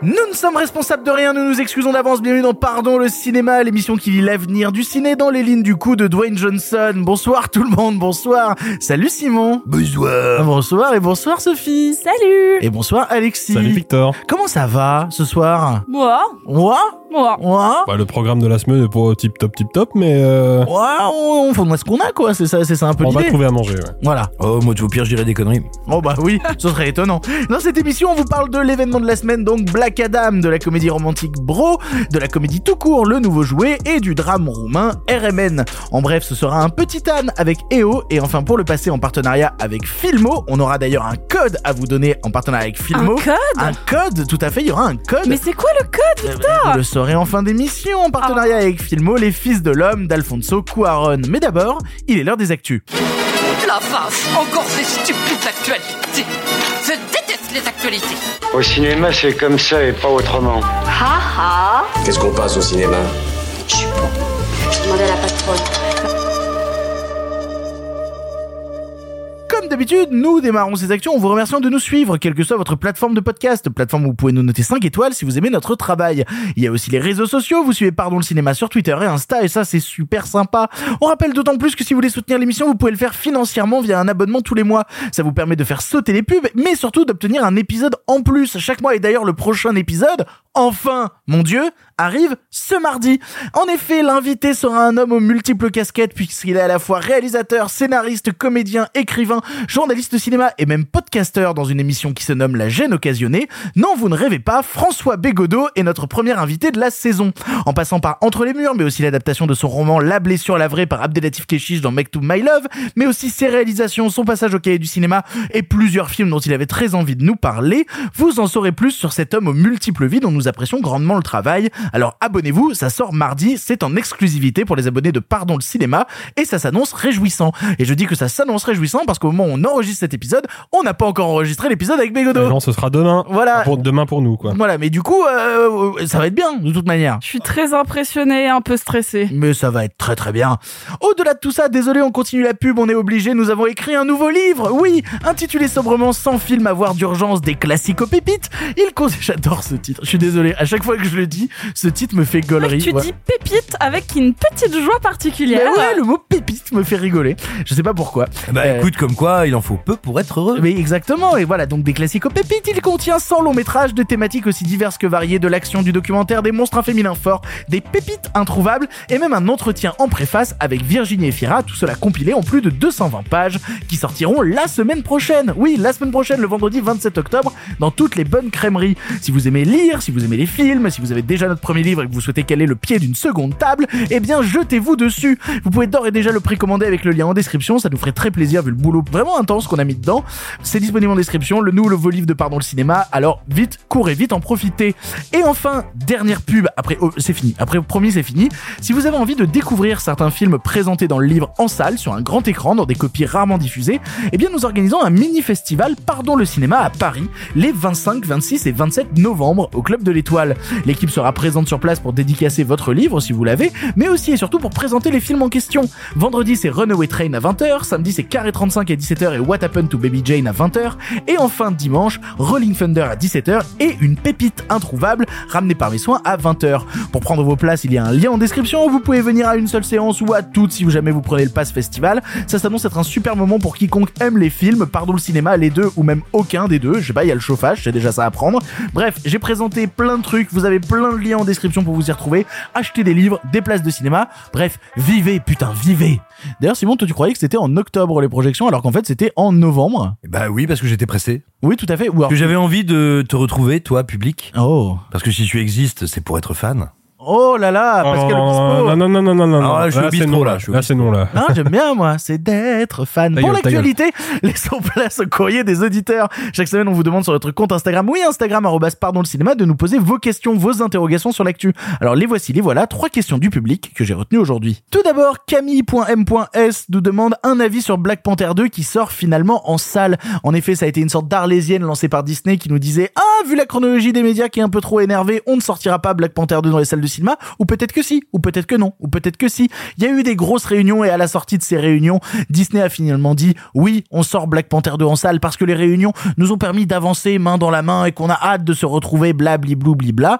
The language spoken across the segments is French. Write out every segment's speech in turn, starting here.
Nous ne sommes responsables de rien, nous nous excusons d'avance. Bienvenue dans Pardon le cinéma, l'émission qui lit l'avenir du ciné dans les lignes du coup de Dwayne Johnson. Bonsoir tout le monde, bonsoir. Salut Simon. Bonsoir Bonsoir et bonsoir Sophie. Salut Et bonsoir Alexis. Salut Victor. Comment ça va ce soir? Moi? Moi? Bah, le programme de la semaine est pas tip top tip top, mais euh, Ouais, on, on faut ce qu'on a quoi, c'est ça, c'est ça un peu on va trouver à manger. Ouais. Voilà. Oh, moi, au pire, je dirais des conneries. Oh bah oui, ce serait étonnant. Dans cette émission, on vous parle de l'événement de la semaine, donc Black Adam, de la comédie romantique Bro, de la comédie tout court, le nouveau jouet, et du drame roumain RMN. En bref, ce sera un petit âne avec EO, et enfin pour le passer en partenariat avec Filmo, on aura d'ailleurs un code à vous donner en partenariat avec Filmo. Un code? Un code, tout à fait, il y aura un code. Mais c'est quoi le code Euh, Saurez en fin d'émission en partenariat avec Filmo, les fils de l'homme d'Alfonso Cuaron. Mais d'abord, il est l'heure des actus. La vache, encore ces stupides actualités. Je déteste les actualités. Au cinéma, c'est comme ça et pas autrement. Ha ha Qu'est-ce qu'on passe au cinéma? Je demandais à la patronne. Comme d'habitude, nous démarrons ces actions en vous remerciant de nous suivre, quelle que soit votre plateforme de podcast, plateforme où vous pouvez nous noter 5 étoiles si vous aimez notre travail. Il y a aussi les réseaux sociaux, vous suivez Pardon le cinéma sur Twitter et Insta, et ça c'est super sympa. On rappelle d'autant plus que si vous voulez soutenir l'émission, vous pouvez le faire financièrement via un abonnement tous les mois. Ça vous permet de faire sauter les pubs, mais surtout d'obtenir un épisode en plus chaque mois, et d'ailleurs le prochain épisode, enfin, mon dieu, arrive ce mardi. En effet, l'invité sera un homme aux multiples casquettes puisqu'il est à la fois réalisateur, scénariste, comédien, écrivain, journaliste cinéma et même podcasteur dans une émission qui se nomme La gêne occasionnée. Non, vous ne rêvez pas, François Bégodeau est notre premier invité de la saison. En passant par Entre les murs, mais aussi l'adaptation de son roman La blessure la vraie par Abdelatif Keshish dans Make to My Love, mais aussi ses réalisations, son passage au cahier du cinéma et plusieurs films dont il avait très envie de nous parler. Vous en saurez plus sur cet homme aux multiples vies dont nous apprécions grandement le travail. Alors abonnez-vous, ça sort mardi, c'est en exclusivité pour les abonnés de Pardon le cinéma et ça s'annonce réjouissant. Et je dis que ça s'annonce réjouissant parce qu'au moment où on enregistre cet épisode, on n'a pas encore enregistré l'épisode avec Bégodeau. Non, ce sera demain. Voilà. Pour, demain pour nous, quoi. Voilà, mais du coup, euh, ça va être bien de toute manière. Je suis très impressionnée et un peu stressée. Mais ça va être très très bien. Au-delà de tout ça, désolé, on continue la pub, on est obligé, nous avons écrit un nouveau livre, oui, intitulé sobrement Sans film à voir d'urgence des classiques aux pépites. Il cause, j'adore ce titre, je suis désolé, à chaque fois que je le dis, ce titre me fait gaulerie. tu Ouais. dis pépite avec une petite joie Mais particulière. ouais, le mot pépite me fait rigoler. Je sais pas pourquoi. Bah Euh, écoute, comme quoi, il en faut peu pour être heureux. Mais exactement, et voilà, donc des classiques aux pépites, il contient 100 longs métrages de thématiques aussi diverses que variées, de l'action, du documentaire, des monstres féminins forts, des pépites introuvables, et même un entretien en préface avec Virginie Efira, tout cela compilé en plus de 220 pages, qui sortiront la semaine prochaine. Oui, la semaine prochaine, le vendredi 27 octobre, dans toutes les bonnes crèmeries. Si vous aimez lire, si vous aimez les films, si vous avez déjà notre premier livre et que vous souhaitez caler le pied d'une seconde table, eh bien jetez-vous dessus. Vous pouvez d'ores et déjà le précommander avec le lien en description, ça nous ferait très plaisir vu le boulot vraiment intense qu'on a mis dedans. C'est disponible en description, le nouveau livre de Pardon le cinéma, alors vite, courez vite, en profitez. Et enfin, dernière pub, après, oh, c'est fini, après promis c'est fini. Si vous avez envie de découvrir certains films présentés dans le livre en salle, sur un grand écran, dans des copies rarement diffusées, eh bien nous organisons un mini-festival Pardon le cinéma à Paris, les 25, 26 et 27 novembre, au Club de l'Étoile. L'équipe sera présente sur place pour dédicacer votre livre si vous l'avez, mais aussi et surtout pour présenter les films en question. Vendredi c'est Runaway Train à 20h, samedi c'est Carré 35 à 17h et What Happened to Baby Jane à 20h, et enfin dimanche, Rolling Thunder à 17h et une pépite introuvable ramenée par mes soins à 20h. Pour prendre vos places, il y a un lien en description, vous pouvez venir à une seule séance ou à toutes si jamais vous prenez le pass festival. Ça s'annonce être un super moment pour quiconque aime les films, pardon le cinéma, les deux ou même aucun des deux. Je sais pas, il y a le chauffage, c'est déjà ça à prendre. Bref, j'ai présenté plein de trucs, vous avez plein de liens en description pour vous y retrouver. Achetez des livres, des places de cinéma. Bref, vivez, putain, vivez. D'ailleurs, Simon, toi tu croyais que c'était en octobre les projections alors qu'en fait c'était en novembre. Bah oui, parce que j'étais pressé. Oui, tout à fait. Ou alors- Que j'avais envie de te retrouver, toi, public. Oh. Parce que si tu existes, c'est pour être fan. Oh là là, Oh, Pascal non, Obispo. non, non, non, non, non, non, Ah, non. là, je suis au c'est non, là, là. Là, c'est non, là. Hein, j'aime bien moi, c'est d'être fan. Ta Pour gueule, ta gueule. l'actualité, laissons place au courrier des auditeurs. Chaque semaine, on vous demande sur notre compte Instagram, oui Instagram arrobas pardon le cinéma, de nous poser vos questions, vos interrogations sur l'actu. Alors les voici, les voilà, trois questions du public que j'ai retenues aujourd'hui. Tout d'abord, Camille.m.s nous demande un avis sur Black Panther 2 qui sort finalement en salle. En effet, ça a été une sorte d'arlésienne lancée par Disney qui nous disait ah vu la chronologie des médias qui est un peu trop énervée, on ne sortira pas Black Panther 2 dans les salles de cinéma, ou peut-être que si, ou peut-être que non, ou peut-être que si. Il y a eu des grosses réunions et à la sortie de ces réunions, Disney a finalement dit oui, on sort Black Panther 2 en salle parce que les réunions nous ont permis d'avancer main dans la main et qu'on a hâte de se retrouver blabli bla.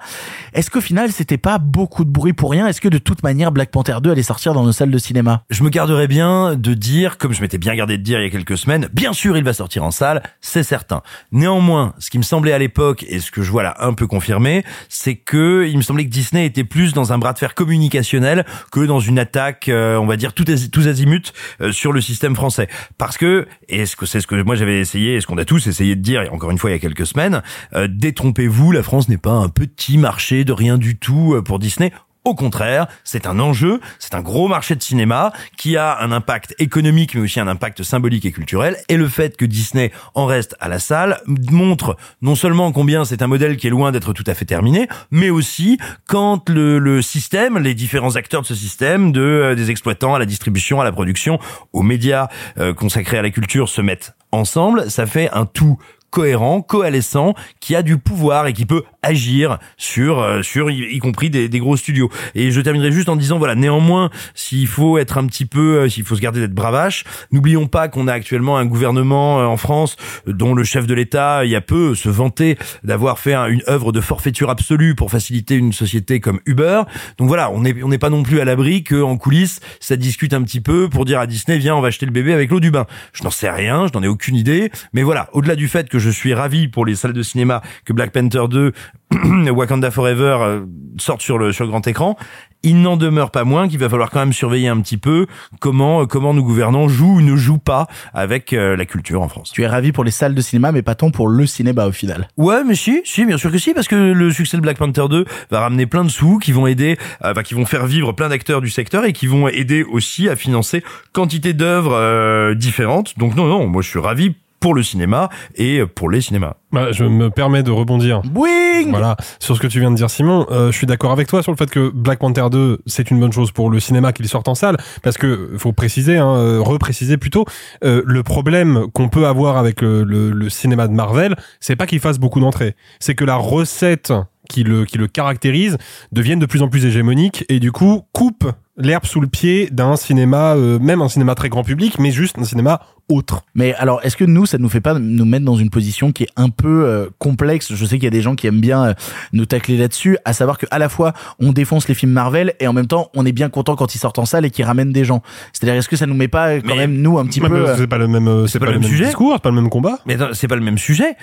Est-ce qu'au final c'était pas beaucoup de bruit pour rien? Est-ce que de toute manière Black Panther 2 allait sortir dans nos salles de cinéma? Je me garderais bien de dire, comme je m'étais bien gardé de dire il y a quelques semaines, bien sûr il va sortir en salle, c'est certain. Néanmoins, ce qui me semblait à l'époque, et ce que je vois là un peu confirmé, c'est que il me semblait que Disney était plus dans un bras de fer communicationnel que dans une attaque, euh, on va dire, tous azimuts euh, sur le système français. Parce que, et c'est ce que moi j'avais essayé, et ce qu'on a tous essayé de dire, encore une fois il y a quelques semaines, euh, détrompez-vous, la France n'est pas un petit marché de rien du tout euh, pour Disney. Au contraire, c'est un enjeu, c'est un gros marché de cinéma qui a un impact économique mais aussi un impact symbolique et culturel. Et le fait que Disney en reste à la salle montre non seulement combien c'est un modèle qui est loin d'être tout à fait terminé, mais aussi quand le, le système, les différents acteurs de ce système, de euh, des exploitants à la distribution, à la production, aux médias euh, consacrés à la culture se mettent ensemble, ça fait un tout cohérent, coalescent, qui a du pouvoir et qui peut agir sur, euh, sur y, compris des, des gros studios. Et je terminerai juste en disant, voilà, néanmoins, s'il faut être un petit peu, euh, s'il faut se garder d'être bravache, n'oublions pas qu'on a actuellement un gouvernement euh, en France dont le chef de l'État, il y a peu, se vantait d'avoir fait un- une œuvre de forfaiture absolue pour faciliter une société comme Uber. Donc voilà, on n'est on n'est pas non plus à l'abri que en coulisses, ça discute un petit peu pour dire à Disney, viens, on va acheter le bébé avec l'eau du bain. Je n'en sais rien, je n'en ai aucune idée, mais voilà, au-delà du fait que je suis ravi pour les salles de cinéma que Black Panther 2 Wakanda Forever euh, sorte sur le sur le grand écran, il n'en demeure pas moins qu'il va falloir quand même surveiller un petit peu comment euh, comment nos gouvernants jouent ou ne jouent pas avec euh, la culture en France. Tu es ravi pour les salles de cinéma, mais pas tant pour le cinéma au final. Ouais, mais si, si, bien sûr que si, parce que le succès de Black Panther 2 va ramener plein de sous qui vont aider, euh, qui vont faire vivre plein d'acteurs du secteur et qui vont aider aussi à financer quantité d'œuvres euh, différentes. Donc non, non, moi je suis ravi pour le cinéma et pour les cinémas. Bah, je me permets de rebondir. Boing Voilà, sur ce que tu viens de dire Simon, euh, je suis d'accord avec toi sur le fait que Black Panther 2, c'est une bonne chose pour le cinéma qu'il sorte en salle, parce que faut préciser, hein, euh, repréciser plutôt, euh, le problème qu'on peut avoir avec le, le- le cinéma de Marvel, c'est pas qu'il fasse beaucoup d'entrées, c'est que la recette qui le, qui le caractérise devienne de plus en plus hégémonique et du coup coupe l'herbe sous le pied d'un cinéma, euh, même un cinéma très grand public, mais juste un cinéma autre. Mais alors, est-ce que nous, ça nous fait pas nous mettre dans une position qui est un peu euh, complexe? Je sais qu'il y a des gens qui aiment bien euh, nous tacler là-dessus, à savoir que à la fois on défonce les films Marvel et en même temps on est bien content quand ils sortent en salle et qu'ils ramènent des gens. C'est-à-dire, est-ce que ça nous met pas quand Mais- même nous un petit peu c'est pas le même, euh, c'est pas, le même, sujet. discours, c'est pas le même combat. Mais attends, c'est pas le même sujet.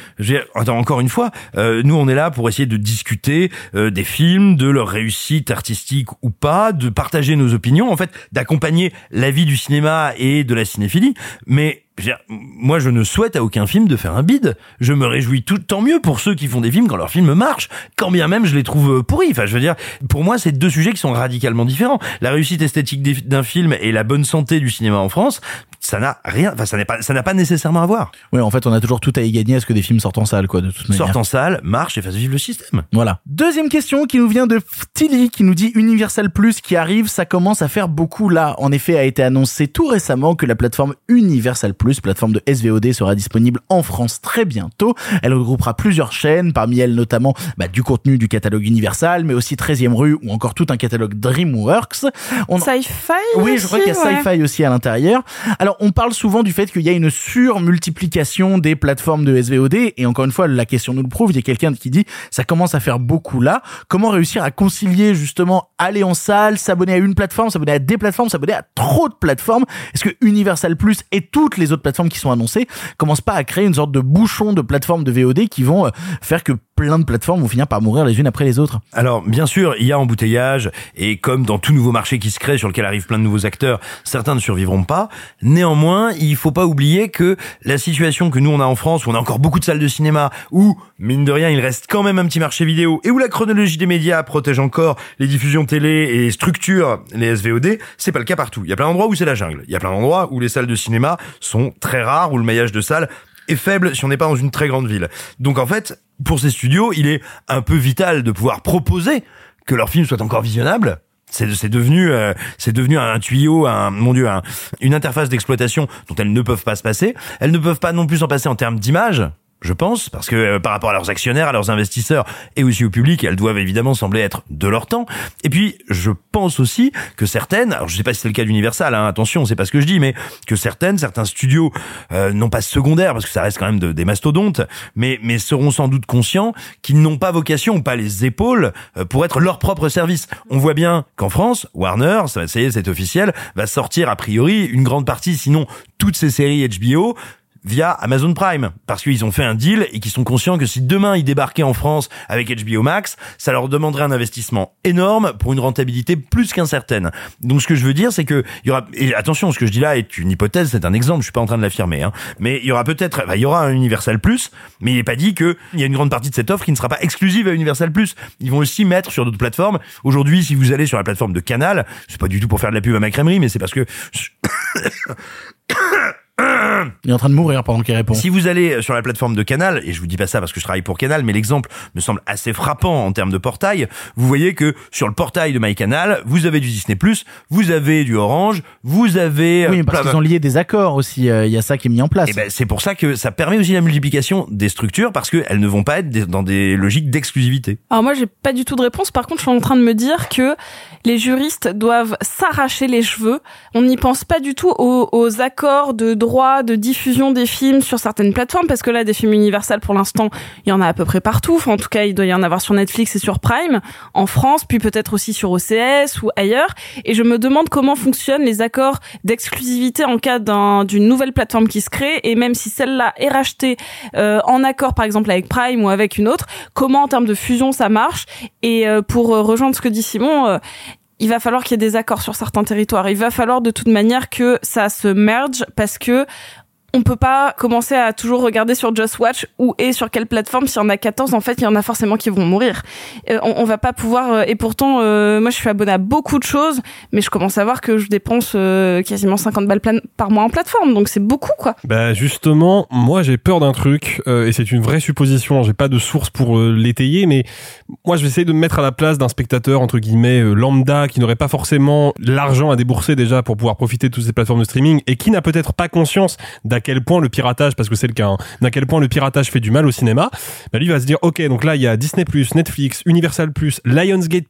Attends, encore une fois, euh, nous on est là pour essayer de discuter euh, des films, de leur réussite artistique ou pas, de partager nos opinions, en fait, d'accompagner la vie du cinéma et de la cinéphilie. Mais moi, je ne souhaite à aucun film de faire un bide. Je me réjouis tout tant mieux pour ceux qui font des films quand leurs films marchent, quand bien même je les trouve euh, pourris. Enfin, je veux dire, pour moi, c'est deux sujets qui sont radicalement différents. La réussite esthétique d'un film et la bonne santé du cinéma en France, ça n'a rien, enfin, ça n'est pas, ça n'a pas nécessairement à voir. Ouais, en fait, on a toujours tout à y gagner à ce que des films sortent en salle, quoi, de toute manière. sortent en salle, marche et fasse vivre le système. Voilà. Deuxième question qui nous vient de Ftili qui nous dit Universal Plus qui arrive, ça commence à faire beaucoup là. En effet, a été annoncé tout récemment que la plateforme Universal Plus, plateforme de SVOD, sera disponible en France très bientôt. Elle regroupera plusieurs chaînes, parmi elles notamment bah, du contenu du catalogue Universal, mais aussi 13e rue ou encore tout un catalogue DreamWorks. On... Sci-fi Oui, je crois qu'il y a ouais. Sci-Fi aussi à l'intérieur. Alors, on parle souvent du fait qu'il y a une surmultiplication des plateformes de SVOD, et encore une fois, la question nous le prouve, il y a quelqu'un qui dit, ça commence à faire beaucoup là. Comment réussir à concilier justement aller en salle, s'abonner à une plateforme, s'abonner à des plateformes, s'abonner à trop de plateformes? Est-ce que Universal Plus et toutes les autres plateformes qui sont annoncées commencent pas à créer une sorte de bouchon de plateformes de VOD qui vont euh, faire que plein de plateformes vont finir par mourir les unes après les autres? Alors, bien sûr, il y a embouteillage, et comme dans tout nouveau marché qui se crée, sur lequel arrivent plein de nouveaux acteurs, certains ne survivront pas. néanmoins, il faut pas oublier que la situation que nous on a en France, où on a encore beaucoup de salles de cinéma, où mine de rien il reste quand même un petit marché vidéo, et où la chronologie des médias protège encore les diffusions télé et structure les SVOD, c'est pas le cas partout. Il y a plein d'endroits où c'est la jungle. Il y a plein d'endroits où les salles de cinéma sont très rares, où le maillage de salles est faible si on n'est pas dans une très grande ville. Donc en fait, pour ces studios, il est un peu vital de pouvoir proposer que leurs films soient encore visionnables. C'est devenu euh, c'est devenu un tuyau, un mon dieu, un- une interface d'exploitation dont elles ne peuvent pas se passer. Elles ne peuvent pas non plus s'en passer en termes d'image. Je pense, parce que euh, par rapport à leurs actionnaires, à leurs investisseurs et aussi au public, elles doivent évidemment sembler être de leur temps. Et puis, je pense aussi que certaines, alors je sais pas si c'est le cas d'Universal, hein, attention, c'est pas ce que je dis, mais que certaines, certains studios, euh, non pas secondaires, parce que ça reste quand même de- des mastodontes, mais, mais seront sans doute conscients qu'ils n'ont pas vocation, ou pas les épaules, euh, pour être leur propre service. On voit bien qu'en France, Warner, ça, ça y est, c'est officiel, va sortir a priori une grande partie, sinon toutes ces séries HBO, via Amazon Prime parce qu'ils ont fait un deal et qu'ils sont conscients que si demain ils débarquaient en France avec HBO Max, ça leur demanderait un investissement énorme pour une rentabilité plus qu'incertaine. Donc ce que je veux dire c'est que il y aura et attention, ce que je dis là est une hypothèse, c'est un exemple, je suis pas en train de l'affirmer hein, mais il y aura peut-être bah, il y aura un Universal Plus, mais il n'est pas dit que il y a une grande partie de cette offre qui ne sera pas exclusive à Universal Plus. Ils vont aussi mettre sur d'autres plateformes. Aujourd'hui, si vous allez sur la plateforme de Canal, c'est pas du tout pour faire de la pub à ma crèmerie, mais c'est parce que Il est en train de mourir pendant qu'il répond. Si vous allez sur la plateforme de Canal, et je vous dis pas ça parce que je travaille pour Canal, mais l'exemple me semble assez frappant en termes de portail, vous voyez que sur le portail de MyCanal, vous avez du Disney+, vous avez du Orange, vous avez... Oui, mais euh, parce qu'ils ont lié des accords aussi. euh, Il y a ça qui est mis en place. et ben, c'est pour ça que ça permet aussi la multiplication des structures parce qu'elles ne vont pas être des- dans des logiques d'exclusivité. Alors moi, j'ai pas du tout de réponse. Par contre, je suis en train de me dire que les juristes doivent s'arracher les cheveux. On n'y pense pas du tout aux, aux accords de droit de diffusion des films sur certaines plateformes, parce que là, des films universels, pour l'instant, il y en a à peu près partout. Enfin, en tout cas, il doit y en avoir sur Netflix et sur Prime, en France, puis peut-être aussi sur OCS ou ailleurs. Et je me demande comment fonctionnent les accords d'exclusivité en cas d'un- d'une nouvelle plateforme qui se crée, et même si celle-là est rachetée euh, en accord, par exemple, avec Prime ou avec une autre, comment en termes de fusion ça marche? Et euh, pour euh, rejoindre ce que dit Simon, il va falloir qu'il y ait des accords sur certains territoires. Il va falloir de toute manière que ça se merge parce que on peut pas commencer à toujours regarder sur Just Watch où et sur quelle plateforme. S'il y en a 14, en fait, il y en a forcément qui vont mourir. Euh, on, on va pas pouvoir. euh, et pourtant, euh, moi, je suis abonné à beaucoup de choses, mais je commence à voir que je dépense quasiment 50 balles par mois en plateforme, donc c'est beaucoup, quoi. Bah justement, moi j'ai peur d'un truc et c'est une vraie supposition. J'ai pas de source pour l'étayer, mais moi je vais essayer de me mettre à la place d'un spectateur entre guillemets lambda qui n'aurait pas forcément l'argent à débourser déjà pour pouvoir profiter de toutes ces plateformes de streaming et qui n'a peut-être pas conscience d'à quel point le piratage, parce que c'est le cas, hein, quel point le piratage fait du mal au cinéma. Bah lui va se dire ok donc là il y a Disney Netflix, Universal Lionsgate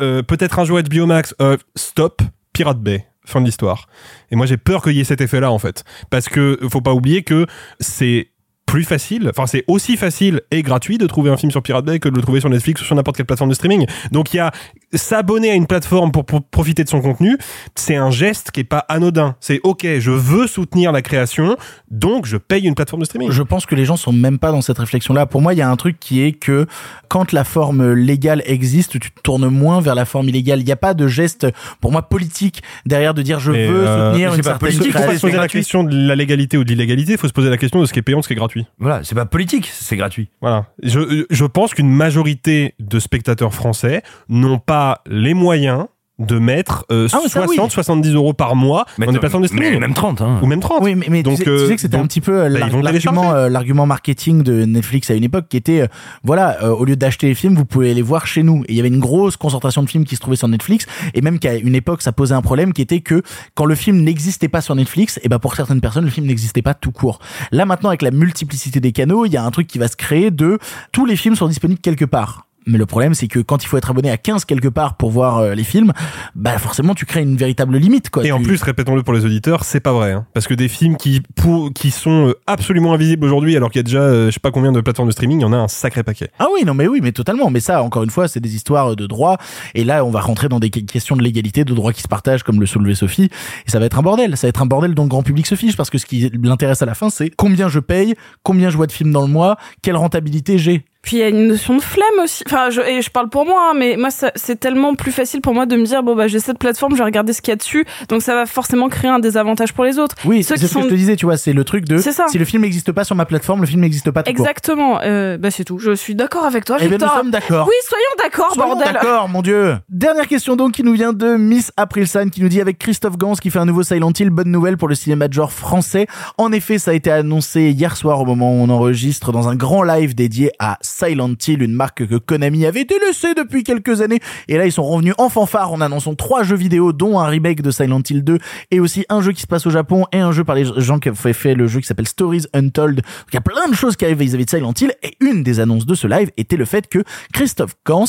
euh, peut-être un jour HBO Max. Euh, stop, Pirate Bay. Fin de l'histoire. Et moi j'ai peur qu'il y ait cet effet-là en fait, parce que faut pas oublier que c'est plus facile, enfin c'est aussi facile et gratuit de trouver un film sur Pirate Bay que de le trouver sur Netflix ou sur n'importe quelle plateforme de streaming. Donc il y a s'abonner à une plateforme pour, pour profiter de son contenu, c'est un geste qui est pas anodin. C'est ok, je veux soutenir la création, donc je paye une plateforme de streaming. Je pense que les gens sont même pas dans cette réflexion-là. Pour moi, il y a un truc qui est que quand la forme légale existe, tu te tournes moins vers la forme illégale. Il n'y a pas de geste, pour moi, politique derrière de dire je Mais, veux euh, soutenir une pas politique, Il faut pas se poser la question de la légalité ou de l'illégalité, il faut se poser la question de ce qui est payant, ce qui est gratuit. Voilà, c'est pas politique, c'est gratuit. Voilà. Je, je pense qu'une majorité de spectateurs français n'ont pas les moyens de mettre euh, Ah ouais, ça, oui. 60, 70 euros par mois dans des plateformes de mais streaming. même 30, hein. Ou même 30. Oui, mais, mais Donc, tu, sais, euh, tu sais que c'était donc, un petit peu euh, bah, l'argument, euh, l'argument marketing de Netflix à une époque qui était, euh, voilà, euh, au lieu d'acheter les films, vous pouvez les voir chez nous. Et il y avait une grosse concentration de films qui se trouvaient sur Netflix, et même qu'à une époque, ça posait un problème qui était que quand le film n'existait pas sur Netflix, et ben pour certaines personnes, le film n'existait pas tout court. Là maintenant, avec la multiplicité des canaux, il y a un truc qui va se créer de tous les films sont disponibles quelque part. Mais le problème, c'est que quand il faut être abonné à 15 quelque part pour voir euh, les films, bah forcément, tu crées une véritable limite, quoi. Et en plus, répétons-le pour les auditeurs, c'est pas vrai. hein. Parce que des films qui, pour, qui sont euh, absolument invisibles aujourd'hui, alors qu'il y a déjà, euh, je sais pas combien de plateformes de streaming, il y en a un sacré paquet. Ah oui, non, mais oui, mais totalement. Mais ça, encore une fois, c'est des histoires de droit. Et là, on va rentrer dans des que- questions de légalité, de droits qui se partagent, comme le soulevait Sophie. Et ça va être un bordel. Ça va être un bordel dont le grand public se fiche, parce que ce qui l'intéresse à la fin, c'est combien je paye, combien je vois de films dans le mois, quelle rentabilité j'ai. Puis il y a une notion de flemme aussi. Enfin, je, et je parle pour moi, hein, mais moi, c'est tellement plus facile pour moi de me dire bon bah j'ai cette plateforme, je vais regarder ce qu'il y a dessus, donc ça va forcément créer un désavantage pour les autres. Oui, c'est ce que je te disais, tu vois, c'est le truc de ça. si le film n'existe pas sur ma plateforme, le film n'existe pas tout court. Exactement. Euh, bah c'est tout. Je suis d'accord avec toi, Eh bien, nous sommes d'accord. Oui, soyons d'accord, bordel. D'accord, mon dieu. Dernière question donc qui nous vient de Miss Aprilsan qui nous dit avec Christophe Gans qui fait un nouveau Silent Hill, bonne nouvelle pour le cinéma de genre français. En effet, ça a été annoncé hier soir au moment où on enregistre dans un grand live dédié à Silent Hill, une marque que Konami avait délaissée depuis quelques années. Et là, ils sont revenus en fanfare en annonçant trois jeux vidéo, dont un remake de Silent Hill 2 et aussi un jeu qui se passe au Japon et un jeu par les gens qui ont fait, le jeu qui s'appelle Stories Untold. Donc, il y a plein de choses qui arrivent vis-à-vis de Silent Hill et une des annonces de ce live était le fait que Christophe Gans,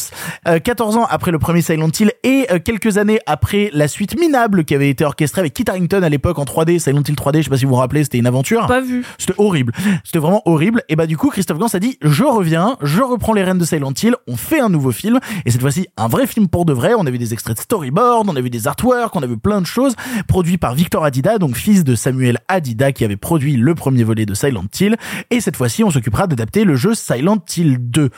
euh, 14 ans après le premier Silent Hill et euh, quelques années après la suite minable qui avait été orchestrée avec Kit Harington à l'époque en 3D, Silent Hill 3D, je sais pas si vous vous rappelez, c'était une aventure. Pas vu. C'était horrible. C'était vraiment horrible. Et bah du coup, Christophe Gans a dit, je reviens, je reprends les rênes de Silent Hill, on fait un nouveau film. Et cette fois-ci, un vrai film pour de vrai. On a vu des extraits de storyboard, on a vu des artworks, on a vu plein de choses. Produit par Victor Adida, donc fils de Samuel Adida qui avait produit le premier volet de Silent Hill. Et cette fois-ci, on s'occupera d'adapter le jeu Silent Hill 2.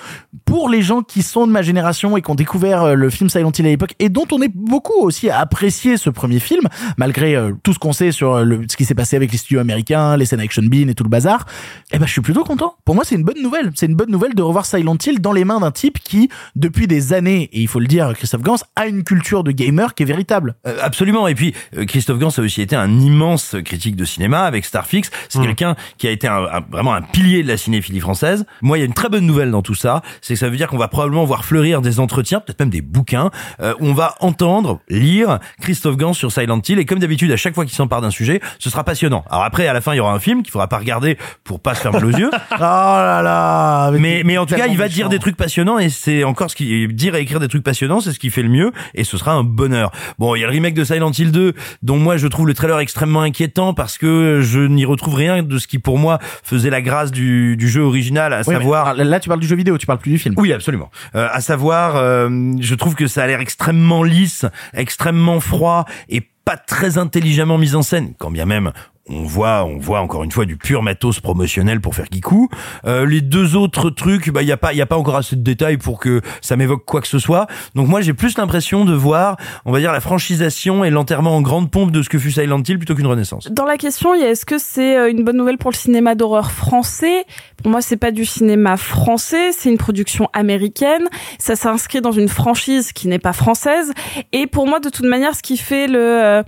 Pour les gens qui sont de ma génération et qui ont découvert euh, le film Silent Hill à l'époque et dont on est beaucoup aussi à apprécier ce premier film, malgré euh, tout ce qu'on sait sur euh, ce qui s'est passé avec les studios américains, les scènes Action Bean et tout le bazar, eh ben je suis plutôt content. Pour moi, c'est une bonne nouvelle. C'est une bonne nouvelle de revoir Silent Hill dans les mains d'un type qui, depuis des années, et il faut le dire, Christophe Gans, a une culture de gamer qui est véritable. Euh, absolument. Et puis euh, Christophe Gans a aussi été un immense critique de cinéma avec Starfix. C'est Mm. quelqu'un qui a été un- un- vraiment un pilier de la cinéphilie française. Moi, il y a une très bonne nouvelle dans tout ça, c'est que ça veut dire qu'on va probablement voir fleurir des entretiens, peut-être même des bouquins, euh, où on va entendre, lire Christophe Gans sur Silent Hill. Et comme d'habitude, à chaque fois qu'il s'empare d'un sujet, ce sera passionnant. Alors après, à la fin, il y aura un film qu'il faudra pas regarder pour pas se mal aux yeux. Oh là là Mais, mais en tout cas, il va dire des trucs passionnants et c'est encore ce qui dire et écrire des trucs passionnants, c'est ce qui fait le mieux et ce sera un bonheur. Bon, il y a le remake de Silent Hill 2 dont moi je trouve le trailer extrêmement inquiétant parce que je n'y retrouve rien de ce qui pour moi faisait la grâce du, du jeu original, à Oui, savoir là, tu parles du jeu vidéo, tu parles plus du film. oui, absolument. Euh, à savoir, euh, je trouve que ça a l'air extrêmement lisse, extrêmement froid et pas très intelligemment mis en scène, quand bien même on voit, on voit encore une fois du pur matos promotionnel pour faire kikou. Euh, les deux autres trucs, bah il y a pas, il y a pas encore assez de détails pour que ça m'évoque quoi que ce soit. Donc moi j'ai plus l'impression de voir, on va dire la franchisation et l'enterrement en grande pompe de ce que fut Silent Hill plutôt qu'une renaissance. Dans la question, est-ce que c'est euh, une bonne nouvelle pour le cinéma d'horreur français? Pour moi, c'est pas du cinéma français, c'est une production américaine. Ça s'inscrit dans une franchise qui n'est pas française. Et pour moi, de toute manière, ce qui fait le euh,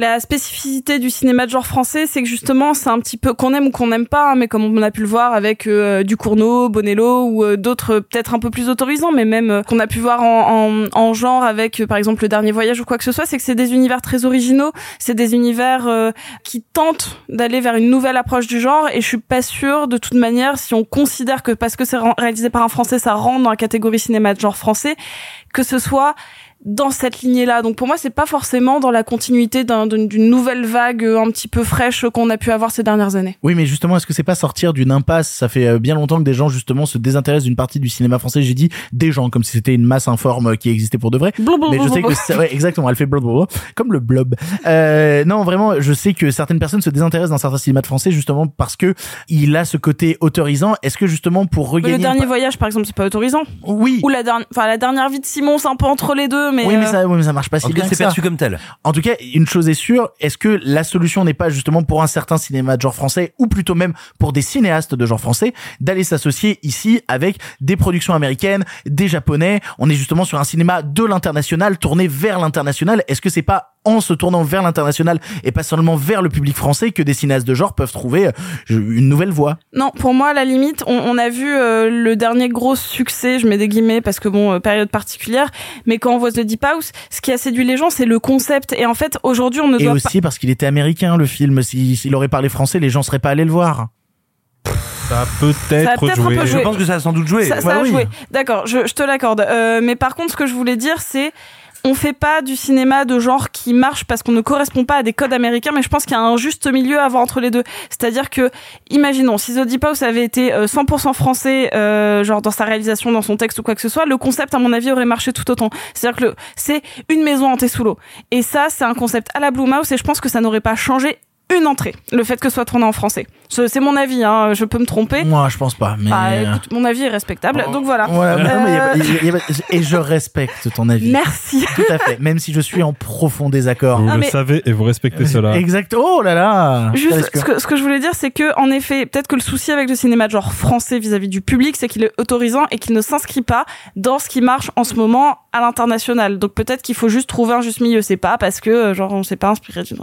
la spécificité du cinéma de genre français, c'est que justement, c'est un petit peu qu'on aime ou qu'on n'aime pas, hein, mais comme on a pu le voir avec euh, Ducournau, Bonello ou euh, d'autres peut-être un peu plus autorisants, mais même euh, qu'on a pu voir en, en, en genre avec euh, par exemple le dernier voyage ou quoi que ce soit, c'est que c'est des univers très originaux, c'est des univers euh, qui tentent d'aller vers une nouvelle approche du genre, et je suis pas sûre de toute manière si on considère que parce que c'est réalisé par un français, ça rentre dans la catégorie cinéma de genre français, que ce soit dans cette lignée-là. Donc pour moi, c'est pas forcément dans la continuité d'un- d'une nouvelle vague euh, un petit peu fraîche qu'on a pu avoir ces dernières années. Oui, mais justement, est-ce que c'est pas sortir d'une impasse? Ça fait euh, bien longtemps que des gens justement se désintéressent d'une partie du cinéma français. J'ai dit des gens, comme si c'était une masse informe euh, qui existait pour de vrai. Mais je sais que c'est ouais, exactement, elle fait blablabla, comme le blob. Euh, non, vraiment, je sais que certaines personnes se désintéressent d'un certain cinéma de français justement parce que il a ce côté autorisant. Est-ce que justement pour Mais regagner le dernier pa- voyage, par exemple, c'est pas autorisant. Oui. Ou la dernière, enfin la dernière vie de Simon, c'est un peu entre les deux, mais. oui, mais euh, ça, oui, mais ça marche pas En si tout bien cas, que c'est perçu comme tel. En tout cas, une chose est sûre, est-ce que la solution n'est pas justement pour un certain cinéma de genre français, ou plutôt même pour des cinéastes de genre français, d'aller s'associer ici avec des productions américaines, des japonais? On est justement sur un cinéma de l'international, tourné vers l'international. Est-ce que c'est pas en se tournant vers l'international et pas seulement vers le public français que des cinéastes de genre peuvent trouver euh, une nouvelle voie Non, pour moi, à la limite, on, on a vu euh, le dernier gros succès, je mets des guillemets parce que bon, euh, période particulière, mais quand on voit The Deep House, ce qui a séduit les gens, c'est le concept. Et en fait, aujourd'hui, on ne Et doit pas... aussi parce qu'il était américain, le film. Si- S'il aurait parlé français, les gens seraient pas allés le voir. Ça a peut-être joué. peu Je pense que ça a sans doute joué. Ça, ça Ouais, a oui. joué. D'accord, je, je te l'accorde. Euh, mais par contre, ce que je voulais dire, c'est on fait pas du cinéma de genre qui marche parce qu'on ne correspond pas à des codes américains, mais je pense qu'il y a un juste milieu à avoir entre les deux. C'est-à-dire que, imaginons, si The Deep House avait été euh, 100% français, euh, genre dans sa réalisation, dans son texte ou quoi que ce soit, le concept, à mon avis, aurait marché tout autant. C'est-à-dire que c'est une maison hantée sous l'eau. Et ça, c'est un concept à la Blue Mouse et je pense que ça n'aurait pas changé une entrée, le fait que ce soit tourné en français. Ce- C'est mon avis, hein, je peux me tromper. Moi, je pense pas. Mais... Bah, écoute, mon avis est respectable, donc voilà. Voilà, mais non, mais y a Euh, pas- y a- y a pas- et je respecte ton avis. Merci. Tout à fait, même si je suis en profond désaccord. Vous Ah, le mais- savez et vous respectez cela. Exact. Oh là là. Juste, ce que, ce que je voulais dire, c'est que, en effet, peut-être que le souci avec le cinéma de genre français vis-à-vis du public, c'est qu'il est autorisant et qu'il ne s'inscrit pas dans ce qui marche en ce moment à l'international. Donc peut-être qu'il faut juste trouver un juste milieu. C'est pas parce que, euh, genre, on s'est pas inspiré d'une...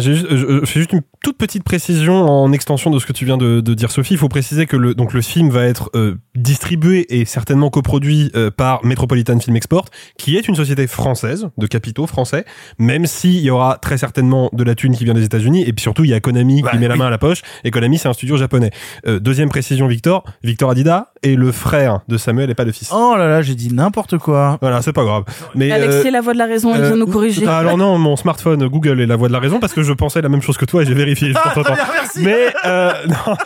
Juste, je, fais juste une toute petite précision en extension de ce que tu viens de, de dire, Sophie. Il faut préciser que le, donc le film va être euh, distribué et certainement coproduit euh, par Metropolitan Film Export, qui est une société française, de capitaux français, même s'il y aura très certainement de la thune qui vient des États-Unis, et puis surtout, il y a Konami Bah, qui met la main à la poche, et Konami, c'est un studio japonais. Euh, deuxième précision, Victor. Victor Adida est le frère de Samuel et pas le fils. Oh là là, j'ai dit n'importe quoi. Voilà, c'est pas grave. Mais, Alexis euh, est la voix de la raison, il vient euh, nous corriger. ah, alors non, mon smartphone Google est la voix de la raison parce que je pensais la même chose que toi et j'ai vérifié. juste en t'entendant. Mais euh, non,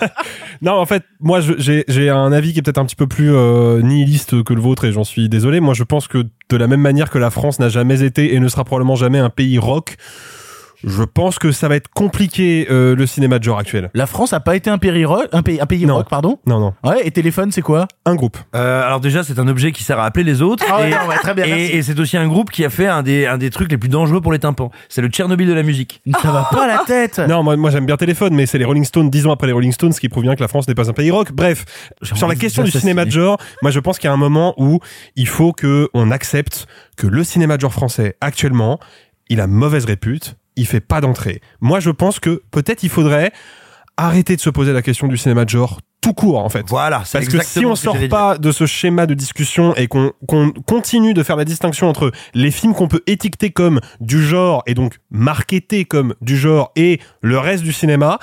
non, en fait, moi je- j'ai j'ai un avis qui est peut-être un petit peu plus euh, nihiliste que le vôtre et j'en suis désolé. Moi, je pense que de la même manière que la France n'a jamais été et ne sera probablement jamais un pays rock, je pense que ça va être compliqué euh, le cinéma de genre actuel. La France a pas été un pays rock, un pays, un pays Non. rock, pardon. Non, non, Ouais. Et téléphone, c'est quoi un groupe. Euh, alors déjà, c'est un objet qui sert à appeler les autres. Ah ouais, et non, ouais, très bien, et, et c'est aussi un groupe qui a fait un des, un des trucs les plus dangereux pour les tympans. C'est le Tchernobyl de la musique. Ça va pas la tête. Non, moi, moi j'aime bien téléphone, mais c'est les Rolling Stones dix ans après les Rolling Stones, ce qui prouve bien que la France n'est pas un pays rock. Bref, sur la question du cinéma de genre, moi je pense qu'il y a un moment où il faut que on accepte que le cinéma de genre français actuellement, il a mauvaise répute, il fait pas d'entrée. Moi je pense que peut-être il faudrait arrêter de se poser la question du cinéma de genre tout court en fait. Voilà, Parce que si on sort pas de ce schéma de discussion et qu'on continue de faire la distinction entre les films qu'on peut étiqueter comme du genre et donc marketer comme du genre et le reste du cinéma,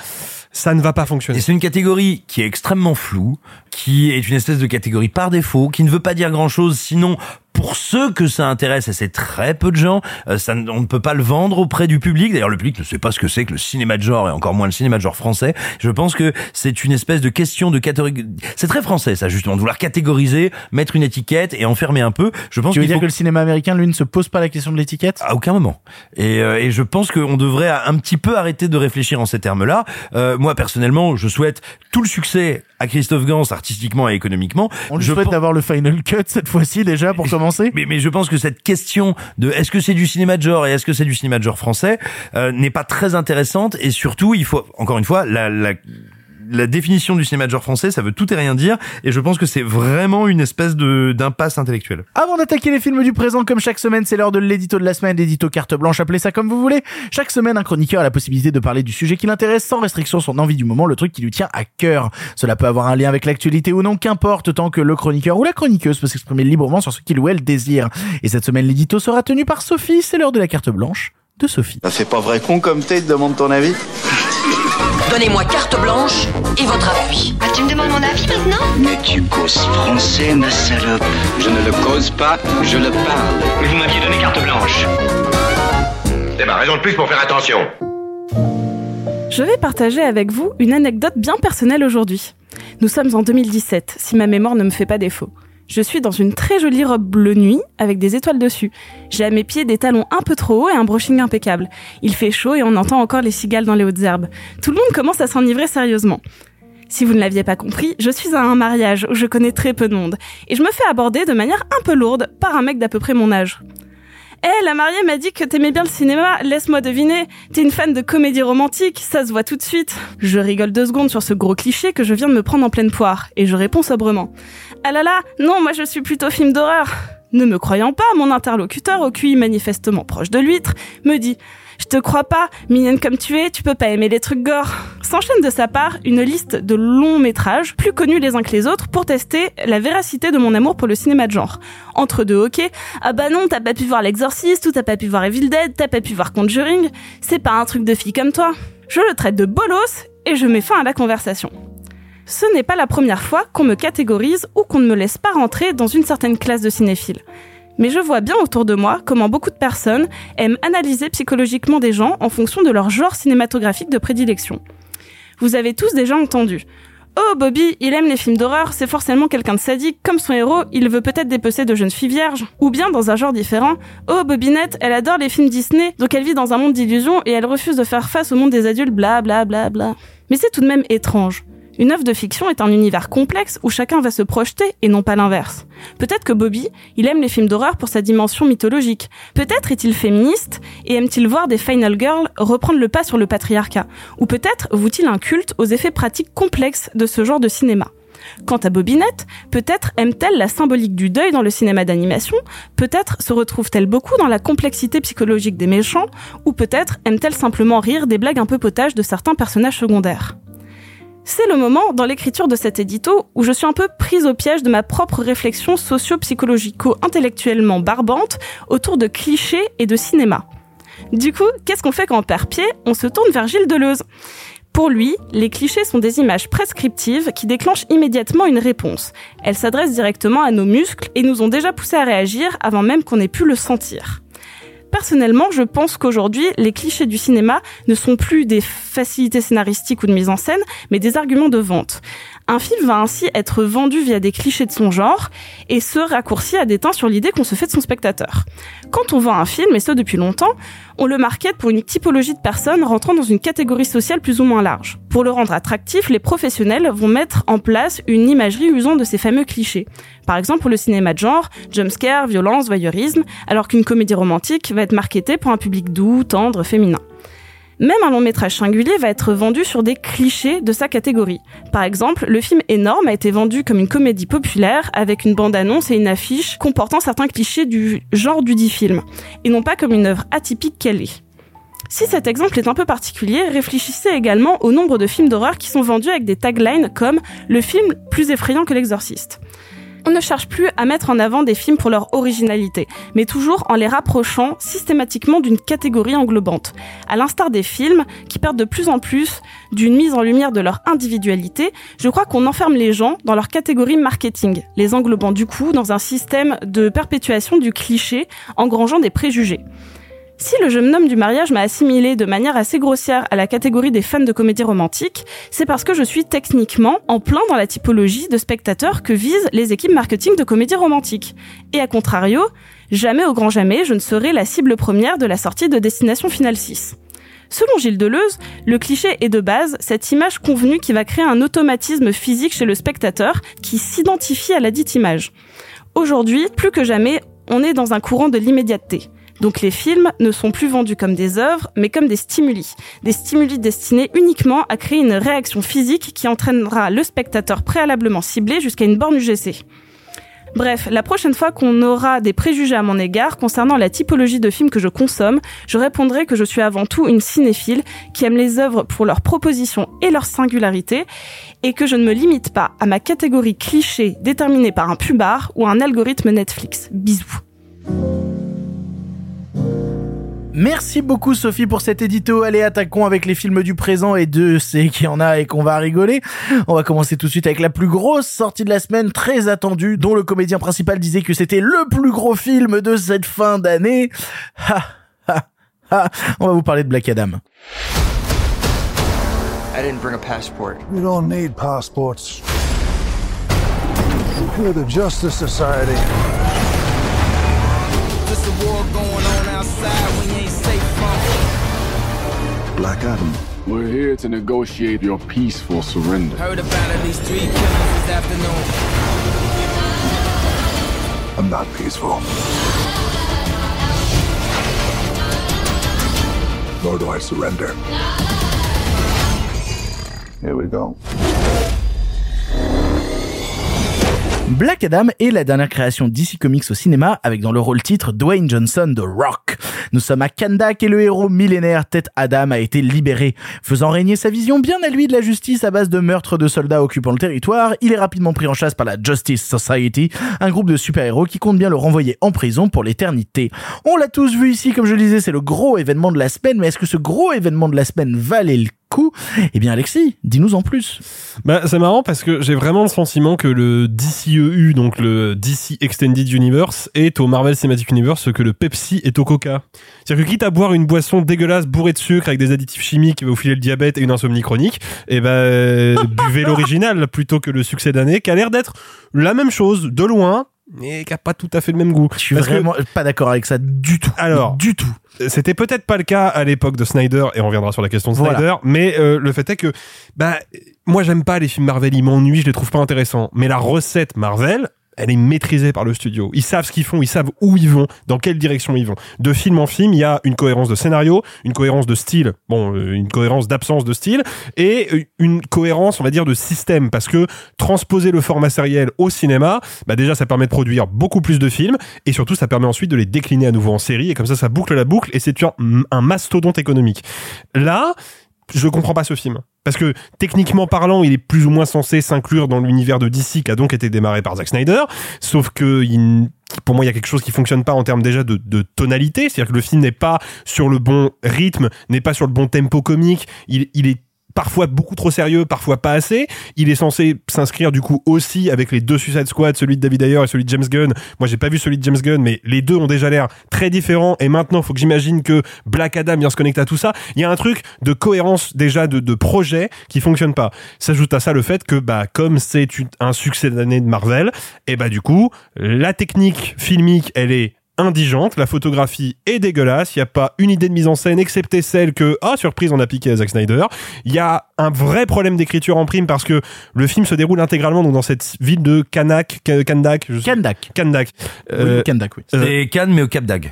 ça ne va pas Et fonctionner. c'est une catégorie qui est extrêmement floue, qui est une espèce de catégorie par défaut, qui ne veut pas dire grand chose, sinon pour ceux que ça intéresse, et c'est très peu de gens, euh, ça, on ne peut pas le vendre auprès du public. D'ailleurs, le public ne sait pas ce que c'est que le cinéma de genre, et encore moins le cinéma de genre français. Je pense que c'est une espèce de question de catégorie. C'est très français, ça, justement, de vouloir catégoriser, mettre une étiquette et enfermer un peu. Je pense Tu veux dire faut que le cinéma américain, lui, ne se pose pas la question de l'étiquette? À aucun moment. Et, euh, et je pense qu'on devrait un petit peu arrêter de réfléchir en ces termes-là. Euh, moi, personnellement, je souhaite tout le succès à Christophe Gans, artistiquement et économiquement. On lui je souhaite d'avoir le final cut cette fois-ci déjà pour commencer. mais, je pense que cette question de est-ce que c'est du cinéma de genre et est-ce que c'est du cinéma de genre français euh, n'est pas très intéressante. Et surtout il faut encore une fois la la définition du cinéma de genre français, ça veut tout et rien dire, et je pense que c'est vraiment une espèce de d'impasse intellectuelle. Avant d'attaquer les films du présent, comme chaque semaine, c'est l'heure de l'édito de la semaine, l'édito carte blanche, appelez ça comme vous voulez. Chaque semaine, un chroniqueur a la possibilité de parler du sujet qui l'intéresse sans restriction, son envie du moment, le truc qui lui tient à cœur. Cela peut avoir un lien avec l'actualité ou non, qu'importe, tant que le chroniqueur ou la chroniqueuse peut s'exprimer librement sur ce qu'il ou elle désire. Et cette semaine, l'édito sera tenu par Sophie, c'est l'heure de la carte blanche de Sophie. Ça fait pas vrai con comme t'es, te demande ton avis Donnez-moi carte blanche et votre appui. Ah, tu me demandes mon avis maintenant Mais tu causes français, ma salope. Je ne le cause pas, je le parle. Mais vous m'aviez donné carte blanche. C'est ma raison de plus pour faire attention. Je vais partager avec vous une anecdote bien personnelle aujourd'hui. Nous sommes en 2017, si ma mémoire ne me fait pas défaut. Je suis dans une très jolie robe bleu nuit avec des étoiles dessus. J'ai à mes pieds des talons un peu trop hauts et un brushing impeccable. Il fait chaud et on entend encore les cigales dans les hautes herbes. Tout le monde commence à s'enivrer sérieusement. Si vous ne l'aviez pas compris, je suis à un mariage où je connais très peu de monde et je me fais aborder de manière un peu lourde par un mec d'à peu près mon âge. Eh, la mariée m'a dit que t'aimais bien le cinéma, laisse-moi deviner. T'es une fan de comédie romantique, ça se voit tout de suite. Je rigole deux secondes sur ce gros cliché que je viens de me prendre en pleine poire, et je réponds sobrement. Ah là là, non, moi je suis plutôt film d'horreur. Ne me croyant pas, mon interlocuteur, au QI manifestement proche de l'huître, me dit Je te crois pas, mignonne comme tu es, tu peux pas aimer les trucs gore. S'enchaîne de sa part une liste de longs métrages, plus connus les uns que les autres, pour tester la véracité de mon amour pour le cinéma de genre. Entre deux, ok, ah bah non, t'as pas pu voir L'Exorciste, ou t'as pas pu voir Evil Dead, t'as pas pu voir Conjuring, c'est pas un truc de fille comme toi. Je le traite de bolos, et je mets fin à la conversation. Ce n'est pas la première fois qu'on me catégorise ou qu'on ne me laisse pas rentrer dans une certaine classe de cinéphiles. Mais je vois bien autour de moi comment beaucoup de personnes aiment analyser psychologiquement des gens en fonction de leur genre cinématographique de prédilection. Vous avez tous déjà entendu. Oh, Bobby, il aime les films d'horreur, c'est forcément quelqu'un de sadique, comme son héros, il veut peut-être dépecer de jeunes filles vierges. Ou bien dans un genre différent, oh, Bobinette, elle adore les films Disney, donc elle vit dans un monde d'illusions et elle refuse de faire face au monde des adultes, bla bla bla bla. Mais c'est tout de même étrange. Une œuvre de fiction est un univers complexe où chacun va se projeter et non pas l'inverse. Peut-être que Bobby, il aime les films d'horreur pour sa dimension mythologique. Peut-être est-il féministe et aime-t-il voir des final girls reprendre le pas sur le patriarcat. Ou peut-être voue-t-il un culte aux effets pratiques complexes de ce genre de cinéma. Quant à Bobinette, peut-être aime-t-elle la symbolique du deuil dans le cinéma d'animation, peut-être se retrouve-t-elle beaucoup dans la complexité psychologique des méchants, ou peut-être aime-t-elle simplement rire des blagues un peu potages de certains personnages secondaires. C'est le moment dans l'écriture de cet édito où je suis un peu prise au piège de ma propre réflexion socio-psychologico-intellectuellement barbante autour de clichés et de cinéma. Du coup, qu'est-ce qu'on fait quand on perd pied? On se tourne vers Gilles Deleuze. Pour lui, les clichés sont des images prescriptives qui déclenchent immédiatement une réponse. Elles s'adressent directement à nos muscles et nous ont déjà poussé à réagir avant même qu'on ait pu le sentir. Personnellement, je pense qu'aujourd'hui, les clichés du cinéma ne sont plus des facilités scénaristiques ou de mise en scène, mais des arguments de vente. Un film va ainsi être vendu via des clichés de son genre et ce raccourci à déteint sur l'idée qu'on se fait de son spectateur. Quand on vend un film, et ce depuis longtemps, on le market pour une typologie de personnes rentrant dans une catégorie sociale plus ou moins large. Pour le rendre attractif, les professionnels vont mettre en place une imagerie usant de ces fameux clichés. Par exemple, pour le cinéma de genre, jumpscare, violence, voyeurisme, alors qu'une comédie romantique va être marketée pour un public doux, tendre, féminin. Même un long métrage singulier va être vendu sur des clichés de sa catégorie. Par exemple, le film Énorme a été vendu comme une comédie populaire avec une bande-annonce et une affiche comportant certains clichés du genre du dit film, et non pas comme une œuvre atypique qu'elle est. Si cet exemple est un peu particulier, réfléchissez également au nombre de films d'horreur qui sont vendus avec des taglines comme le film plus effrayant que l'exorciste on ne cherche plus à mettre en avant des films pour leur originalité, mais toujours en les rapprochant systématiquement d'une catégorie englobante. À l'instar des films, qui perdent de plus en plus d'une mise en lumière de leur individualité, je crois qu'on enferme les gens dans leur catégorie marketing, les englobant du coup dans un système de perpétuation du cliché, engrangeant des préjugés. Si le jeune homme du mariage m'a assimilé de manière assez grossière à la catégorie des fans de comédies romantiques, c'est parce que je suis techniquement en plein dans la typologie de spectateurs que visent les équipes marketing de comédies romantiques. Et à contrario, jamais au grand jamais je ne serai la cible première de la sortie de Destination Finale 6. Selon Gilles Deleuze, le cliché est de base cette image convenue qui va créer un automatisme physique chez le spectateur qui s'identifie à la dite image. Aujourd'hui, plus que jamais, on est dans un courant de l'immédiateté. Donc les films ne sont plus vendus comme des œuvres, mais comme des stimuli. Des stimuli destinés uniquement à créer une réaction physique qui entraînera le spectateur préalablement ciblé jusqu'à une borne UGC. Bref, la prochaine fois qu'on aura des préjugés à mon égard concernant la typologie de films que je consomme, je répondrai que je suis avant tout une cinéphile qui aime les œuvres pour leur proposition et leur singularité et que je ne me limite pas à ma catégorie cliché déterminée par un pubard ou un algorithme Netflix. Bisous. Merci beaucoup Sophie pour cet édito. Allez, attaquons avec les films du présent et de c'est qu'il y en a et qu'on va rigoler. On va commencer tout de suite avec la plus grosse sortie de la semaine, très attendue, dont le comédien principal disait que c'était le plus gros film de cette fin d'année. Ha, ha, ha. On va vous parler de Black Adam. I didn't bring a passport. You don't need passports. You're the Justice Society. Black Adam. We're here to negotiate your peaceful surrender. Heard about at least three killings this afternoon. I'm not peaceful. Nor do I surrender. Here we go. Black Adam est la dernière création DC Comics au cinéma avec dans le rôle titre Dwayne Johnson de Rock. Nous sommes à Kandak et le héros millénaire Ted Adam a été libéré. Faisant régner sa vision bien à lui de la justice à base de meurtres de soldats occupant le territoire, il est rapidement pris en chasse par la Justice Society, un groupe de super-héros qui compte bien le renvoyer en prison pour l'éternité. On l'a tous vu ici, comme je disais, c'est le gros événement de la semaine, mais est-ce que ce gros événement de la semaine valait le coup. Eh bien, Alexis, dis-nous en plus. Bah, c'est marrant parce que j'ai vraiment le sentiment que le DCEU, donc le DC Extended Universe, est au Marvel Cinematic Universe ce que le Pepsi est au Coca. C'est-à-dire que quitte à boire une boisson dégueulasse bourrée de sucre avec des additifs chimiques qui va vous filer le diabète et une insomnie chronique, eh ben, buvez l'original plutôt que le succès d'année qui a l'air d'être la même chose de loin, mais qui a pas tout à fait le même goût. Je suis Parce que- vraiment pas d'accord avec ça du tout. alors, du tout. C'était peut-être pas le cas à l'époque de Snyder, et on reviendra sur la question de Voilà. Snyder, mais euh, le fait est que, bah, moi j'aime pas les films Marvel, ils m'ennuient, je les trouve pas intéressants. Mais la recette Marvel, elle est maîtrisée par le studio. Ils savent ce qu'ils font, ils savent où ils vont, dans quelle direction ils vont. De film en film, il y a une cohérence de scénario, une cohérence de style, bon, euh, une cohérence d'absence de style, et euh, une cohérence, on va dire, de système, parce que transposer le format sériel au cinéma, bah déjà ça permet de produire beaucoup plus de films, et surtout ça permet ensuite de les décliner à nouveau en série, et comme ça ça boucle la boucle, et c'est un, un mastodonte économique. Là, je comprends pas ce film. Parce que techniquement parlant, il est plus ou moins censé s'inclure dans l'univers de DC qui a donc été démarré par Zack Snyder. Sauf que pour moi, il y a quelque chose qui fonctionne pas en termes déjà de, tonalité. C'est-à-dire que le film n'est pas sur le bon rythme, n'est pas sur le bon tempo comique. Il est parfois beaucoup trop sérieux, parfois pas assez. Il est censé s'inscrire du coup aussi avec les deux Suicide Squad, celui de David Ayer et celui de James Gunn. Moi, j'ai pas vu celui de James Gunn, mais les deux ont déjà l'air très différents. Et maintenant, faut que j'imagine que Black Adam vient se connecter à tout ça. Il y a un truc de cohérence déjà de, de projet qui fonctionne pas. S'ajoute à ça le fait que, bah, comme c'est un succès d'année de Marvel, et bah du coup, la technique filmique, elle est indigente, la photographie est dégueulasse, il n'y a pas une idée de mise en scène excepté celle que, ah surprise, on a piqué à Zack Snyder. Il y a un vrai problème d'écriture en prime parce que le film se déroule intégralement donc, dans cette ville de Kanak, Ka- Kandak, je sais- Kandak. Kandak. Euh, oui, Kandak, oui. C'est Cannes, mais au Cap d'Agde.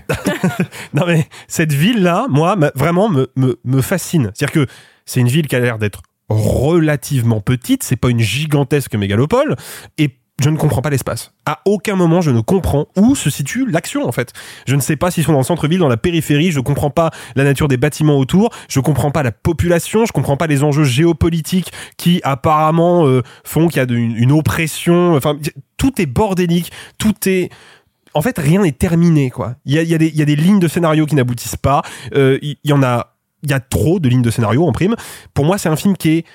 non mais cette ville-là, moi, vraiment me, me, me fascine. C'est-à-dire que c'est une ville qui a l'air d'être relativement petite, c'est pas une gigantesque mégalopole, et je ne comprends pas l'espace. À aucun moment, je ne comprends où se situe l'action, en fait. Je ne sais pas s'ils sont dans le centre-ville, dans la périphérie, je comprends pas la nature des bâtiments autour, je comprends pas la population, je comprends pas les enjeux géopolitiques qui, apparemment, euh, font qu'il y a une, oppression, enfin, tout est bordélique, tout est, en fait, rien n'est terminé, quoi. Il y a, des- lignes de scénario qui n'aboutissent pas. Euh, il y, en a, il y a trop de lignes de scénario en prime. Pour moi, c'est un film qui est,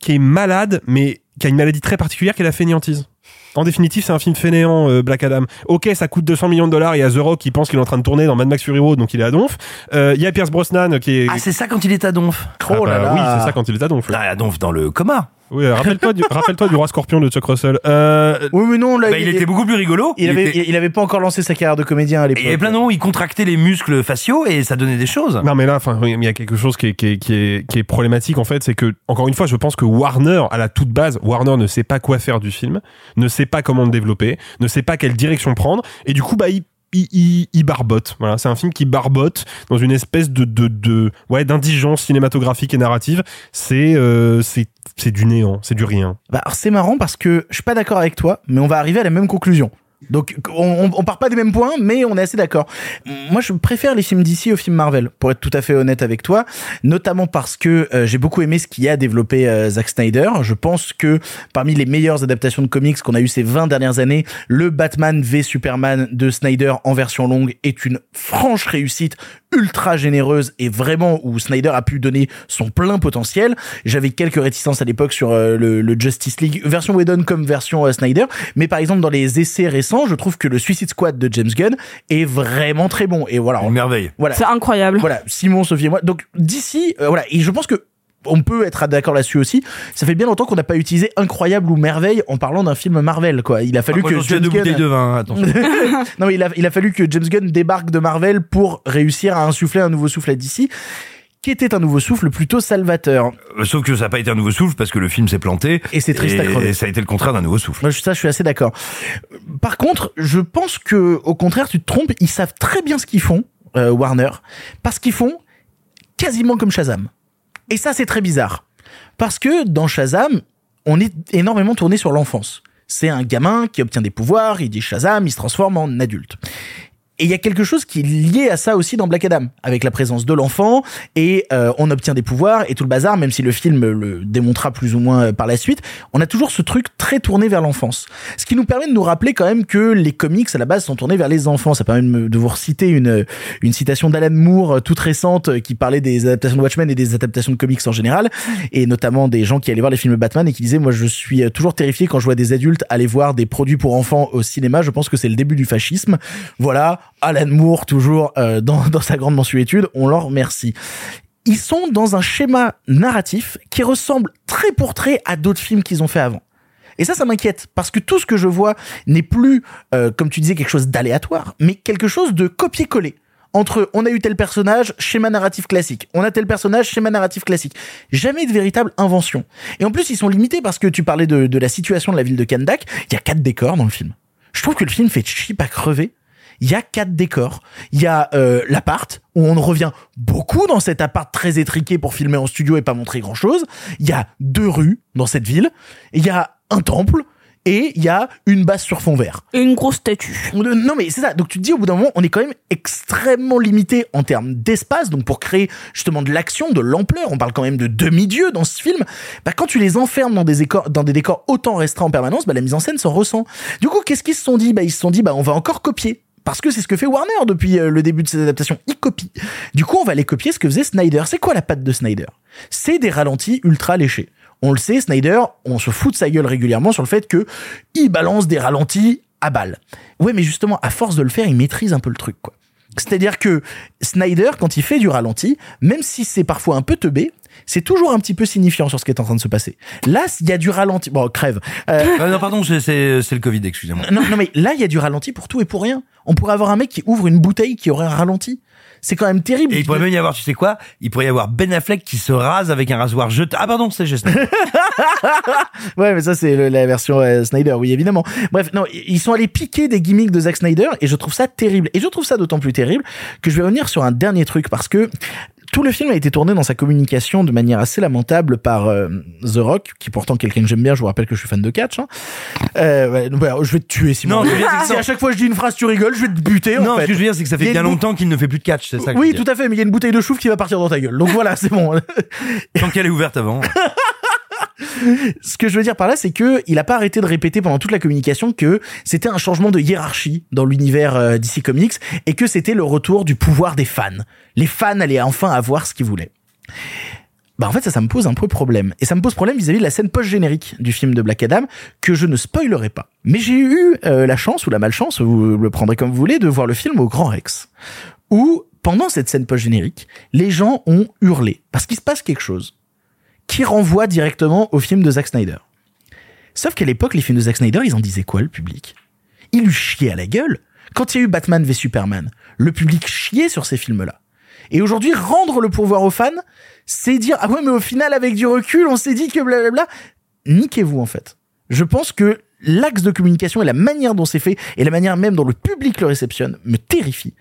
qui est malade, mais qui a une maladie très particulière qui est la fainéantise. En définitive, c'est un film fainéant, euh, Black Adam. Ok, ça coûte 200 millions de dollars. Il y a The Rock qui pense qu'il est en train de tourner dans Mad Max Fury Road, donc il est à Donf. Euh, Il y a Pierce Brosnan qui est. Ah, c'est ça quand il est à Donf. Ah bah Oui, c'est ça quand il est à Donf. Là, à Donf, dans le coma. Oui, rappelle-toi du, rappelle-toi du roi scorpion de Chuck Russell. Euh, Oui, mais non, là, Bah, il était beaucoup plus rigolo. Il, Il avait, était- il avait pas encore lancé sa carrière de comédien à l'époque. il y avait plein de moments où il contractait les muscles faciaux et ça donnait des choses. Non mais là, enfin, il y a quelque chose qui est, qui est, qui est, qui est problématique en fait, c'est que encore une fois, je pense que Warner, à la toute base, Warner ne sait pas quoi faire du film, ne sait pas comment le développer, ne sait pas quelle direction prendre, et du coup, bah, il il, barbote. Voilà, c'est un film qui barbote dans une espèce de de, de ouais d'indigence cinématographique et narrative. C'est euh, c'est c'est du néant, c'est du rien. Bah, c'est marrant parce que je suis pas d'accord avec toi, mais on va arriver à la même conclusion. Donc on, on, part pas des mêmes points, mais on est assez d'accord. Moi, je préfère les films d'ici aux films Marvel, pour être tout à fait honnête avec toi, notamment parce que euh, j'ai beaucoup aimé ce qui a développé euh, Zack Snyder. Je pense que parmi les meilleures adaptations de comics qu'on a eu ces 20 dernières années, le Batman v Superman de Snyder en version longue est une franche réussite ultra généreuse et vraiment où Snyder a pu donner son plein potentiel. J'avais quelques réticences à l'époque sur euh, le, le Justice League version Whedon comme version euh, Snyder, mais par exemple dans les essais récents, je trouve que le Suicide Squad de James Gunn est vraiment très bon et voilà. Une merveille. Voilà. C'est incroyable. Voilà, Simon, Sophie et moi. Donc d'ici, euh, voilà, et je pense que on peut être d'accord là-dessus aussi. Ça fait bien longtemps qu'on n'a pas utilisé incroyable ou merveille en parlant d'un film Marvel, quoi. Il a fallu que James Gunn- de vin, attention. non, mais il a, il a fallu que James Gunn débarque de Marvel pour réussir à insuffler un nouveau souffle à DC, qui était un nouveau souffle plutôt salvateur. Euh, Sauf que ça n'a pas été un nouveau souffle parce que le film s'est planté. Et c'est triste à crever. Et ça a été le contraire d'un nouveau souffle. Moi, je- ça, je suis assez d'accord. Par contre, je pense que, au contraire, tu te trompes. Ils savent très bien ce qu'ils font, euh, Warner, parce qu'ils font quasiment comme Shazam. Et ça, c'est très bizarre. Parce que dans Shazam, on est énormément tourné sur l'enfance. C'est un gamin qui obtient des pouvoirs, il dit Shazam, il se transforme en adulte. Et il y a quelque chose qui est lié à ça aussi dans Black Adam, avec la présence de l'enfant, et euh, on obtient des pouvoirs et tout le bazar, même si le film le démontrera plus ou moins euh, par la suite, on a toujours ce truc très tourné vers l'enfance. Ce qui nous permet de nous rappeler quand même que les comics à la base sont tournés vers les enfants. Ça permet de, vous reciter une, une citation d'Alan Moore euh, toute récente euh, qui parlait des adaptations de Watchmen et des adaptations de comics en général, et notamment des gens qui allaient voir les films Batman et qui disaient moi je suis toujours terrifié quand je vois des adultes aller voir des produits pour enfants au cinéma. Je pense que c'est le début du fascisme. Voilà, Alan Moore toujours euh, dans, dans sa grande mensuétude. On leur remercie ils sont dans un schéma narratif qui ressemble très pour trait à d'autres films qu'ils ont fait avant. Et ça, ça m'inquiète parce que tout ce que je vois n'est plus, euh, comme tu disais, quelque chose d'aléatoire, mais quelque chose de copier-coller. Entre on a eu tel personnage, schéma narratif classique. On a tel personnage, schéma narratif classique. Jamais de véritable invention. Et en plus, ils sont limités parce que tu parlais de, de la situation de la ville de Kandak. Il y a quatre décors dans le film. Je trouve que le film fait cheap à crever il y a quatre décors. Il y a euh, l'appart où on revient beaucoup dans cet appart très étriqué pour filmer en studio et pas montrer grand chose. Il y a deux rues dans cette ville. Il y a un temple et il y a une base sur fond vert. Et une grosse statue. Non mais c'est ça. Donc tu te dis au bout d'un moment, on est quand même extrêmement limité en termes d'espace. Donc pour créer justement de l'action, de l'ampleur, on parle quand même de demi-dieux dans ce film. Bah quand tu les enfermes dans des décors, dans des décors autant restreints en permanence, bah la mise en scène s'en ressent. Du coup, qu'est-ce qu'ils se sont dit? Bah ils se sont dit bah on va encore copier. Parce que c'est ce que fait Warner depuis euh, le début de ses adaptations. Il copie. Du coup, on va aller copier ce que faisait Snyder. C'est quoi la patte de Snyder? C'est des ralentis ultra léchés. On le sait, Snyder, on se fout de sa gueule régulièrement sur le fait que il balance des ralentis à balle. Ouais, mais justement, à force de le faire, il maîtrise un peu le truc. C'est-à-dire que Snyder, quand il fait du ralenti, même si c'est parfois un peu teubé, c'est toujours un petit peu signifiant sur ce qui est en train de se passer. Là, il y a du ralenti. Bon, crève. Euh, Euh, non, pardon, c'est le Covid, excusez-moi. non, non, mais là, il y a du ralenti pour tout et pour rien. On pourrait avoir un mec qui ouvre une bouteille qui aurait un ralenti. C'est quand même terrible. Et il pourrait même y avoir, tu sais quoi Il pourrait y avoir Ben Affleck qui se rase avec un rasoir jeté. Ah pardon, c'est juste. ouais, mais ça, c'est la version euh, Snyder, oui, évidemment. Bref, non, ils sont allés piquer des gimmicks de Zack Snyder et je trouve ça terrible. Et je trouve ça d'autant plus terrible que je vais revenir sur un dernier truc parce que tout le film a été tourné dans sa communication de manière assez lamentable par euh, The Rock, qui est pourtant quelqu'un que j'aime bien. Je vous rappelle que je suis fan de catch. Hein. Euh, ouais, voilà, je vais te tuer, Simon. Non, je veux dire, c'est que si à chaque fois je dis une phrase, tu rigoles, je vais te buter. en non, fait. ce que je veux dire, c'est que ça fait a bien longtemps qu'il ne fait plus de catch, c'est ça. que Oui, tout à fait, mais il y a une bouteille de chouffe qui va partir dans ta gueule. Donc voilà, c'est bon. Tant qu'elle est ouverte avant. Ce que je veux dire par là, c'est que il a pas arrêté de répéter pendant toute la communication que c'était un changement de hiérarchie dans l'univers euh, DC Comics et que c'était le retour du pouvoir des fans. Les fans allaient enfin avoir ce qu'ils voulaient. Bah en fait ça ça me pose un peu problème et ça me pose problème vis-à-vis de la scène post générique du film de Black Adam que je ne spoilerai pas. Mais j'ai eu euh, la chance ou la malchance, vous le prendrez comme vous voulez, de voir le film au Grand Rex où pendant cette scène post générique, les gens ont hurlé parce qu'il se passe quelque chose qui renvoie directement au film de Zack Snyder. Sauf qu'à l'époque, les films de Zack Snyder, ils en disaient quoi, le public? Il lui chiait à la gueule. Quand il y a eu Batman v Superman, le public chiait sur ces films-là. Et aujourd'hui, rendre le pouvoir aux fans, c'est dire, ah ouais, mais au final, avec du recul, on s'est dit que blablabla. Niquez-vous, en fait. Je pense que l'axe de communication et la manière dont c'est fait, et la manière même dont le public le réceptionne, me terrifie.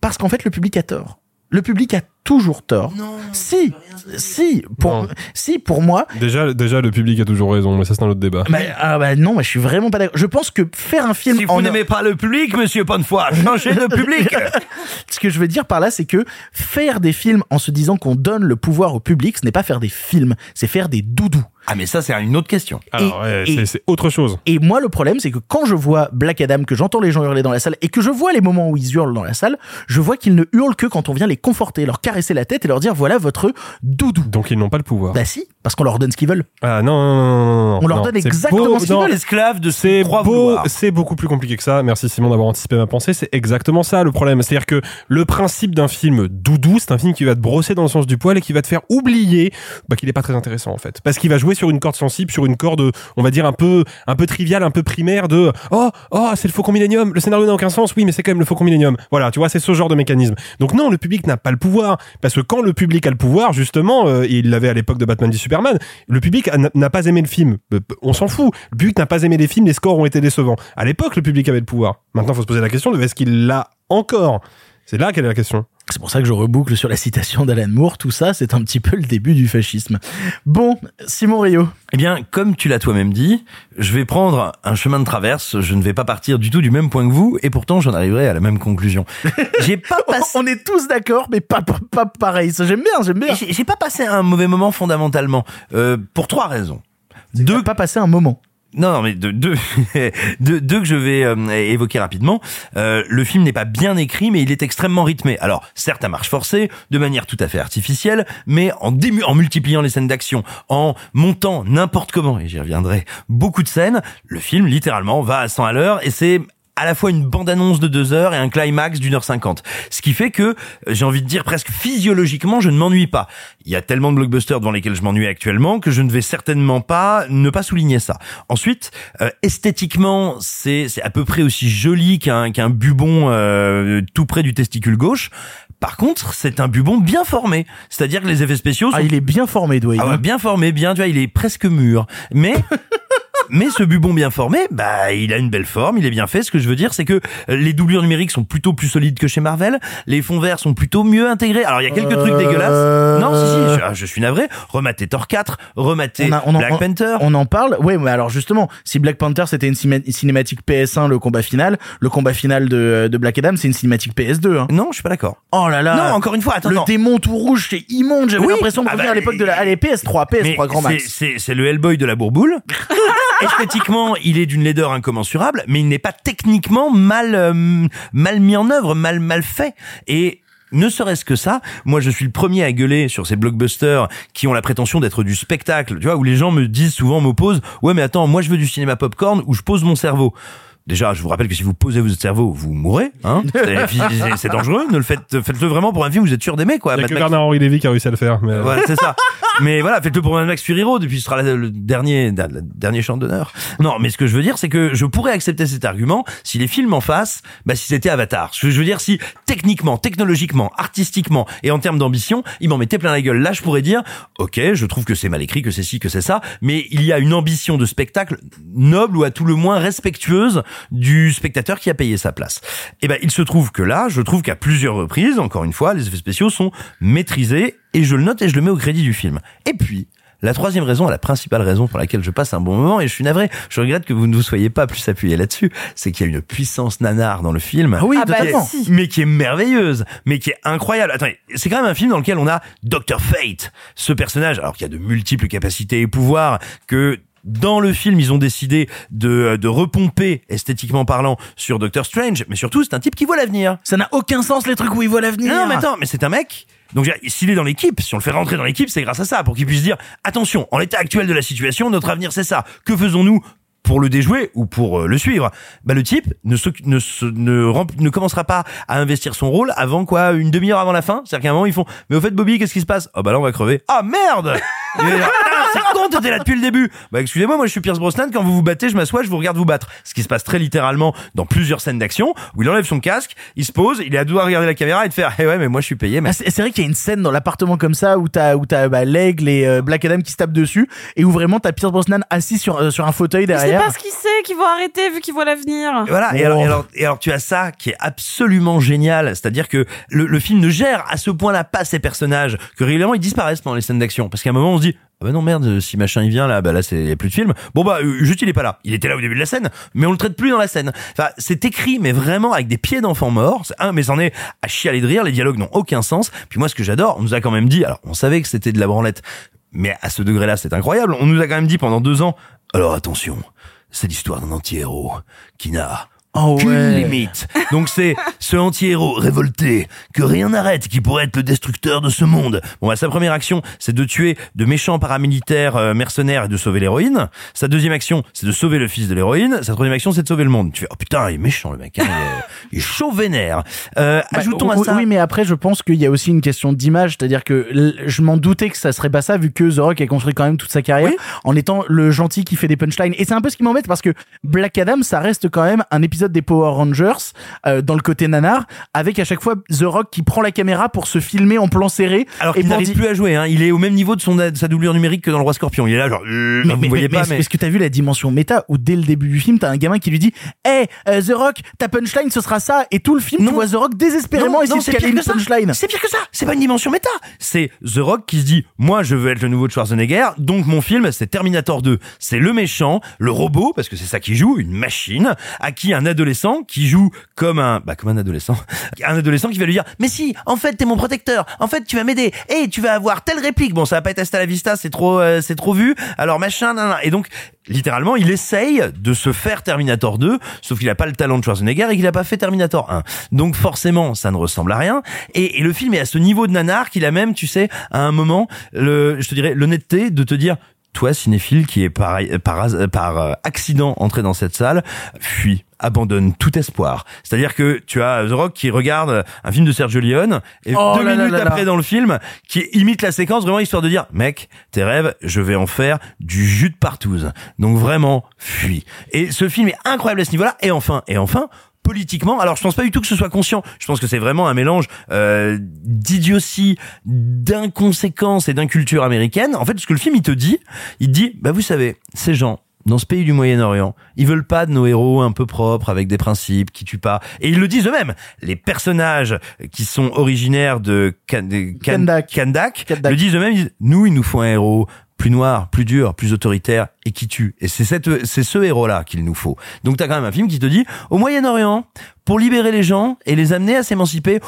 Parce qu'en fait, le public a tort. Le public a toujours tort. si, si, pour, Non. si, pour moi, Déjà, déjà, le public a toujours raison, mais ça, c'est un autre débat. bah, ah bah non, moi, je suis vraiment pas d'accord. Je pense que faire un film Si vous en n'aimez pas le public, monsieur Bonnefoy, changez de public. ce que je veux dire par là, c'est que faire des films en se disant qu'on donne le pouvoir au public, ce n'est pas faire des films, c'est faire des doudous. Ah mais ça c'est une autre question. Alors, ouais, c'est- autre chose. Et moi, le problème, c'est que quand je vois Black Adam, que j'entends les gens hurler dans la salle, et que je vois les moments où ils hurlent dans la salle, je vois qu'ils ne hurlent que quand on vient les conforter, leur caresser la tête et leur dire voilà votre doudou. Donc, ils n'ont pas le pouvoir. Bah si, parce qu'on leur donne ce qu'ils veulent. Ah non, non, non, non, non, On leur non. donne exactement beau- ce qu'ils veulent. L'esclave de C'est ces trois beau, c'est beaucoup plus compliqué que ça. Merci Simon d'avoir anticipé ma pensée. C'est exactement ça le problème. C'est-à-dire que le principe d'un film doudou, c'est un film qui va te brosser dans le sens du poil et qui va te faire oublier bah, qu'il est pas très intéressant en fait, parce qu'il va jouer sur une corde sensible, sur une corde, on va dire un peu, un peu triviale, un peu primaire de oh oh c'est le Faucon Millennium. Le scénario n'a aucun sens, oui, mais c'est quand même le Faucon Millennium. Voilà, tu vois, c'est ce genre de mécanisme. Donc non, le public n'a pas le pouvoir, parce que quand le public a le pouvoir, justement, euh, il l'avait à l'époque de Batman v Superman, le public n'a pas aimé le film. Euh, On s'en fout. Le public n'a pas aimé les films, les scores ont été décevants. À l'époque, le public avait le pouvoir. Maintenant, faut se poser la question de est-ce qu'il l'a encore? C'est là quelle est la question. C'est pour ça que je reboucle sur la citation d'Alan Moore. Tout ça, c'est un petit peu le début du fascisme. Bon, Simon Rio. Eh bien, comme tu l'as toi-même dit, je vais prendre un chemin de traverse. Je ne vais pas partir du tout du même point que vous, et pourtant j'en arriverai à la même conclusion. J'ai pas passé. On est tous d'accord, mais pas, pas, pas pareil. Ça, j'aime bien, j'aime bien. J'ai j'ai pas passé un mauvais moment fondamentalement, euh, pour trois raisons. Deux. Pas passé un moment. Non, non, mais deux, deux, que je vais euh, évoquer rapidement. Euh, le film n'est pas bien écrit, mais il est extrêmement rythmé. Alors, certes, à marche forcée, de manière tout à fait artificielle, mais en, en multipliant les scènes d'action, en montant n'importe comment, et j'y reviendrai, beaucoup de scènes, le film, littéralement, va à 100 à l'heure, et c'est à la fois une bande-annonce de deux heures et un climax d'une heure cinquante. Ce qui fait que, j'ai envie de dire presque physiologiquement, je ne m'ennuie pas. Il y a tellement de blockbusters devant lesquels je m'ennuie actuellement que je ne vais certainement pas ne pas souligner ça. Ensuite, euh, esthétiquement, c'est c'est à peu près aussi joli qu'un qu'un bubon euh, tout près du testicule gauche. Par contre, c'est un bubon bien formé. C'est-à-dire que les effets spéciaux sont... Ah, il est bien formé, Dwayne. Ah ouais, bien formé, bien, tu vois, il est presque mûr. Mais... Mais ce bubon bien formé, bah, il a une belle forme, il est bien fait. Ce que je veux dire, c'est que les doublures numériques sont plutôt plus solides que chez Marvel. Les fonds verts sont plutôt mieux intégrés. Alors, il y a quelques trucs dégueulasses. Non, si, si, je, je suis navré. Rematez Thor 4, rematez On a- on en- Black on- Panther. On en parle. Oui, mais alors justement, si Black Panther c'était une cinématique PS1, le combat final, le combat final de, de Black Adam, c'est une cinématique PS2. Hein. Non, je suis pas d'accord. Oh là là. Non, encore une fois, attends, Le non. démon tout rouge, c'est immonde. J'avais Oui. l'impression de Ah revenir bah, à l'époque de la. Allez, PS3, PS3, Mais grand c'est- max. C'est c'est le Hellboy de la bourboule. Esthétiquement, il est d'une laideur incommensurable, mais il n'est pas techniquement mal euh, mal mis en œuvre, mal mal fait. Et ne serait-ce que ça, moi je suis le premier à gueuler sur ces blockbusters qui ont la prétention d'être du spectacle, tu vois, où les gens me disent souvent, m'opposent, ouais mais attends, moi je veux du cinéma popcorn où je pose mon cerveau. Déjà, je vous rappelle que si vous posez votre cerveau, vous mourrez. Hein C'est- dangereux. Ne le faites, faites-le vraiment pour un film que vous êtes sûr d'aimer, quoi. Il y a Mad que Max- Bernard-Henri Lévy qui a réussi à le faire. Mais... voilà, c'est ça. Mais voilà, faites-le pour Mad Max Fury Road, et puis ce sera la- le dernier, la- le dernier chant d'honneur. Non, mais ce que je veux dire, c'est que je pourrais accepter cet argument si les films en face, bah, si c'était Avatar. Ce que je veux dire, si techniquement, technologiquement, artistiquement et en termes d'ambition, ils m'en mettaient plein la gueule. Là, je pourrais dire, ok, je trouve que c'est mal écrit, que c'est ci, que c'est ça, mais il y a une ambition de spectacle noble ou à tout le moins respectueuse du spectateur qui a payé sa place. Et ben, il se trouve que là, je trouve qu'à plusieurs reprises, encore une fois, les effets spéciaux sont maîtrisés et je le note et je le mets au crédit du film. Et puis, la troisième raison, la principale raison pour laquelle je passe un bon moment, et je suis navré, je regrette que vous ne vous soyez pas plus appuyé là-dessus, c'est qu'il y a une puissance nanar dans le film. Ah oui, Ah bah si. Mais qui est merveilleuse, mais qui est incroyable. Attendez, c'est quand même un film dans lequel on a Dr. Fate, ce personnage, alors qu'il y a de multiples capacités et pouvoirs, que dans le film, ils ont décidé de, de repomper, esthétiquement parlant, sur Doctor Strange, mais surtout, c'est un type qui voit l'avenir. Ça n'a aucun sens les trucs où il voit l'avenir. Non, mais attends, mais c'est un mec. Donc, s'il est dans l'équipe, si on le fait rentrer dans l'équipe, c'est grâce à ça, pour qu'il puisse dire, attention, en l'état actuel de la situation, notre avenir, c'est ça. Que faisons-nous pour le déjouer ou pour euh, le suivre? Bah, le type ne, s'occu- ne, se- ne, ne commencera pas à investir son rôle avant quoi, une demi-heure avant la fin? C'est-à-dire qu'à un moment, ils font, mais au fait, Bobby, qu'est-ce qui se passe? Ah bah là, on va crever. Ah merde C'est con, t'étais là depuis le début. Bah excusez-moi, moi je suis Pierce Brosnan. Quand vous vous battez, je m'assois, je vous regarde vous battre. Ce qui se passe très littéralement dans plusieurs scènes d'action où il enlève son casque, il se pose, il est à deux à regarder la caméra et de faire, eh ouais, mais moi je suis payé. Mais Ah, c'est c'est vrai qu'il y a une scène dans l'appartement comme ça où t'as où t'as bah, l'aigle et euh, Black Adam qui se tapent dessus et où vraiment t'as Pierce Brosnan assis sur euh, sur un fauteuil Je sais derrière. pas ce qu'il sait, qu'il va arrêter vu qu'il voit l'avenir. Et Voilà. Et, Oh. alors, et, alors, et alors, tu as ça qui est absolument génial. C'est-à-dire que le, le film ne gère à ce point-là pas ses personnages que régulièrement ils disparaissent pendant les scènes d'action. Parce qu'à un moment, on se dit, ah bah non merde, si machin il vient là, bah là c'est y a plus de film. Bon bah euh, juste il est pas là. Il était là au début de la scène, mais on le traite plus dans la scène. Enfin, c'est écrit mais vraiment avec des pieds d'enfants morts. Un mais c'en est à chialer de rire. Les dialogues n'ont aucun sens. Puis moi ce que j'adore, on nous a quand même dit, alors on savait que c'était de la branlette, mais à ce degré-là c'est incroyable. On nous a quand même dit pendant deux ans. Alors attention, c'est l'histoire d'un anti-héros qui n'a Oh ouais. limite. Donc c'est ce anti-héros révolté que rien n'arrête, qui pourrait être le destructeur de ce monde. Bon, bah, sa première action, c'est de tuer de méchants paramilitaires euh, mercenaires et de sauver l'héroïne. Sa deuxième action, c'est de sauver le fils de l'héroïne. Sa troisième action, c'est de sauver le monde. Tu fais, oh putain, il est méchant le mec. hein, il, est, chaud vénère. Euh, Bah, ajoutons à ça. Oui, mais après, je pense qu'il y a aussi une question d'image, c'est-à-dire que je m'en doutais que ça serait pas ça, vu que The Rock a construit quand même toute sa carrière en étant le gentil qui fait des punchlines. Et c'est un peu ce qui m'embête parce que Black Adam, ça reste quand même un épisode épisode des Power Rangers euh, dans le côté nanar, avec à chaque fois The Rock qui prend la caméra pour se filmer en plan serré. Alors qu'il n'arrive plus à jouer, hein. il est au même niveau de, son, de sa doublure numérique que dans le Roi Scorpion. Il est là, genre, euh, Mais, vous mais, voyez mais- pas, mais est-ce que t'as vu la dimension méta où dès le début du film t'as un gamin qui lui dit Hey euh, The Rock ta punchline ce sera ça et tout le film tu Non. vois The Rock désespérément essayer de caler une punchline C'est pire que ça. C'est pas une dimension méta. C'est The Rock qui se dit, moi, je veux être le nouveau Schwarzenegger. Donc, mon film, c'est Terminator 2. C'est le méchant, le robot, parce que c'est ça qui joue, une machine, à qui un adolescent qui joue comme un, bah, comme un adolescent, un adolescent qui va lui dire, mais si, en fait, t'es mon protecteur. En fait, tu vas m'aider. Et tu vas avoir telle réplique. Bon, ça va pas être hasta la vista, c'est trop, euh, c'est trop vu. Alors, machin, nan. Et donc, littéralement, il essaye de se faire Terminator 2, sauf qu'il a pas le talent de Schwarzenegger et qu'il a pas fait Terminator 1. Donc forcément, ça ne ressemble à rien. Et, et le film est à ce niveau de nanar qu'il a même, tu sais, à un moment, le, je te dirais, l'honnêteté de te dire, toi, cinéphile qui est par, par, euh, accident entré dans cette salle, fuis, abandonne tout espoir. C'est-à-dire que tu as The Rock qui regarde un film de Sergio Leone et Oh deux là minutes là là. après dans le film, qui imite la séquence vraiment histoire de dire, mec, tes rêves, je vais en faire du jus de partouze. Donc vraiment, fuis. Et ce film est incroyable à ce niveau-là. Et enfin, et enfin, politiquement, alors je pense pas du tout que ce soit conscient. Je pense que c'est vraiment un mélange euh, d'idiotie, d'inconséquence et d'inculture américaine. En fait, ce que le film il te dit, il te dit, bah vous savez, ces gens dans ce pays du Moyen-Orient, ils veulent pas de nos héros un peu propres avec des principes qui tuent pas. Et ils le disent eux-mêmes. Les personnages qui sont originaires de, Kan- de Kan- Kandak. Kandak Kandak. le disent eux-mêmes. Ils disent, nous, il nous faut un héros plus noir, plus dur, plus autoritaire et qui tue. Et c'est cette, c'est ce héros-là qu'il nous faut. Donc t'as quand même un film qui te dit, au Moyen-Orient, pour libérer les gens et les amener à s'émanciper,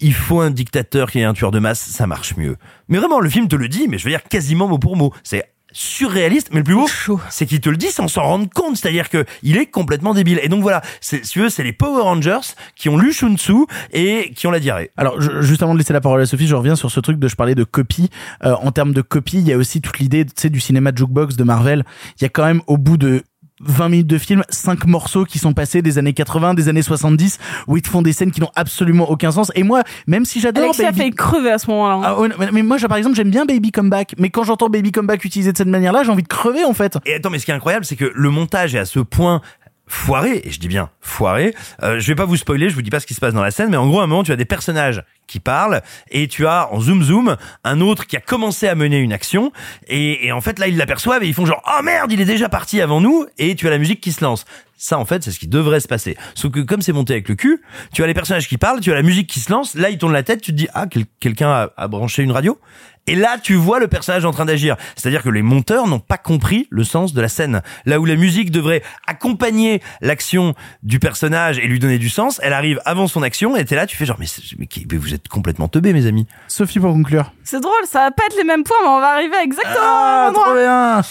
il faut un dictateur qui est un tueur de masse, ça marche mieux. Mais vraiment, le film te le dit, mais je veux dire quasiment mot pour mot. C'est surréaliste, mais le plus beau, c'est qu'il te le dit sans s'en rendre compte. C'est-à-dire que il est complètement débile. Et donc voilà, c'est, si tu veux, c'est les Power Rangers qui ont lu Shun Tzu et qui ont la diarrhée. Alors, je- juste avant de laisser la parole à Sophie, je reviens sur ce truc de je parlais de copie. Euh, en termes de copie, il y a aussi toute l'idée, tu sais, du cinéma jukebox de Marvel. Il y a quand même au bout de 20 minutes de film, 5 morceaux qui sont passés des années 80, des années 70, où ils te font des scènes qui n'ont absolument aucun sens. Et moi, même si j'adore Alexis a Baby- failli crever à ce moment-là. Ah ouais, mais- moi, par exemple, j'aime bien Baby Comeback. Mais quand j'entends Baby Comeback utilisé de cette manière-là, j'ai envie de crever, en fait. Et attends, mais ce qui est incroyable, c'est que le montage est à ce point foiré, et je dis bien foiré. Euh, je vais pas vous spoiler, je vous dis pas ce qui se passe dans la scène, mais en gros, à un moment, tu as des personnages qui parlent, et tu as en zoom zoom un autre qui a commencé à mener une action, et, et en fait là, ils l'aperçoivent et ils font genre oh merde, il est déjà parti avant nous, et tu as la musique qui se lance. Ça, en fait, c'est ce qui devrait se passer. Sauf que comme c'est monté avec le cul, tu as les personnages qui parlent, tu as la musique qui se lance, là, ils tournent la tête, tu te dis, ah, quel- quelqu'un a, a branché une radio? Et là, tu vois le personnage en train d'agir. C'est-à-dire que les monteurs n'ont pas compris le sens de la scène. Là où la musique devrait accompagner l'action du personnage et lui donner du sens, elle arrive avant son action et t'es là, tu fais genre, mais, mais vous êtes complètement teubés, mes amis. Sophie, pour conclure. C'est drôle, ça va pas être les mêmes points, mais on va arriver à exactement Ah, au même endroit. trop bien.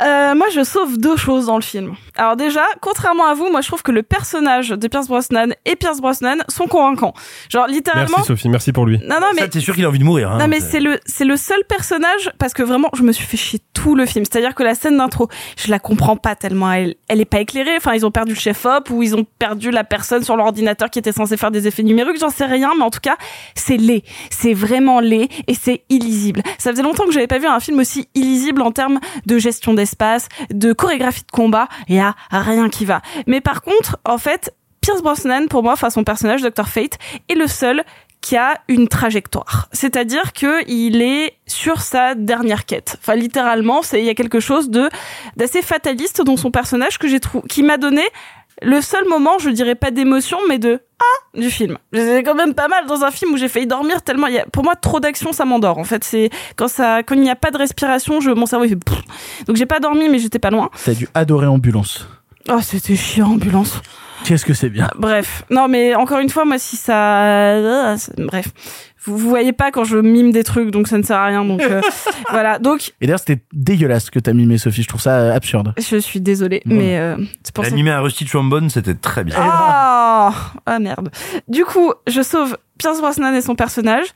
Euh, moi, je sauve deux choses dans le film. Alors déjà, contrairement à vous, moi, je trouve que le personnage de Pierce Brosnan et Pierce Brosnan sont convaincants. Genre littéralement. Merci Sophie, merci pour lui. Non, non, mais t'es sûr qu'il a envie de mourir. Hein, non mais c'est le c'est le seul personnage parce que vraiment je me suis fait chier tout le film. C'est-à-dire que la scène d'intro, je la comprends pas tellement. Elle elle est pas éclairée. Enfin ils ont perdu le chef op ou ils ont perdu la personne sur l'ordinateur qui était censée faire des effets numériques. J'en sais rien, mais en tout cas c'est laid. C'est vraiment laid et c'est illisible. Ça faisait longtemps que j'avais pas vu un film aussi illisible en termes de gestion d'espace, de chorégraphie de combat. Il y a rien qui va. Mais par contre en fait Pierce Brosnan, pour moi, enfin son personnage, Dr. Fate, est le seul qui a une trajectoire. C'est-à-dire que il est sur sa dernière quête. Enfin, littéralement, c'est il y a quelque chose de d'assez fataliste dans son personnage que j'ai trouvé, qui m'a donné le seul moment, je dirais pas d'émotion, mais de ah du film. C'est quand même pas mal dans un film où j'ai failli dormir tellement il y a, pour moi trop d'action ça m'endort. En fait, c'est quand ça quand il n'y a pas de respiration, je mon cerveau il fait pfff. donc j'ai pas dormi mais j'étais pas loin. T'as dû adorer Ambulance. Oh, c'était chiant ambulance. Qu'est-ce que c'est bien. Bref, non mais encore une fois, moi si ça, euh, bref, vous, vous voyez pas quand je mime des trucs, donc ça ne sert à rien. Donc euh, voilà, donc Et d'ailleurs, c'était dégueulasse ce que t'as mimé, Sophie. Je trouve ça euh, absurde. je suis désolée, mais euh, c'est pour ça. L'animé à Rusty Trombone, c'était très bien. Ah ah merde. Du coup, je sauve Pierce Brosnan et son personnage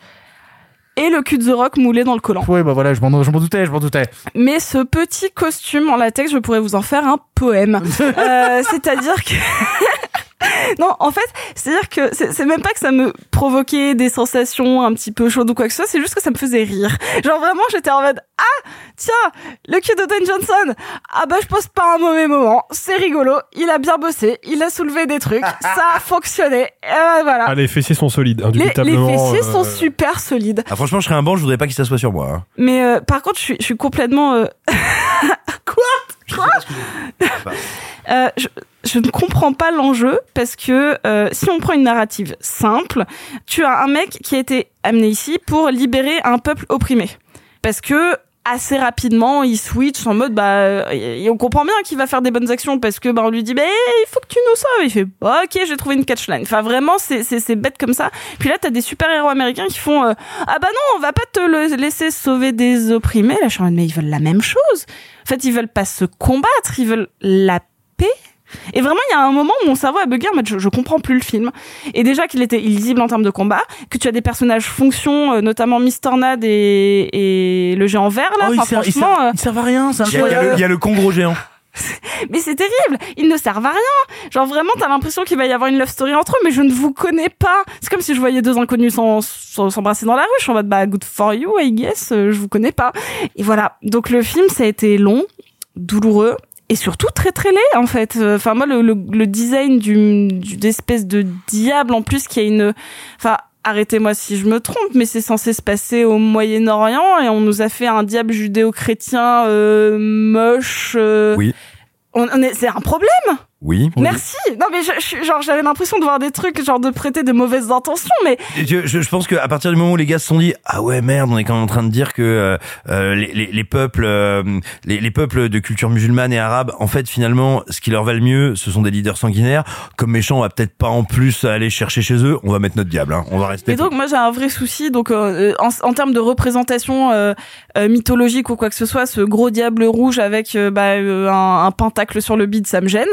et le cul de The Rock moulé dans le collant. Ouais, bah voilà, je m'en je m'en doutais, je m'en doutais. Mais ce petit costume en latex, je pourrais vous en faire un poème. Euh, C'est-à-dire que non, en fait, c'est-à-dire que c'est même pas que ça me provoquait des sensations un petit peu chaudes ou quoi que ce soit, c'est juste que ça me faisait rire. Genre vraiment, j'étais en mode ah tiens le cul de Dwayne Johnson. Ah bah je passe pas un mauvais moment, c'est rigolo, il a bien bossé, il a soulevé des trucs, ça a fonctionné. Ben voilà. Ah, les fessiers sont solides, les, les indubitablement. fessiers sont super solides. Ah, franchement, je serais un banc, je voudrais pas qu'il s'assoie sur moi. hein. Mais euh, par contre, je suis, je suis complètement. euh, Quoi Quoi Euh, je, je ne comprends pas l'enjeu parce que euh, si on prend une narrative simple, tu as un mec qui a été amené ici pour libérer un peuple opprimé. Parce que assez rapidement, il switch en mode bah euh, on comprend bien qu'il va faire des bonnes actions parce que bah on lui dit bah il faut que tu nous sauves. Il fait bah, OK, j'ai trouvé une catchline. Enfin vraiment c'est c'est bête comme ça. Puis là tu as des super-héros américains qui font euh, ah bah non, on va pas te laisser sauver des opprimés. Là mais ils veulent la même chose. En fait, ils veulent pas se combattre, ils veulent la paix. Et vraiment, il y a un moment où mon cerveau a bugué, en mode, je, je comprends plus le film. Et déjà qu'il était illisible en termes de combat, que tu as des personnages fonctions, euh, notamment Miss Tornade et, et le géant vert, là. Oh, il Enfin, sert, il franchement, sert- euh, il sert à rien, ça. Il y, a, il y a le, il y a le con gros géant. mais c'est terrible, ils ne servent à rien. Genre vraiment, t'as l'impression qu'il va y avoir une love story entre eux, mais je ne vous connais pas. C'est comme si je voyais deux inconnus s'embrasser dans la rue. Je suis en mode, bah, good for you, I guess, euh, je vous connais pas. Et voilà. Donc le film, ça a été long, douloureux. Et surtout très très laid en fait. Euh, Enfin moi le, le, le design du du- d'espèce de diable en plus qui a une, enfin arrêtez-moi si je me trompe, mais c'est censé se passer au Moyen-Orient et on nous a fait un diable judéo-chrétien euh, moche. euh, Oui. on, on est, c'est un problème. Oui. Merci. Non mais je, je suis- genre j'avais l'impression de voir des trucs genre de prêter de mauvaises intentions, mais Je, je, je pense qu'à partir du moment où les gars se sont dit ah ouais merde on est quand même en train de dire que euh, euh, les, les, les peuples euh, les, les peuples de culture musulmane et arabe en fait finalement ce qui leur va le mieux ce sont des leaders sanguinaires comme méchants on va peut-être pas en plus aller chercher chez eux on va mettre notre diable hein. on va rester Et donc moi j'ai un vrai souci donc euh, en, en termes de représentation euh, euh, mythologique ou quoi que ce soit ce gros diable rouge avec euh, bah, euh, un, un pentacle sur le bide ça me gêne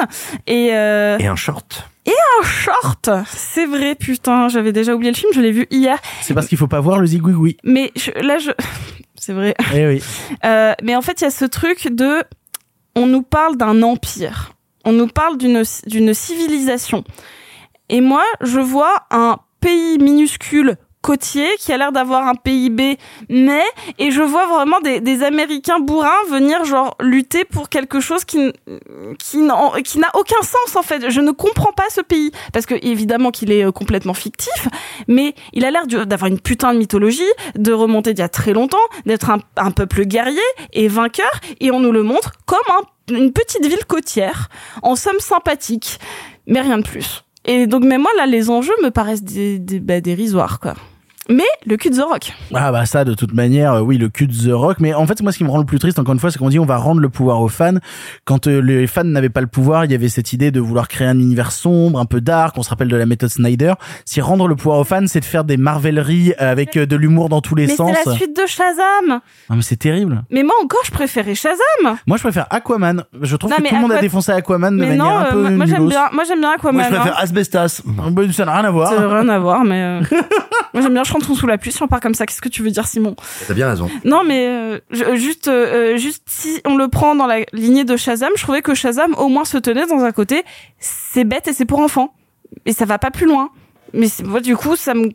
et euh, et un short et un short c'est vrai putain j'avais déjà oublié le film je l'ai vu hier C'est parce qu'il faut pas voir le zigouigoui. mais je- là je c'est vrai Eh oui. Euh, mais en fait, il y a ce truc de, on nous parle d'un empire, on nous parle d'une d'une civilisation. Et moi, je vois un pays minuscule côtier qui a l'air d'avoir un PIB mais et je vois vraiment des, des Américains bourrins venir genre lutter pour quelque chose qui qui n'a aucun sens en fait. Je ne comprends pas ce pays. Parce que évidemment qu'il est euh, complètement fictif mais il a l'air d'avoir une putain de mythologie de remonter d'il y a très longtemps d'être un, peuple guerrier et vainqueur et on nous le montre comme un- une petite ville côtière en somme sympathique mais rien de plus. Et donc même moi là les enjeux me paraissent des, bah, dérisoires quoi mais le cul de The Rock. Ah bah ça de toute manière euh, oui le cul de The Rock mais en fait moi ce qui me rend le plus triste encore une fois c'est qu'on dit on va rendre le pouvoir aux fans quand euh, les fans n'avaient pas le pouvoir il y avait cette idée de vouloir créer un univers sombre un peu dark on se rappelle de la méthode Snyder si rendre le pouvoir aux fans c'est de faire des marveleries avec euh, de l'humour dans tous les Mais sens c'est la suite de Shazam. Ah, mais c'est terrible Mais moi encore, je préférais Shazam. moi je préfère Aquaman je trouve Non, que tout le monde a défoncé Aquaman de Mais manière non, un peu moi- moi j'aime bien, moi j'aime bien Aquaman. moi je préfère hein. Asbestas Bah, ça n'a rien à voir Ça n'a rien à voir, mais euh, moi j'aime bien Chantons sous la pluie. Si on part comme ça, qu'est-ce que tu veux dire, Simon? T'as bien raison Non, mais euh, je- juste, euh, euh, juste si on le prend dans la lignée de Shazam, je trouvais que Shazam au moins se tenait dans un côté, c'est bête et c'est pour enfants, et ça va pas plus loin. Mais moi, du coup, ça me,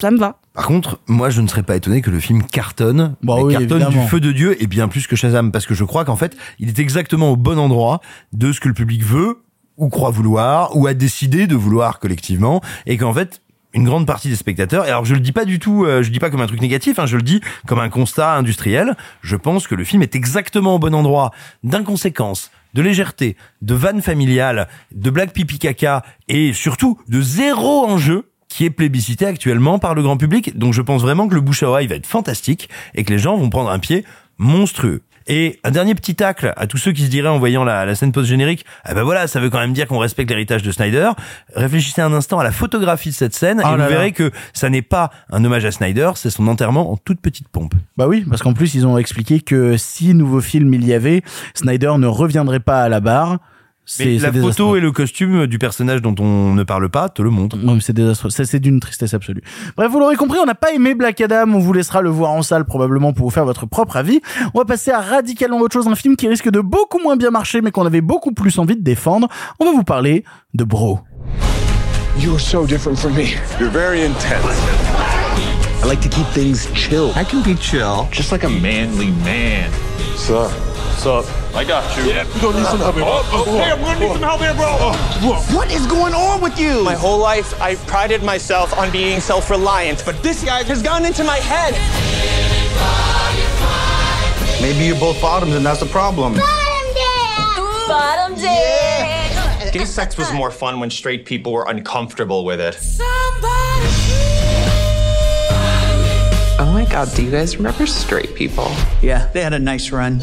ça me va. Par contre, moi, je ne serais pas étonné que le film cartonne, Bah mais oui, cartonne évidemment. du feu de Dieu et bien plus que Shazam, parce que je crois qu'en fait, il est exactement au bon endroit de ce que le public veut ou croit vouloir ou a décidé de vouloir collectivement, et qu'en fait, une grande partie des spectateurs, et alors je le dis pas du tout, euh, je dis pas comme un truc négatif, hein, je le dis comme un constat industriel. Je pense que le film est exactement au bon endroit d'inconséquence, de légèreté, de vanne familiale, de blague pipi caca et surtout de zéro enjeu qui est plébiscité actuellement par le grand public. Donc je pense vraiment que le bouche à va être fantastique et que les gens vont prendre un pied monstrueux. Et un dernier petit tacle à tous ceux qui se diraient en voyant la, la scène post-générique, ah ben voilà, ça veut quand même dire qu'on respecte l'héritage de Snyder. Réfléchissez un instant à la photographie de cette scène Oh et vous là. verrez que ça n'est pas un hommage à Snyder, c'est son enterrement en toute petite pompe. Bah oui, parce qu'en plus ils ont expliqué que si nouveau film il y avait, Snyder ne reviendrait pas à la barre. Mais la photo et le costume du personnage dont on ne parle pas te le montrent. Non, mais c'est désastreux. Ça, c'est d'une tristesse absolue. Bref, vous l'aurez compris, on n'a pas aimé Black Adam. On vous laissera le voir en salle probablement pour vous faire votre propre avis. On va passer à radicalement autre chose, un film qui risque de beaucoup moins bien marcher, mais qu'on avait beaucoup plus envie de défendre. On va vous parler de Bro. You're so different from me. You're very intense. I like to keep things chill. I can be chill, just like a manly man. Sup? Sup? I got you. Yeah. You gonna need some help here. Oh, okay, I'm gonna need some help here, bro. Uh, uh, uh. What is going on with you? My whole life, I've prided myself on being self-reliant, but this guy has gone into my head. Maybe you're both bottoms and that's the problem. Bottom dick. Gay sex was more fun when straight people were uncomfortable with it. Oh my god, do you guys remember straight people? Yeah, they had a nice run.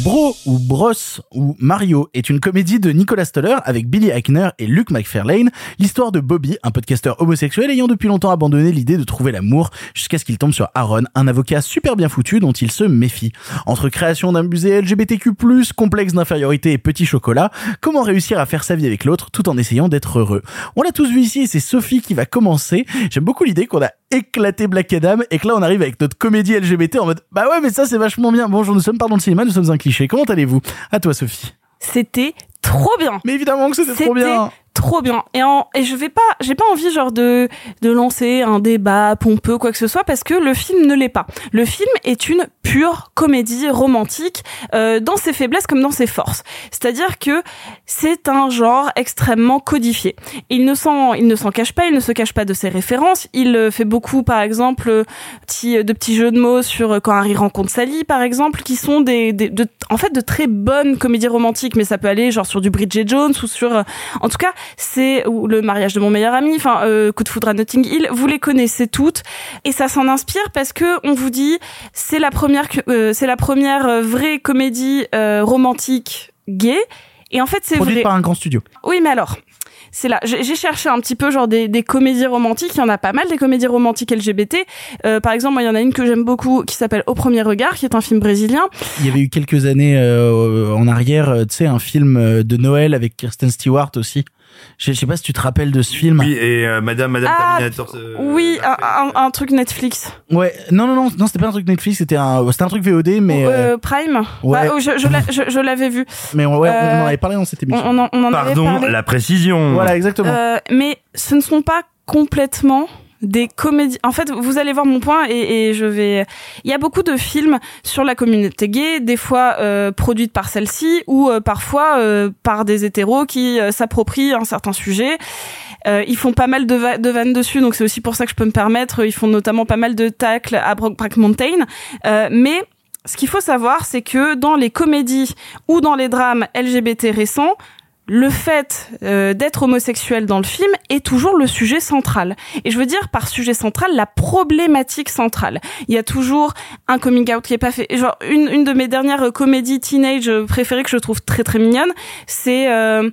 Bro ou Bros ou Mario est une comédie de Nicolas Stoller avec Billy Eichner et Luke McFarlane, l'histoire de Bobby, un podcasteur homosexuel ayant depuis longtemps abandonné l'idée de trouver l'amour jusqu'à ce qu'il tombe sur Aaron, un avocat super bien foutu dont il se méfie. Entre création d'un musée LGBTQ+, complexe d'infériorité et petit chocolat, comment réussir à faire sa vie avec l'autre tout en essayant d'être heureux? On l'a tous vu ici et c'est Sophie qui va commencer. J'aime beaucoup l'idée qu'on a éclaté Black Adam et que là on arrive avec notre comédie LGBT en mode bah ouais mais ça c'est vachement bien. Bonjour, nous sommes pas dans le cinéma, nous sommes un cliché. Comment allez-vous? À toi Sophie. C'était trop bien. Mais évidemment que c'était trop bien. Trop bien. Et, en, et je vais pas, j'ai pas envie genre de de lancer un débat pompeux quoi que ce soit parce que le film ne l'est pas. Le film est une pure comédie romantique euh, dans ses faiblesses comme dans ses forces. C'est-à-dire que c'est un genre extrêmement codifié. Il ne s'en il ne s'en cache pas, il ne se cache pas de ses références. Il euh, fait beaucoup par exemple euh, petit, de petits jeux de mots sur euh, quand Harry rencontre Sally par exemple qui sont des, des de, en fait de très bonnes comédies romantiques mais ça peut aller genre sur du Bridget Jones ou sur euh, en tout cas c'est ou le mariage de mon meilleur ami, enfin euh, coup de foudre à Notting Hill, vous les connaissez toutes et ça s'en inspire parce que on vous dit c'est la première euh, c'est la première euh, vraie comédie euh, romantique gay et en fait c'est Produite vrai. par un grand studio. Oui, mais alors c'est là. J'ai j'ai cherché un petit peu genre des, des comédies romantiques. Il y en a pas mal des comédies romantiques LGBT. Euh, par exemple, moi, il y en a une que j'aime beaucoup qui s'appelle Au premier regard, qui est un film brésilien. Il y avait eu quelques années euh, en arrière, euh, tu sais, un film euh, de Noël avec Kirsten Stewart aussi. Je je sais pas si tu te rappelles de ce film. Oui, et euh, Madame, Madame Ah, Terminator. euh, oui, un, un- un truc Netflix. Ouais, non, non, non, non, c'était pas un truc Netflix, c'était un, c'était un truc VOD, mais, euh, Euh, Prime. ouais. Bah, je je l'a- je- je l'avais vu. mais on, ouais, on euh, en avait parlé dans cette émission. On, en, on en avait Pardon, parlé. la précision. Voilà, exactement. Euh, mais ce ne sont pas complètement des comédies. En fait, vous allez voir mon point et, et je vais. Il y a beaucoup de films sur la communauté gay, des fois euh, produites par celle-ci ou euh, parfois euh, par des hétéros qui euh, s'approprient un certain sujet. Euh, ils font pas mal de, va- vannes dessus, donc c'est aussi pour ça que je peux me permettre. Ils font notamment pas mal de tacles à Brokeback Mountain, Euh, mais ce qu'il faut savoir, c'est que dans les comédies ou dans les drames LGBT récents, le fait euh, d'être homosexuel dans le film est toujours le sujet central. Et je veux dire par sujet central la problématique centrale. Il y a toujours un coming out qui est pas fait. Genre une, une de mes dernières comédies teenage préférées que je trouve très très mignonne, c'est euh,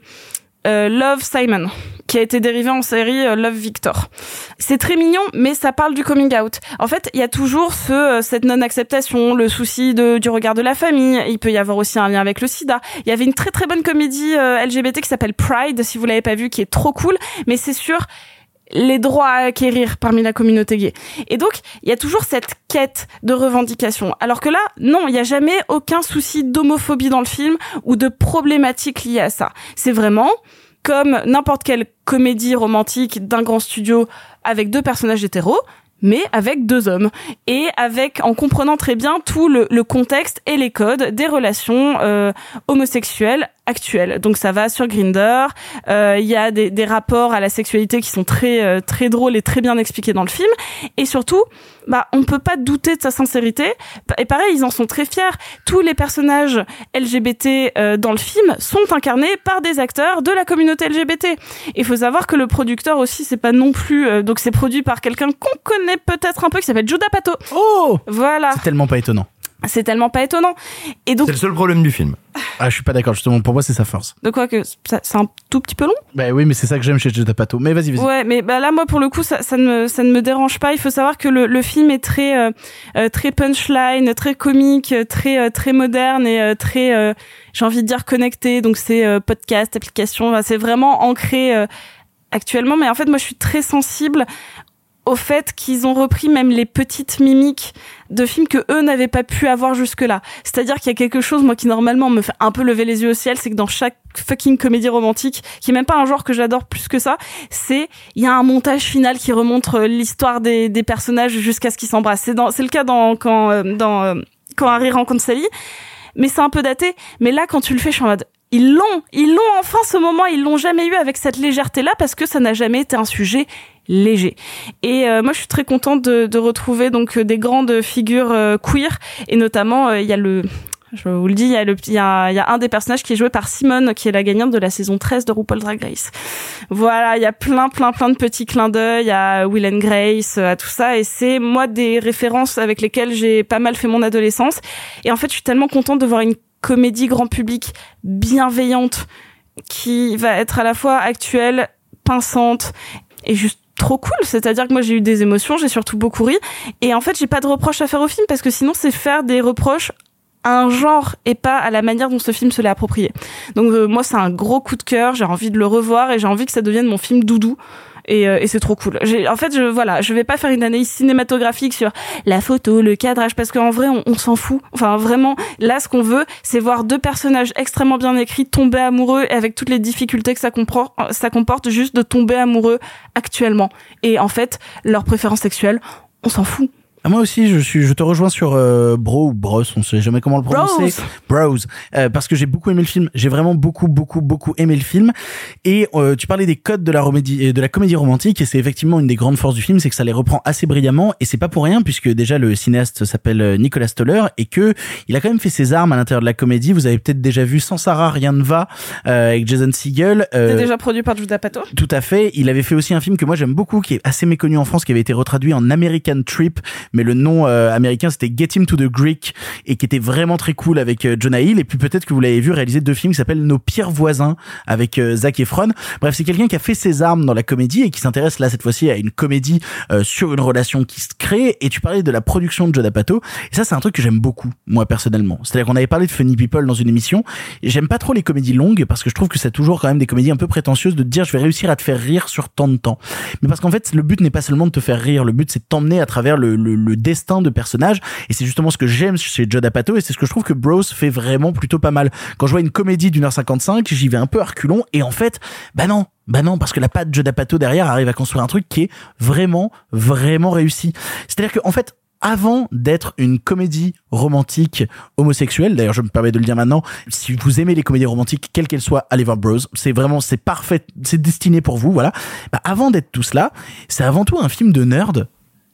euh, Love Simon, qui a été dérivé en série euh, Love Victor. C'est très mignon, mais ça parle du coming out. En fait, il y a toujours ce, euh, cette non-acceptation, le souci de, du regard de la famille. Il peut y avoir aussi un lien avec le sida. Il y avait une très très bonne comédie euh, LGBT qui s'appelle Pride, si vous l'avez pas vu, qui est trop cool, mais c'est sur les droits à acquérir parmi la communauté gay. Et donc, il y a toujours cette quête de revendication. Alors que là, non, il n'y a jamais aucun souci d'homophobie dans le film ou de problématique liée à ça. C'est vraiment comme n'importe quelle comédie romantique d'un grand studio avec deux personnages hétéros, mais avec deux hommes. Et avec en comprenant très bien tout le, contexte et les codes des relations euh, homosexuelles actuelles. Donc ça va sur Grinder, euh, il y a des, des rapports à la sexualité qui sont très euh, très drôles et très bien expliqués dans le film et surtout bah on peut pas douter de sa sincérité et pareil ils en sont très fiers. Tous les personnages LGBT euh, dans le film sont incarnés par des acteurs de la communauté LGBT. Il faut savoir que le producteur aussi c'est pas non plus euh, donc c'est produit par quelqu'un qu'on connaît peut-être un peu qui s'appelle Judah Pato. Oh Voilà. C'est tellement pas étonnant. C'est tellement pas étonnant. Et donc C'est le seul problème du film. Ah, je suis pas d'accord, justement, pour moi, c'est sa force. de quoi que c'est un tout petit peu long? Bah oui, mais c'est ça que j'aime chez Judah Pato. Mais vas-y, vas-y. Ouais, mais bah là, moi, pour le coup, ça, ça ne me, ça ne me dérange pas. Il faut savoir que le, le film est très, euh, euh, très punchline, très comique, euh, très, très moderne et très, euh, j'ai envie de dire connecté. Donc c'est euh, podcast, application. Enfin, c'est vraiment ancré actuellement. Mais en fait, moi, je suis très sensible au fait qu'ils ont repris même les petites mimiques de films que eux n'avaient pas pu avoir jusque-là. C'est-à-dire qu'il y a quelque chose, moi, qui normalement me fait un peu lever les yeux au ciel, c'est que dans chaque fucking comédie romantique, qui est même pas un genre que j'adore plus que ça, c'est il y a un montage final qui remonte euh, l'histoire des, personnages jusqu'à ce qu'ils s'embrassent. C'est dans, c'est le cas dans quand euh, dans euh, quand Harry rencontre Sally, mais c'est un peu daté. Mais là, quand tu le fais, je suis en mode ils l'ont, ils l'ont enfin ce moment, ils l'ont jamais eu avec cette légèreté-là parce que ça n'a jamais été un sujet léger. Et euh, moi, je suis très contente de, de retrouver donc euh, des grandes figures euh, queer et notamment il y a le je vous le dis, il y, a le, il, y a, un des personnages qui est joué par Simone, qui est la gagnante de la saison 13 de RuPaul Drag Race. Voilà, il y a plein, plein, plein de petits clins d'œil à Will and Grace, à tout ça, et c'est moi des références avec lesquelles j'ai pas mal fait mon adolescence. Et en fait, je suis tellement contente de voir une comédie grand public bienveillante qui va être à la fois actuelle, pinçante et juste trop cool. C'est-à-dire que moi j'ai eu des émotions, j'ai surtout beaucoup ri. Et en fait, j'ai pas de reproches à faire au film parce que sinon c'est faire des reproches à un genre et pas à la manière dont ce film se l'est approprié. Donc euh, moi c'est un gros coup de cœur, j'ai envie de le revoir et j'ai envie que ça devienne mon film doudou et, euh, et c'est trop cool. En fait, je voilà, je vais pas faire une analyse cinématographique sur la photo, le cadrage, parce qu'en vrai, on, on s'en fout. Enfin, vraiment, là, ce qu'on veut, c'est voir deux personnages extrêmement bien écrits tomber amoureux et avec toutes les difficultés que ça comporte, ça comporte juste de tomber amoureux actuellement. Et en fait, leur préférence sexuelle, on s'en fout. Ah, moi aussi, je suis, je te rejoins sur euh, Bro ou Bros, on sait jamais comment le prononcer. Bros, euh, parce que j'ai beaucoup aimé le film. J'ai vraiment beaucoup, beaucoup, beaucoup aimé le film. Et euh, tu parlais des codes de la comédie, de la comédie romantique, et c'est effectivement une des grandes forces du film, c'est que ça les reprend assez brillamment. Et c'est pas pour rien, puisque déjà le cinéaste s'appelle Nicolas Stoller et que il a quand même fait ses armes à l'intérieur de la comédie. Vous avez peut-être déjà vu Sans Sarah, rien ne va avec Jason Segel. C'est déjà produit par Judah Pato? Tout à fait. Il avait fait aussi un film que moi j'aime beaucoup, qui est assez méconnu en France, qui avait été retraduit en American Trip mais le nom euh, américain c'était Get Him to the Greek et qui était vraiment très cool avec euh, Jonah Hill et puis peut-être que vous l'avez vu réaliser deux films qui s'appellent Nos pires voisins avec euh, Zac Efron. Bref, c'est quelqu'un qui a fait ses armes dans la comédie et qui s'intéresse là cette fois-ci à une comédie sur une relation qui se crée et tu parlais de la production de Joe D'Apato et ça c'est un truc que j'aime beaucoup moi personnellement. C'est-à-dire qu'on avait parlé de Funny People dans une émission et j'aime pas trop les comédies longues parce que je trouve que c'est toujours quand même des comédies un peu prétentieuses de dire je vais réussir à te faire rire sur tant de temps. Mais parce qu'en fait le but n'est pas seulement de te faire rire, le but c'est de t'emmener à travers le, le destin de personnages et c'est justement ce que j'aime chez Judd Apatow et c'est ce que je trouve que Bros fait vraiment plutôt pas mal. Quand je vois une comédie d'une heure 55, j'y vais un peu à reculons et en fait, bah non, bah non, parce que la patte Judd Apatow derrière arrive à construire un truc qui est vraiment, vraiment réussi. C'est-à-dire qu'en fait, avant d'être une comédie romantique homosexuelle, d'ailleurs je me permets de le dire maintenant, si vous aimez les comédies romantiques, quelles qu'elles soient, allez voir Bros, c'est vraiment, c'est parfait, c'est destiné pour vous, voilà. Bah, avant d'être tout cela, c'est avant tout un film de nerd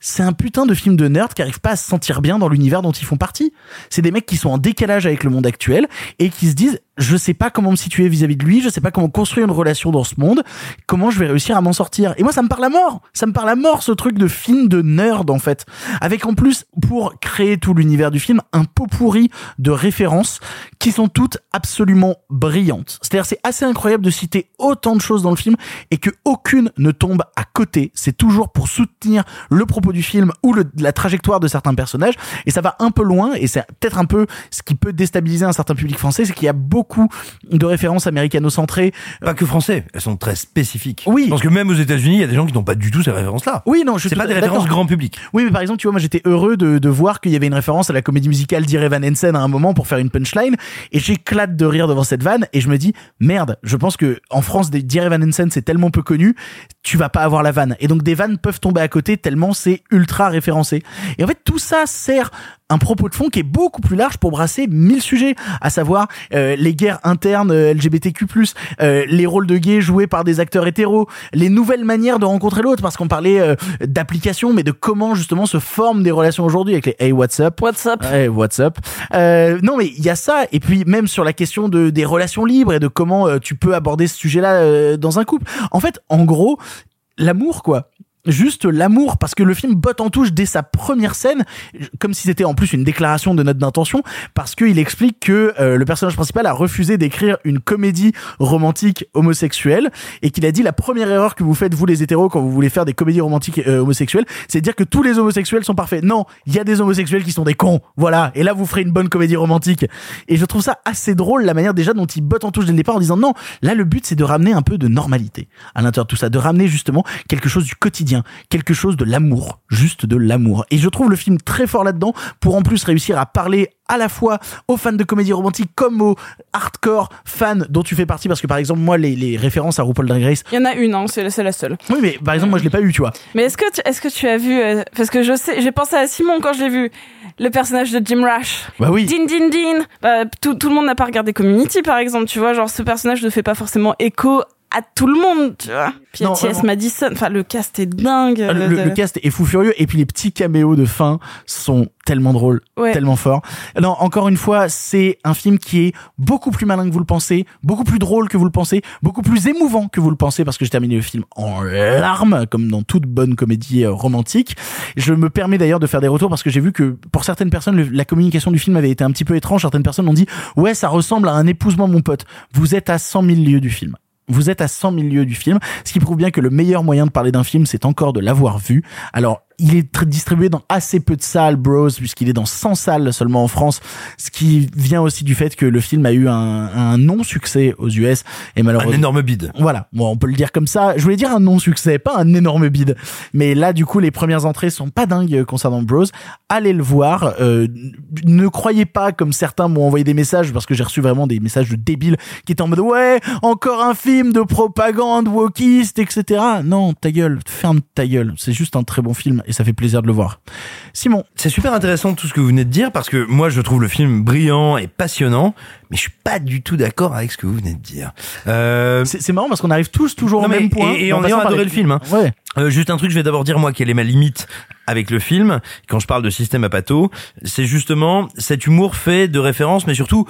c'est un putain de film de nerd qui arrive pas à se sentir bien dans l'univers dont ils font partie. C'est des mecs qui sont en décalage avec le monde actuel et qui se disent je sais pas comment me situer vis-à-vis de lui, je sais pas comment construire une relation dans ce monde, comment je vais réussir à m'en sortir. Et moi ça me parle à mort, ça me parle à mort ce truc de film de nerd en fait, avec en plus pour créer tout l'univers du film un pot pourri de références qui sont toutes absolument brillantes. C'est-à-dire c'est assez incroyable de citer autant de choses dans le film et que aucune ne tombe à côté. C'est toujours pour soutenir le propos du film ou la trajectoire de certains personnages et ça va un peu loin et c'est peut-être un peu ce qui peut déstabiliser un certain public français, c'est qu'il y a beaucoup de références américano-centrées. Pas que français, elles sont très spécifiques. Oui. Je pense que même aux États-Unis, il y a des gens qui n'ont pas du tout ces références-là. Oui, non, je C'est pas des références grand public. Oui, mais par exemple, tu vois, moi j'étais heureux de, de voir qu'il y avait une référence à la comédie musicale d'Iré Van Hensen à un moment pour faire une punchline et j'éclate de rire devant cette vanne et je me dis merde, je pense que en France d'Iré Van Hensen c'est tellement peu connu, tu vas pas avoir la vanne et donc des vannes peuvent tomber à côté tellement c'est ultra référencé. Et en fait tout ça sert un propos de fond qui est beaucoup plus large pour brasser mille sujets, à savoir euh, les guerres internes euh, LGBTQ+, euh, les rôles de gays joués par des acteurs hétéros, les nouvelles manières de rencontrer l'autre, parce qu'on parlait euh, d'application, mais de comment justement se forment des relations aujourd'hui avec les Hey What's Up, What's Up, hey, What's Up? Euh, non mais il y a ça, et puis même sur la question de des relations libres et de comment euh, tu peux aborder ce sujet-là euh, dans un couple. En fait, en gros, l'amour quoi juste l'amour parce que le film botte en touche dès sa première scène comme si c'était en plus une déclaration de note d'intention parce qu'il explique que euh, le personnage principal a refusé d'écrire une comédie romantique homosexuelle et qu'il a dit la première erreur que vous faites vous les hétéros quand vous voulez faire des comédies romantiques euh, homosexuelles c'est dire que tous les homosexuels sont parfaits. Non il y a des homosexuels qui sont des cons voilà. Et là vous ferez une bonne comédie romantique. Et je trouve ça assez drôle la manière déjà dont il botte en touche dès le départ en disant non là le but c'est de ramener un peu de normalité à l'intérieur de tout ça de ramener justement quelque chose du quotidien quotidien, quelque chose de l'amour, juste de l'amour. Et je trouve le film très fort là-dedans pour en plus réussir à parler à la fois aux fans de comédie romantique comme aux hardcore fans dont tu fais partie parce que par exemple moi les, les références à RuPaul Drag Race Il y en a une, hein, c'est c'est la seule. oui mais par exemple moi je l'ai pas eu tu vois Mais est-ce que tu, est-ce que tu as vu euh, parce que je sais j'ai pensé à Simon quand je l'ai vu le personnage de Jim Rash. Bah oui. Din din din. Bah, tout, tout le monde n'a pas regardé Community par exemple, tu vois, genre ce personnage ne fait pas forcément écho à tout le monde, tu vois. Puis T.S. Madison, enfin le cast est dingue. Le, le cast est fou furieux et puis les petits caméos de fin sont tellement drôles, Ouais. tellement forts. Non, encore une fois, c'est un film qui est beaucoup plus malin que vous le pensez, beaucoup plus drôle que vous le pensez, beaucoup plus émouvant que vous le pensez parce que j'ai terminé le film en larmes comme dans toute bonne comédie euh, romantique. Je me permets d'ailleurs de faire des retours parce que j'ai vu que pour certaines personnes le- la communication du film avait été un petit peu étrange. Certaines personnes ont dit "Ouais, ça ressemble à un épousement mon pote." Vous êtes à 100 000 lieues du film. Vous êtes à 100 000 lieues du film, ce qui prouve bien que le meilleur moyen de parler d'un film, c'est encore de l'avoir vu. Alors, il est tr- distribué dans assez peu de salles, Bros, puisqu'il est dans 100 salles seulement en France, ce qui vient aussi du fait que le film a eu un, un non-succès aux US et Un malheureusement. énorme bide. Voilà, bon, on peut le dire comme ça. Je voulais dire un non-succès, pas un énorme bide. Mais là, du coup, les premières entrées sont pas dingues concernant Bros. Allez le voir. Euh, ne croyez pas, comme certains m'ont envoyé des messages, parce que j'ai reçu vraiment des messages de débiles qui étaient en mode ouais, encore un film de propagande wokiste, etc. Non, ta gueule, ferme ta gueule. C'est juste un très bon film et ça fait plaisir de le voir. Simon, C'est super intéressant tout ce que vous venez de dire parce que moi je trouve le film brillant et passionnant, mais je suis pas du tout d'accord avec ce que vous venez de dire. Euh, c'est marrant parce qu'on arrive tous toujours Non, au même point. et- et ayant par adoré le film, hein. Ouais. Euh, juste un truc, je vais d'abord dire moi quelle est ma limite avec le film quand je parle de système à pato, c'est justement cet humour fait de références, mais surtout,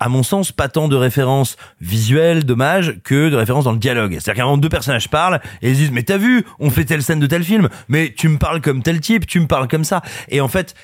à mon sens, pas tant de références visuelles, dommages, que de références dans le dialogue. C'est-à-dire qu'à moment, deux personnages parlent et ils disent mais t'as vu, on fait telle scène de tel film, mais tu me parles comme tel type, tu me parles comme ça. Et en fait,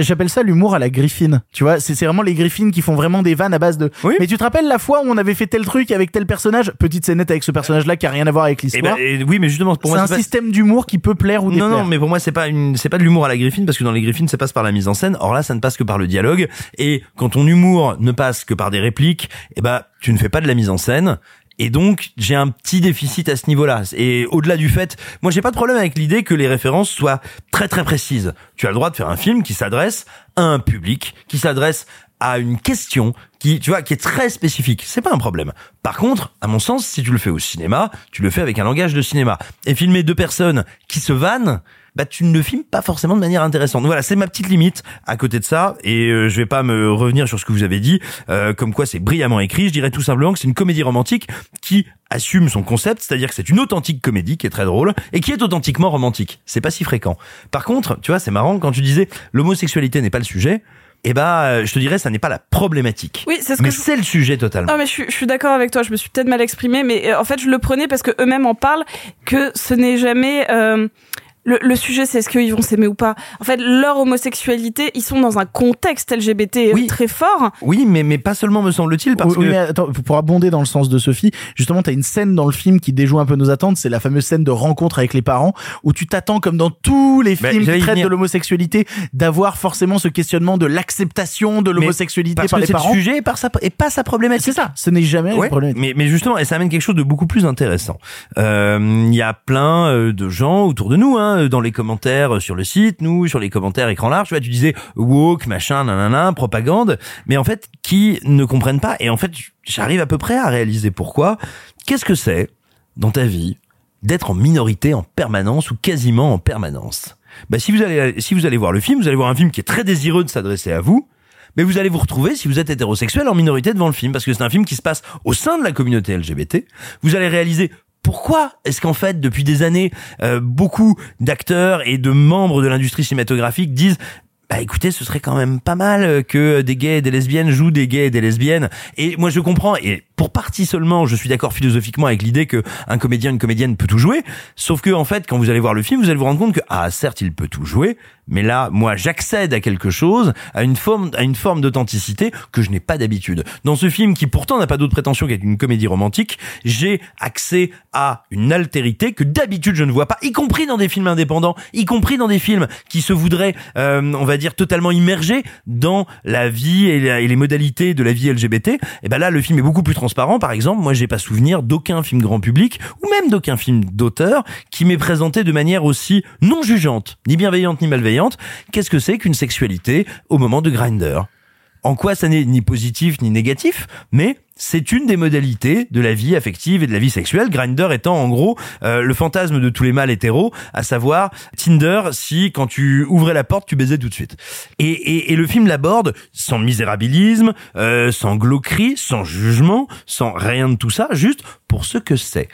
J'appelle ça l'humour à la Griffin. Tu vois, c'est vraiment les Griffins qui font vraiment des vannes à base de. Mais tu te rappelles la fois où on avait fait tel truc avec tel personnage? Petite scénette avec ce personnage-là qui a rien à voir avec Eh l'histoire. ben, oui, mais justement, pour c'est moi, un c'est pas- système d'humour qui peut plaire ou déplaire. Non, non, mais pour moi, c'est pas une, c'est pas de l'humour à la Griffine parce que dans les Griffines, ça passe par la mise en scène. Or là, ça ne passe que par le dialogue. Et quand ton humour ne passe que par des répliques, eh ben, tu ne fais pas de la mise en scène. Et donc, j'ai un petit déficit à ce niveau-là. Et au-delà du fait, moi, j'ai pas de problème avec l'idée que les références soient très très précises. Tu as le droit de faire un film qui s'adresse à un public, qui s'adresse à une question qui, tu vois, qui est très spécifique. C'est pas un problème. Par contre, à mon sens, si tu le fais au cinéma, tu le fais avec un langage de cinéma. Et filmer deux personnes qui se vannent, bah tu ne le filmes pas forcément de manière intéressante. Voilà, c'est ma petite limite à côté de ça. Et euh, je vais pas me revenir sur ce que vous avez dit, euh, comme quoi c'est brillamment écrit. Je dirais tout simplement que c'est une comédie romantique qui assume son concept, c'est-à-dire que c'est une authentique comédie qui est très drôle et qui est authentiquement romantique. C'est pas si fréquent. Par contre, tu vois, c'est marrant quand tu disais l'homosexualité n'est pas le sujet. Eh ben, je te dirais, ça n'est pas la problématique. Oui, c'est ce que mais je- c'est le sujet totalement. Non mais je suis, je suis d'accord avec toi, je me suis peut-être mal exprimée, mais euh, en fait je le prenais parce que eux-mêmes en parlent que ce n'est jamais euh, le, le sujet, c'est est-ce qu'ils vont s'aimer ou pas? En fait, leur homosexualité, ils sont dans un contexte LGBT très fort. Oui, mais mais pas seulement me semble-t-il parce oui, oui, que mais attends, pour abonder dans le sens de Sophie, justement, t'as une scène dans le film qui déjoue un peu nos attentes. C'est la fameuse scène de rencontre avec les parents où tu t'attends, comme dans tous les Bah, films qui traitent venir. de l'homosexualité, d'avoir forcément ce questionnement de l'acceptation de l'homosexualité par que les c'est le parents. sujet et, par sa, et pas sa problématique. C'est ça. Ce n'est jamais Ouais, le problème. mais, mais justement, et ça amène quelque chose de beaucoup plus intéressant. Euh, Il y a plein euh, de gens autour de nous, hein, dans les commentaires sur le site, nous, sur les commentaires écran large, tu vois, tu disais woke, machin, nanana, propagande, mais en fait, qui ne comprennent pas. Et en fait, j'arrive à peu près à réaliser pourquoi. Qu'est-ce que c'est dans ta vie d'être en minorité en permanence ou quasiment en permanence? Bah, si vous allez si vous allez voir le film, vous allez voir un film qui est très désireux de s'adresser à vous, mais vous allez vous retrouver, si vous êtes hétérosexuel, en minorité devant le film, parce que c'est un film qui se passe au sein de la communauté LGBT. Vous allez réaliser pourquoi est-ce qu'en fait, depuis des années, euh, beaucoup d'acteurs et de membres de l'industrie cinématographique disent bah écoutez, ce serait quand même pas mal euh, que des gays et des lesbiennes jouent des gays et des lesbiennes. Et moi je comprends, et pour partie seulement, je suis d'accord philosophiquement avec l'idée que un comédien, une comédienne peut tout jouer. Sauf que en fait, quand vous allez voir le film, vous allez vous rendre compte que ah certes il peut tout jouer, mais là moi j'accède à quelque chose, à une forme, à une forme d'authenticité que je n'ai pas d'habitude. Dans ce film qui pourtant n'a pas d'autre prétention qu'être une comédie romantique, j'ai accès à une altérité que d'habitude je ne vois pas, y compris dans des films indépendants, y compris dans des films qui se voudraient, euh, on va dire dire totalement immergé dans la vie et, les modalités de la vie LGBT. Et ben là, le film est beaucoup plus transparent. Par exemple, moi, j'ai pas souvenir d'aucun film grand public ou même d'aucun film d'auteur qui m'est présenté de manière aussi non jugeante, ni bienveillante ni malveillante. Qu'est-ce que c'est qu'une sexualité au moment de Grinder en quoi ça n'est ni positif ni négatif, mais c'est une des modalités de la vie affective et de la vie sexuelle. Grinder étant en gros euh, le fantasme de tous les mâles hétéros, à savoir Tinder si quand tu ouvrais la porte tu baisais tout de suite. Et, et, et le film l'aborde sans misérabilisme, euh, sans glauquerie, sans jugement, sans rien de tout ça, juste pour ce que c'est.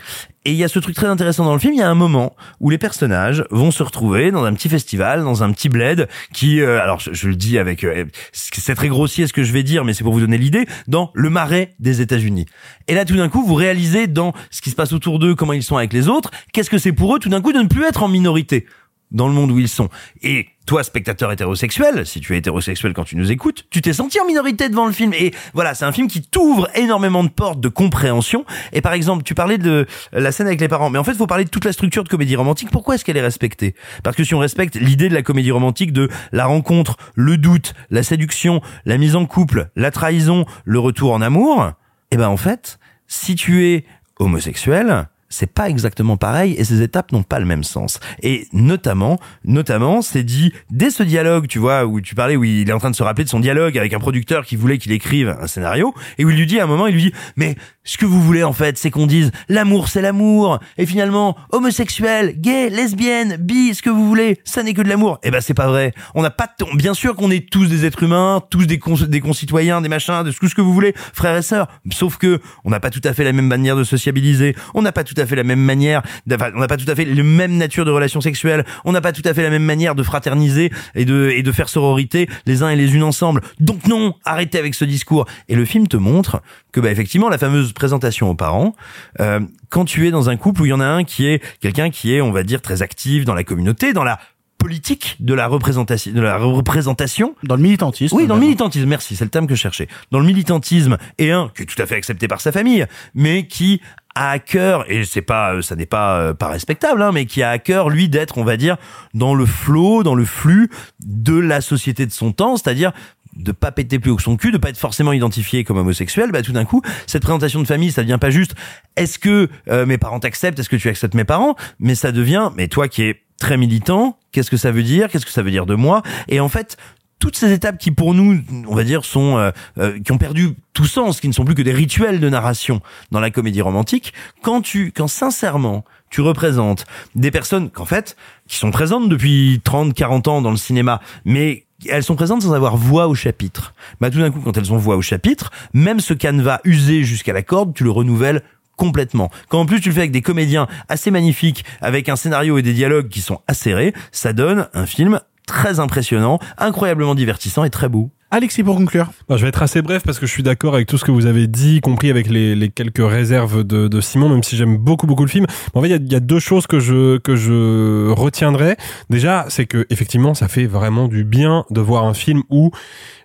Et il y a ce truc très intéressant dans le film, il y a un moment où les personnages vont se retrouver dans un petit festival, dans un petit bled qui, euh, alors je, le dis avec, euh, c'est très grossier ce que je vais dire, mais c'est pour vous donner l'idée, dans le marais des États-Unis. Et là, tout d'un coup, vous réalisez dans ce qui se passe autour d'eux, comment ils sont avec les autres, qu'est-ce que c'est pour eux tout d'un coup de ne plus être en minorité dans le monde où ils sont. Et toi, spectateur hétérosexuel, si tu es hétérosexuel quand tu nous écoutes, tu t'es senti en minorité devant le film. Et voilà, c'est un film qui t'ouvre énormément de portes de compréhension. Et par exemple, tu parlais de la scène avec les parents, mais en fait, faut parler de toute la structure de comédie romantique. Pourquoi est-ce qu'elle est respectée? Parce que si on respecte l'idée de la comédie romantique de la rencontre, le doute, la séduction, la mise en couple, la trahison, le retour en amour, eh ben en fait, si tu es homosexuel, c'est pas exactement pareil et ces étapes n'ont pas le même sens. Et notamment, notamment, c'est dit dès ce dialogue, tu vois, où tu parlais, où il est en train de se rappeler de son dialogue avec un producteur qui voulait qu'il écrive un scénario et où il lui dit à un moment, il lui dit, mais ce que vous voulez en fait, c'est qu'on dise l'amour, c'est l'amour et finalement homosexuel, gay, lesbienne, bi, ce que vous voulez, ça n'est que de l'amour. Eh ben c'est pas vrai. On n'a pas, de ton- bien sûr qu'on est tous des êtres humains, tous des, cons- des concitoyens, des machins, de ce que vous voulez, frères et sœurs. Sauf que on n'a pas tout à fait la même manière de sociabiliser, on n'a pas tout à fait la même manière, enfin, on n'a pas tout à fait la même nature de relations sexuelles, on n'a pas tout à fait la même manière de fraterniser et de et de faire sororité les uns et les unes ensemble. Donc non, arrêtez avec ce discours. Et le film te montre que bah effectivement la fameuse présentation aux parents, euh, quand tu es dans un couple où il y en a un qui est quelqu'un qui est, on va dire, très actif dans la communauté, dans la politique de la représentation de la représentation dans le militantisme oui dans le militantisme merci c'est le terme que je cherchais dans le militantisme et un qui est tout à fait accepté par sa famille mais qui a à cœur et c'est pas euh, ça n'est pas euh, pas respectable hein, mais qui a à cœur lui d'être on va dire dans le flot dans le flux de la société de son temps c'est-à-dire de pas péter plus haut que son cul, de pas être forcément identifié comme homosexuel, bah tout d'un coup, cette présentation de famille, ça devient pas juste est-ce que euh, mes parents t'acceptent, est-ce que tu acceptes mes parents, mais ça devient mais toi qui es très militant, qu'est-ce que ça veut dire, qu'est-ce que ça veut dire de moi Et en fait, toutes ces étapes qui pour nous, on va dire, sont euh, euh, qui ont perdu tout sens, qui ne sont plus que des rituels de narration dans la comédie romantique, quand tu, quand sincèrement tu représentes des personnes qu'en fait qui sont présentes depuis 30, 40 ans dans le cinéma, mais elles sont présentes sans avoir voix au chapitre. Bah tout d'un coup, quand elles ont voix au chapitre, même ce canevas usé jusqu'à la corde, tu le renouvelles complètement. Quand en plus tu le fais avec des comédiens assez magnifiques, avec un scénario et des dialogues qui sont acérés, ça donne un film très impressionnant, incroyablement divertissant et très beau. Alexis, pour conclure. Bah, je vais être assez bref parce que je suis d'accord avec tout ce que vous avez dit, y compris avec les, les quelques réserves de, de Simon, même si j'aime beaucoup beaucoup le film. En fait, il y y a deux choses que je que je retiendrai. Déjà, c'est que effectivement, ça fait vraiment du bien de voir un film où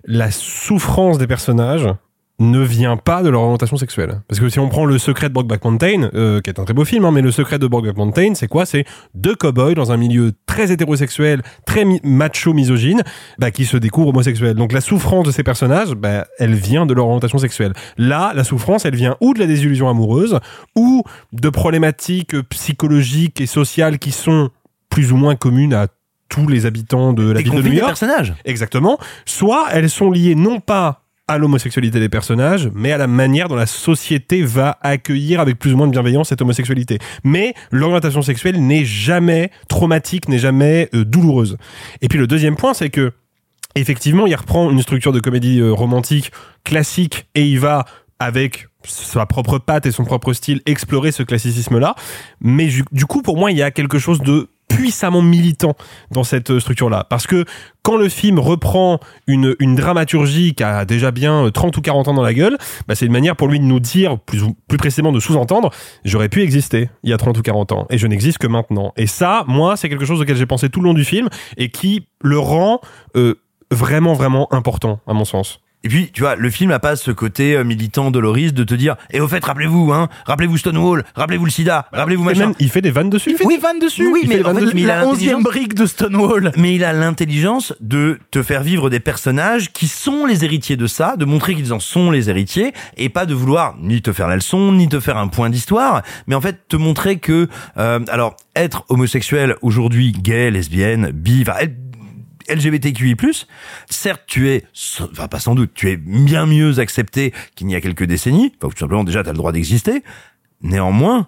la souffrance des personnages ne vient pas de leur orientation sexuelle. Parce que si on prend Le Secret de Brokeback Mountain, euh, qui est un très beau film, hein, mais Le Secret de Brokeback Mountain, c'est quoi? C'est deux cow-boys dans un milieu très hétérosexuel, très mi- macho, misogyne, bah, qui se découvrent homosexuels. Donc la souffrance de ces personnages, bah, elle vient de leur orientation sexuelle. Là, la souffrance, elle vient ou de la désillusion amoureuse, ou de problématiques psychologiques et sociales qui sont plus ou moins communes à tous les habitants de la Et ville de New des York. personnages. Exactement. Soit elles sont liées non pas à l'homosexualité des personnages, mais à la manière dont la société va accueillir avec plus ou moins de bienveillance cette homosexualité. Mais l'orientation sexuelle n'est jamais traumatique, n'est jamais euh, douloureuse. Et puis le deuxième point, c'est que effectivement, il reprend une structure de comédie euh, romantique classique et il va avec sa propre patte et son propre style explorer ce classicisme-là. Mais du coup, pour moi, il y a quelque chose de puissamment militant dans cette euh, structure-là. Parce que quand le film reprend une, une dramaturgie qui a déjà bien euh, 30 ou 40 ans dans la gueule, bah, c'est une manière pour lui de nous dire, plus, plus précisément de sous-entendre, j'aurais pu exister il y a 30 ou 40 ans, et je n'existe que maintenant. Et ça, moi, c'est quelque chose auquel j'ai pensé tout le long du film, et qui le rend euh, vraiment, vraiment important, à mon sens. Et puis, tu vois, le film a pas ce côté euh, militant doloriste de te dire, et au fait, rappelez-vous, hein, rappelez-vous Stonewall, rappelez-vous le sida, rappelez-vous Et machin. même, il fait des vannes dessus. Il fait des vannes dessus. Oui, Il mais fait en mais il a la onzième l'intelligence- brique de Stonewall. Mais il a l'intelligence de te faire vivre des personnages qui sont les héritiers de ça, de montrer qu'ils en sont les héritiers, et pas de vouloir ni te faire la leçon, ni te faire un point d'histoire, mais en fait te montrer que, euh, alors, être homosexuel aujourd'hui, gay, lesbienne, bi, enfin, être LGBTQI+, certes, tu es, enfin pas sans doute, tu es bien mieux accepté qu'il n'y a quelques décennies, enfin tout simplement déjà tu as le droit d'exister, néanmoins,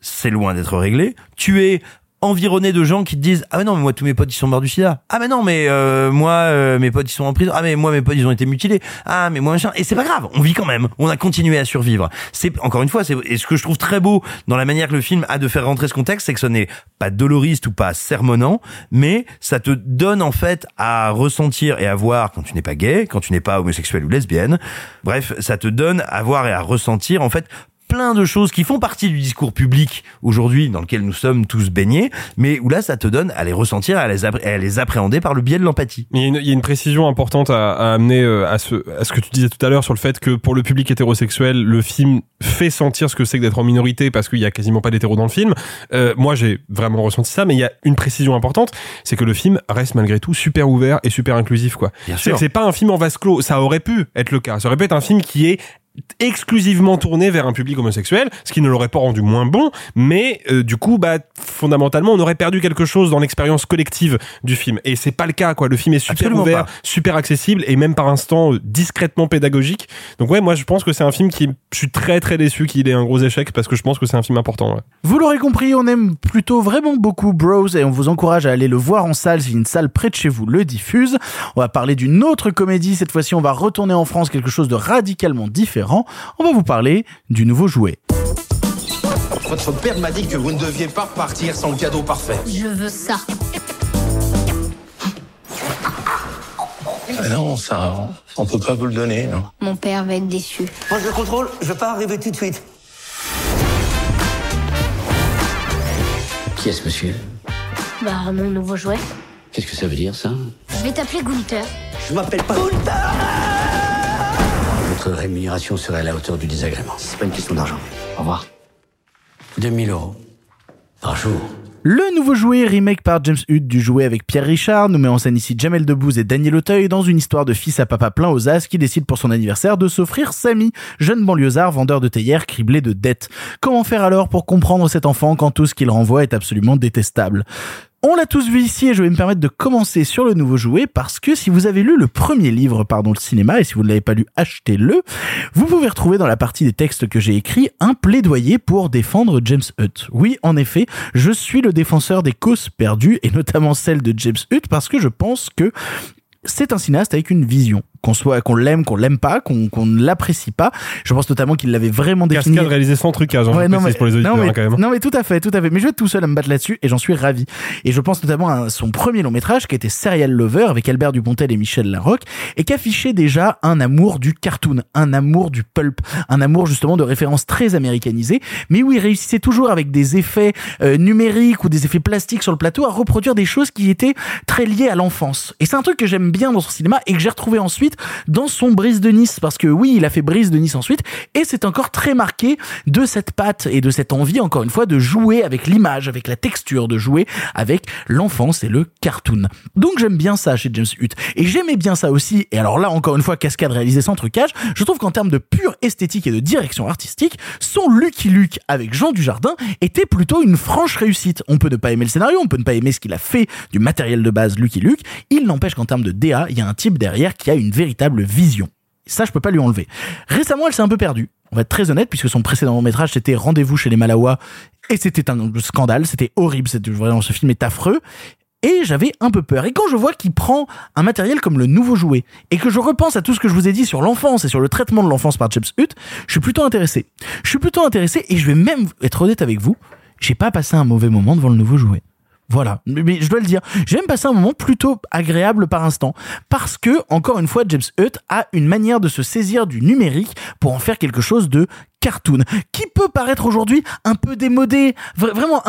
c'est loin d'être réglé, tu es environné de gens qui te disent ah mais non mais moi tous mes potes ils sont morts du sida. Ah mais non mais euh, moi euh, mes potes ils sont en prison. Ah mais moi mes potes ils ont été mutilés. Ah mais moi machin. Et c'est pas grave on vit quand même. On a continué à survivre. C'est encore une fois c'est et ce que je trouve très beau dans la manière que le film a de faire rentrer ce contexte c'est que ce n'est pas doloriste ou pas sermonnant mais ça te donne en fait à ressentir et à voir quand tu n'es pas gay quand tu n'es pas homosexuel ou lesbienne. Bref ça te donne à voir et à ressentir en fait plein de choses qui font partie du discours public aujourd'hui dans lequel nous sommes tous baignés, mais où là ça te donne à les ressentir, à les, à les appréhender par le biais de l'empathie. Il y, a une, il y a une précision importante à, à amener euh, à ce, à ce que tu disais tout à l'heure sur le fait que pour le public hétérosexuel, le film fait sentir ce que c'est que d'être en minorité parce qu'il y a quasiment pas d'hétéros dans le film. Euh, moi, j'ai vraiment ressenti ça, mais il y a une précision importante, c'est que le film reste malgré tout super ouvert et super inclusif, quoi. Bien sûr. c'est pas un film en vase clos. Ça aurait pu être le cas. Ça aurait pu être un film qui est exclusivement tourné vers un public homosexuel, ce qui ne l'aurait pas rendu moins bon, mais euh, du coup, bah fondamentalement, on aurait perdu quelque chose dans l'expérience collective du film. Et c'est pas le cas, quoi. Le film est super Absolument ouvert, pas. super accessible et même par instant euh, discrètement pédagogique. Donc ouais, moi je pense que c'est un film qui, je suis très très déçu qu'il ait un gros échec parce que je pense que c'est un film important. ouais. Vous l'aurez compris, on aime plutôt vraiment beaucoup Bros et on vous encourage à aller le voir en salle si une salle près de chez vous le diffuse. On va parler d'une autre comédie, cette fois-ci on va retourner en France, quelque chose de radicalement différent. On va vous parler du nouveau jouet. Votre père m'a dit que vous ne deviez pas repartir sans le cadeau parfait. Je veux ça. Ah non, ça, on peut pas vous le donner, non. Mon père va être déçu. Moi je contrôle, je vais pas arriver tout de suite. Qui est ce monsieur? Bah, mon nouveau jouet. Qu'est-ce que ça veut dire ça? Je vais t'appeler Gunther. Je m'appelle pas. Votre rémunération serait à la hauteur du désagrément. C'est pas une question d'argent. Au revoir. 2000 euros par jour. Le nouveau jouet, remake par James Hutt du jouet avec Pierre Richard, nous met en scène ici Jamel Debbouze et Daniel Auteuil dans une histoire de fils à papa plein aux as qui décide pour son anniversaire de s'offrir Samy, jeune banlieusard vendeur de théières criblé de dettes. Comment faire alors pour comprendre cet enfant quand tout ce qu'il renvoie est absolument détestable? On l'a tous vu ici et je vais me permettre de commencer sur le nouveau jouet parce que si vous avez lu le premier livre, pardon, le cinéma, et si vous ne l'avez pas lu, achetez-le, vous pouvez retrouver dans la partie des textes que j'ai écrits un plaidoyer pour défendre James Hutt. Oui, en effet, je suis le défenseur des causes perdues et notamment celle de James Hutt parce que je pense que c'est un cinéaste avec une vision. Qu'on soit, qu'on l'aime, qu'on l'aime pas, qu'on qu'on ne l'apprécie pas. Je pense notamment qu'il l'avait vraiment défini. Cascade réalisé sans trucage, hein, Ouais, non, mais, pour les auditeurs non, mais, hein, quand même. non, mais tout à fait, tout à fait. Mais je vais tout seul à me battre là-dessus et j'en suis ravi. Et je pense notamment à son premier long métrage qui était Serial Lover avec Albert Dupontel et Michel Larocque et qui affichait déjà un amour du cartoon, un amour du pulp, un amour justement de références très américanisées, mais où il réussissait toujours avec des effets euh, numériques ou des effets plastiques sur le plateau à reproduire des choses qui étaient très liées à l'enfance. Et c'est un truc que j'aime bien dans son cinéma et que j'ai retrouvé ensuite dans son Brise de Nice parce que oui, il a fait Brise de Nice ensuite et c'est encore très marqué de cette patte et de cette envie encore une fois de jouer avec l'image, avec la texture, de jouer avec l'enfance et le cartoon. Donc j'aime bien ça chez James Hutt et j'aimais bien ça aussi et alors là encore une fois cascade réalisée sans trucage, je trouve qu'en termes de pure esthétique et de direction artistique, son Lucky Luke avec Jean Dujardin était plutôt une franche réussite. On peut ne pas aimer le scénario, on peut ne pas aimer ce qu'il a fait du matériel de base Lucky Luke, il n'empêche qu'en termes de DA, il y a un type derrière qui a une véritable vision. Ça, je peux pas lui enlever. Récemment, elle s'est un peu perdue. On va être très honnête, puisque son précédent long métrage, c'était Rendez-vous chez les Malawa, et c'était un scandale, c'était horrible, c'était vraiment, ce film est affreux. Et j'avais un peu peur. Et quand je vois qu'il prend un matériel comme le nouveau jouet, et que je repense à tout ce que je vous ai dit sur l'enfance et sur le traitement de l'enfance par James Hutt, je suis plutôt intéressé. Je suis plutôt intéressé, et je vais même être honnête avec vous, j'ai pas passé un mauvais moment devant le nouveau jouet. Voilà, mais je dois le dire, j'ai même passé un moment plutôt agréable par instant, parce que, encore une fois, James Hutt a une manière de se saisir du numérique pour en faire quelque chose de cartoon qui peut paraître aujourd'hui un peu démodé. Vra- vraiment,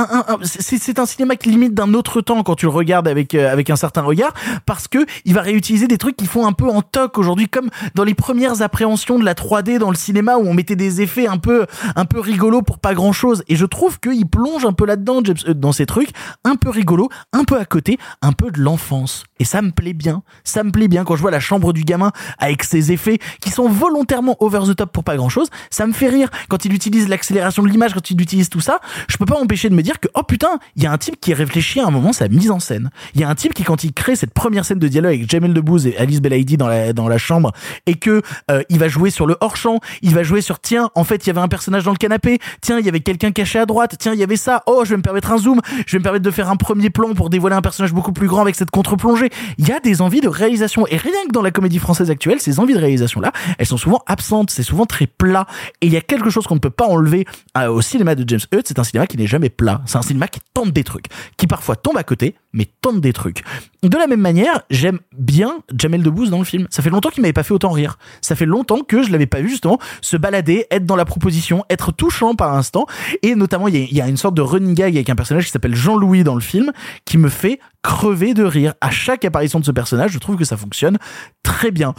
c'est un cinéma qui limite d'un autre temps quand tu le regardes avec euh, avec un certain regard parce que il va réutiliser des trucs qui font un peu en toc aujourd'hui comme dans les premières appréhensions de la 3D dans le cinéma où on mettait des effets un peu un peu rigolos pour pas grand chose et je trouve qu'il plonge un peu là-dedans Hutt, dans ces trucs un peu rigolos un peu à côté un peu de l'enfance et ça me plaît bien. Ça me plaît bien quand je vois la chambre du gamin avec ses effets qui sont volontairement over the top pour pas grand chose ça me fait rire quand il utilise l'accélération de l'image quand il utilise tout ça. Je peux pas m'empêcher de me dire que oh putain il y a un type qui réfléchit à un moment sa mise en scène. Il y a un type qui quand il crée cette première scène de dialogue avec Jamel Debbouze et Alice Belaïdi dans la dans la chambre et que euh, il va jouer sur le hors champ il va jouer sur tiens en fait il y avait un personnage dans le canapé. Tiens il y avait quelqu'un caché à droite. Tiens il y avait ça. Oh je vais me permettre un zoom. Je vais me permettre de faire un premier plan pour dévoiler un personnage beaucoup plus grand avec cette contre-plongée il y a des envies de réalisation. Et rien que dans la comédie française actuelle ces envies de réalisation là elles sont souvent absentes c'est souvent très plat. Et il y a quelque chose qu'on ne peut pas enlever euh, au cinéma de James Hutt c'est un cinéma qui n'est jamais plat. C'est un cinéma qui tente des trucs qui parfois tombe à côté mais tente des trucs. De la même manière j'aime bien Jamel Debbouze dans le film. Ça fait longtemps qu'il m'avait pas fait autant rire. Ça fait longtemps que je l'avais pas vu justement se balader être dans la proposition être touchant par instant. Et notamment il y a, une sorte de running gag avec un personnage qui s'appelle Jean-Louis dans le film qui me fait crever de rire. À chaque apparition de ce personnage je trouve que ça fonctionne très bien.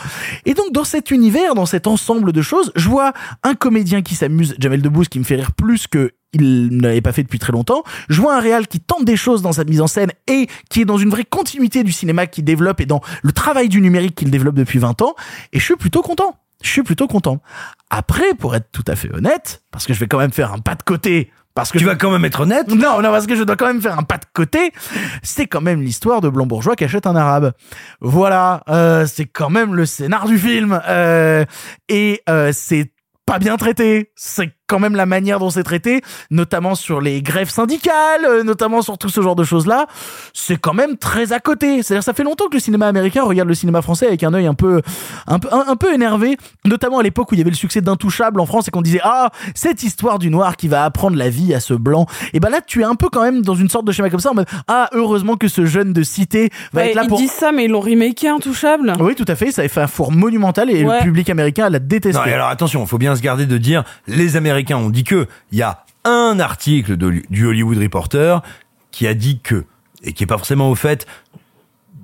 Et donc dans cet univers dans cet ensemble de choses je vois un comédien qui s'amuse Jamel Debbouze qui me fait rire plus que il ne l'avait pas fait depuis très longtemps. Je vois un réal qui tente des choses dans sa mise en scène et qui est dans une vraie continuité du cinéma qu'il développe et dans le travail du numérique qu'il développe depuis 20 ans. Et je suis plutôt content. Je suis plutôt content. Après, pour être tout à fait honnête, parce que je vais quand même faire un pas de côté parce que Tu je- vas quand même être honnête? Non, non, parce que je dois quand même faire un pas de côté. C'est quand même l'histoire de blanc bourgeois qui achète un arabe. Voilà, euh, c'est quand même le scénar du film. Euh, et euh, c'est pas bien traité. C'est quand même la manière dont c'est traité, notamment sur les grèves syndicales, euh, notamment sur tout ce genre de choses-là. C'est quand même très à côté. C'est-à-dire, ça fait longtemps que le cinéma américain regarde le cinéma français avec un œil un peu, un peu, un, un peu énervé, notamment à l'époque où il y avait le succès d'Intouchable en France et qu'on disait ah cette histoire du noir qui va apprendre la vie à ce blanc. Et ben là, tu es un peu quand même dans une sorte de schéma comme ça en mode ah heureusement que ce jeune de cité va Ouais, être là ils pour. disent ça, mais ils l'ont remaké intouchable. Oui, tout à fait. Ça avait fait un four monumental et Ouais. le public américain l'a détesté. Non, et alors attention, il faut bien se garder de dire, les Américains ont dit que, il y a un article de- du Hollywood Reporter qui a dit que, et qui est pas forcément au fait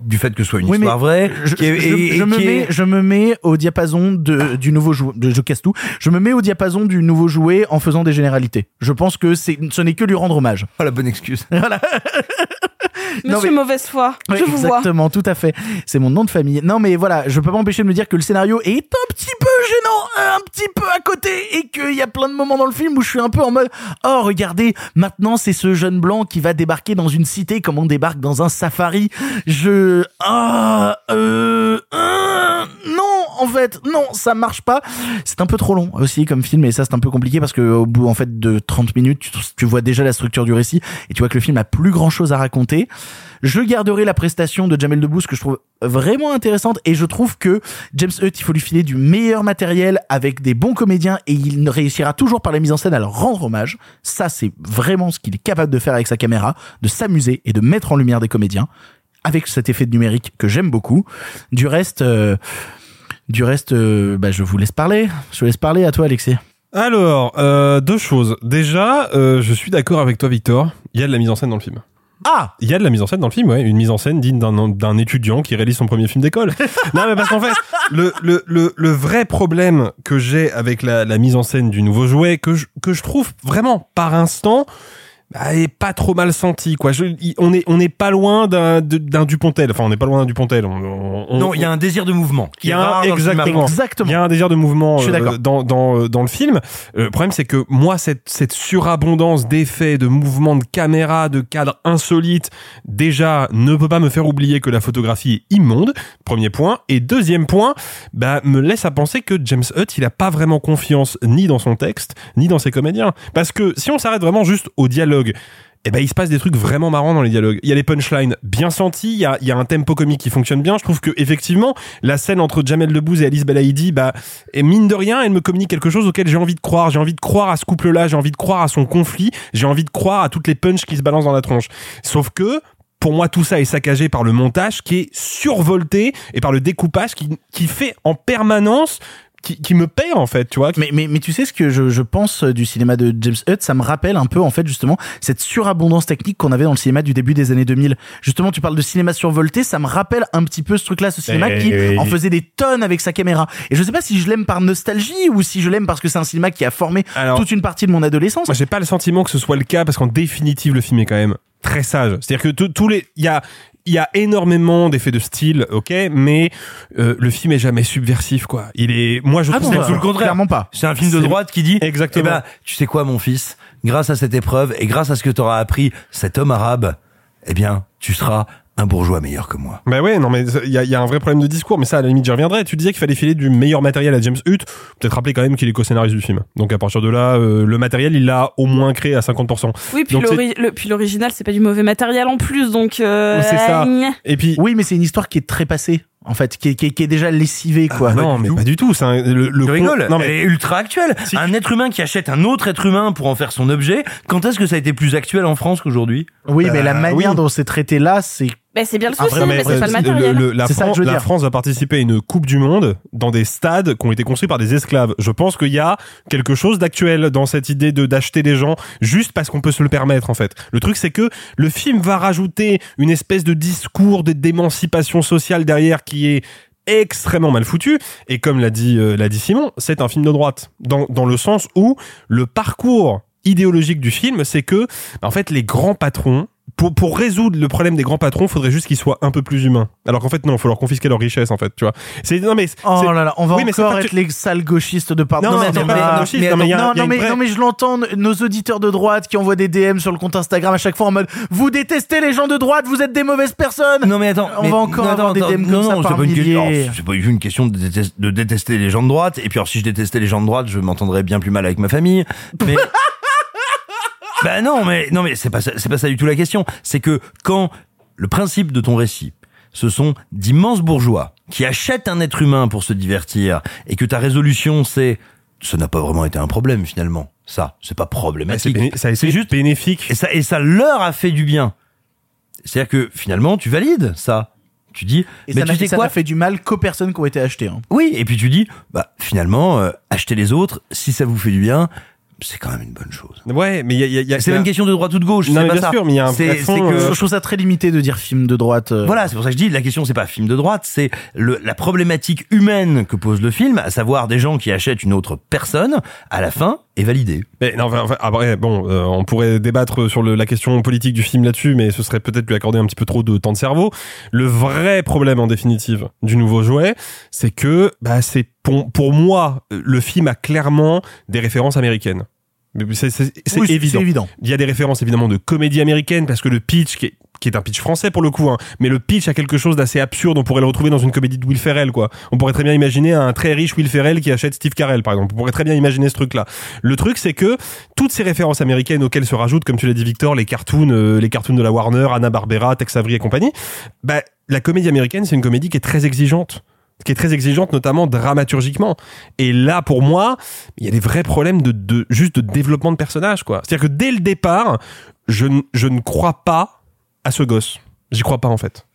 du fait que ce soit une Oui, mais histoire vraie, je, qui est- je- et- et je me qui est- mets, je me mets au diapason de, du nouveau jouet. Je casse tout. Je me mets au diapason du nouveau jouet en faisant des généralités. Je pense que c'est, ce n'est que lui rendre hommage. Oh, la bonne excuse. Voilà. Non, Monsieur mais- Mauvaise Foi, Oui, je vous vois. exactement, tout à fait. C'est mon nom de famille. Non, mais voilà, je peux pas m'empêcher de me dire que le scénario est un petit peu gênant, un petit peu à côté, et qu'il y a plein de moments dans le film où je suis un peu en mode, oh, regardez, maintenant c'est ce jeune blanc qui va débarquer dans une cité comme on débarque dans un safari. Je, ah, euh, euh, non, en fait, non, ça marche pas. C'est un peu trop long aussi comme film, et ça c'est un peu compliqué parce que au bout en fait de 30 minutes, tu, vois déjà la structure du récit et tu vois que le film a plus grand chose à raconter. Je garderai la prestation de Jamel Debbouze que je trouve vraiment intéressante et je trouve que James Hutt, il faut lui filer du meilleur matériel avec des bons comédiens et il réussira toujours par la mise en scène à leur rendre hommage. Ça, c'est vraiment ce qu'il est capable de faire avec sa caméra, de s'amuser et de mettre en lumière des comédiens avec cet effet de numérique que j'aime beaucoup. Du reste, euh, du reste, euh, bah, je vous laisse parler. Je vous laisse parler à toi, Alexis. Alors, euh, deux choses. Déjà, euh, je suis d'accord avec toi, Victor. Il y a de la mise en scène dans le film. Ah Il y a de la mise en scène dans le film, ouais. Une mise en scène digne d'un, étudiant qui réalise son premier film d'école. non, mais parce qu'en fait, le, le, le, le vrai problème que j'ai avec la, la mise en scène du nouveau jouet, que je, que je trouve vraiment par instant, bah, est pas trop mal senti, quoi. Je, on est, on est pas loin d'un, d'un Dupontel. Enfin, on n'est pas loin d'un Dupontel. On, on- on- Non, il y a un désir de mouvement. il y a un, exactement. Exactement. Il y a un désir de mouvement Je suis euh, d'accord. dans dans euh, dans le film. Euh, Le problème c'est que moi cette cette surabondance d'effets, de mouvements de caméra, de cadres insolites, déjà ne peut pas me faire oublier que la photographie est immonde. Premier point et deuxième point, bah me laisse à penser que James Hutt, il a pas vraiment confiance ni dans son texte, ni dans ses comédiens parce que si on s'arrête vraiment juste au dialogue eh ben, il se passe des trucs vraiment marrants dans les dialogues. Il y a les punchlines bien sentis, il y a, il y a un tempo comique qui fonctionne bien. Je trouve que effectivement, la scène entre Jamel Debbouze et Alice Belaïdi, bah, et mine de rien, elle me communique quelque chose auquel j'ai envie de croire. J'ai envie de croire à ce couple-là, j'ai envie de croire à son conflit, j'ai envie de croire à toutes les punches qui se balancent dans la tronche. Sauf que, pour moi, tout ça est saccagé par le montage qui est survolté et par le découpage qui, qui fait en permanence qui, qui me perd en fait, tu vois. Mais, mais, mais tu sais ce que je, je pense du cinéma de James Hutt, ça me rappelle un peu en fait justement cette surabondance technique qu'on avait dans le cinéma du début des années 2000. Justement, tu parles de cinéma survolté, ça me rappelle un petit peu ce truc-là, ce cinéma Eh, qui en faisait des tonnes avec sa caméra. Et je sais pas si je l'aime par nostalgie ou si je l'aime parce que c'est un cinéma qui a formé Alors- toute une partie de mon adolescence. Moi, j'ai pas le sentiment que ce soit le cas parce qu'en définitive, le film est quand même très sage. C'est-à-dire que tous- les, il y a, il y a énormément d'effets de style, ok, mais euh, le film est jamais subversif, quoi. Il est, moi, je Ah trouve que- tout le contraire. Clairement pas. C'est un film de droite qui dit Exactement. Eh ben, tu sais quoi, mon fils Grâce à cette épreuve et grâce à ce que t'auras appris, cet homme arabe, eh bien, tu seras un bourgeois meilleur que moi. Bah ouais, non mais il y y a un vrai problème de discours, mais ça à la limite j'y reviendrai. Tu disais qu'il fallait filer du meilleur matériel à James Hutt. Peut-être rappeler quand même qu'il est co-scénariste du film. Donc à partir de là, euh, le matériel il l'a au moins créé à 50%. Oui, puis Donc, c'est- l'ori- le- puis l'original, c'est pas du mauvais matériel en plus, donc. euh, C'est ça. Et puis Oui, mais c'est une histoire qui est très passée. En fait, qui est, qui est, qui est déjà lessivée, quoi. Ah non, mais pas du tout. C'est un- le, le Tu con- rigoles Non Elle mais est ultra actuelle. Si. Un être humain qui achète un autre être humain pour en faire son objet, quand est-ce que ça a été plus actuel en France qu'aujourd'hui? Oui, mais la manière oui. dont c'est traité là, c'est Bah, c'est bien le Ah, souci, vraiment, mais c'est pas le c'est matériel. le- la, C'est ça que Fran- je veux la. France va participer à une Coupe du Monde dans des stades qui ont été construits par des esclaves. Je pense qu'il y a quelque chose d'actuel dans cette idée de d'acheter des gens juste parce qu'on peut se le permettre en fait. Le truc c'est que le film va rajouter une espèce de discours de d'émancipation sociale derrière qui est extrêmement mal foutu et comme l'a dit euh, l'a dit Simon, c'est un film de droite dans dans le sens où le parcours idéologique du film, c'est que bah, en fait les grands patrons pour, pour résoudre le problème des grands patrons, faudrait juste qu'ils soient un peu plus humains. Alors qu'en fait, non, il faut leur confisquer leur richesse, en fait, tu vois. C'est, non, mais, Oh là là, on va Oui, encore pas être les sales gauchistes de pardon. Non, mais mais- mais non, mais non, mais, non, mais je l'entends, nos auditeurs de droite qui envoient des DM sur le compte Instagram à chaque fois en mode vous détestez les gens de droite, vous êtes des mauvaises personnes. Non mais attends, On mais- va encore non, avoir attends, des DM comme non, ça non, par c'est pas une question- milliers. C'est pas une question de, détester, de détester les gens de droite. Et puis alors si je détestais les gens de droite, je m'entendrais bien plus mal avec ma famille. Mais bah non, mais non mais c'est pas ça, c'est pas ça du tout la question. C'est que quand le principe de ton récit, ce sont d'immenses bourgeois qui achètent un être humain pour se divertir, et que ta résolution c'est ça n'a pas vraiment été un problème finalement. Ça, c'est pas c'est problématique. béné- ça a été C'est juste bénéfique. et ça, et ça leur a fait du bien. C'est-à-dire que finalement, tu valides ça. Tu dis, Et mais ça tu sais ça quoi n'a fait du mal qu'aux personnes qui ont été achetées. hein. Oui, et puis tu dis, bah finalement, euh, achetez les autres, si ça vous fait du bien, c'est quand même une bonne chose. Ouais, mais il y a, y a- il y a- C'est pas une question de droite ou de gauche, Non, c'est mais pas bien ça. sûr, mais il y a un C'est- vrai c'est fond, que- euh, Je trouve ça très limité de dire film de droite. euh. Voilà, c'est pour ça que je dis, la question c'est pas film de droite, c'est le, la problématique humaine que pose le film, à savoir des gens qui achètent une autre personne, à la fin, est validée. Mais non, enfin, après, bon, euh, on pourrait débattre sur la question politique du film là-dessus, mais ce serait peut-être lui accorder un petit peu trop de temps de cerveau. Le vrai problème, en définitive, du nouveau jouet, c'est que, bah, c'est pour, moi, le film a clairement des références américaines. Mais C'est Oui, évident. évident. Il y a des références évidemment de comédie américaine parce que le pitch qui est qui est un pitch français pour le coup, hein, mais le pitch a quelque chose d'assez absurde. On pourrait le retrouver dans une comédie de Will Ferrell, quoi. On pourrait très bien imaginer un très riche Will Ferrell qui achète Steve Carell, par exemple. On pourrait très bien imaginer ce truc-là. Le truc, c'est que toutes ces références américaines auxquelles se rajoutent, comme tu l'as dit, Victor, les cartoons, euh, les cartoons de la Warner, Anna Barbera, Tex Avery et compagnie, bah, la comédie américaine, c'est une comédie qui est très exigeante qui est très exigeante notamment dramaturgiquement. Et là pour moi il y a des vrais problèmes de, de juste de développement de personnages quoi. C'est à dire que dès le départ je, je ne crois pas à ce gosse. J'y crois pas en fait.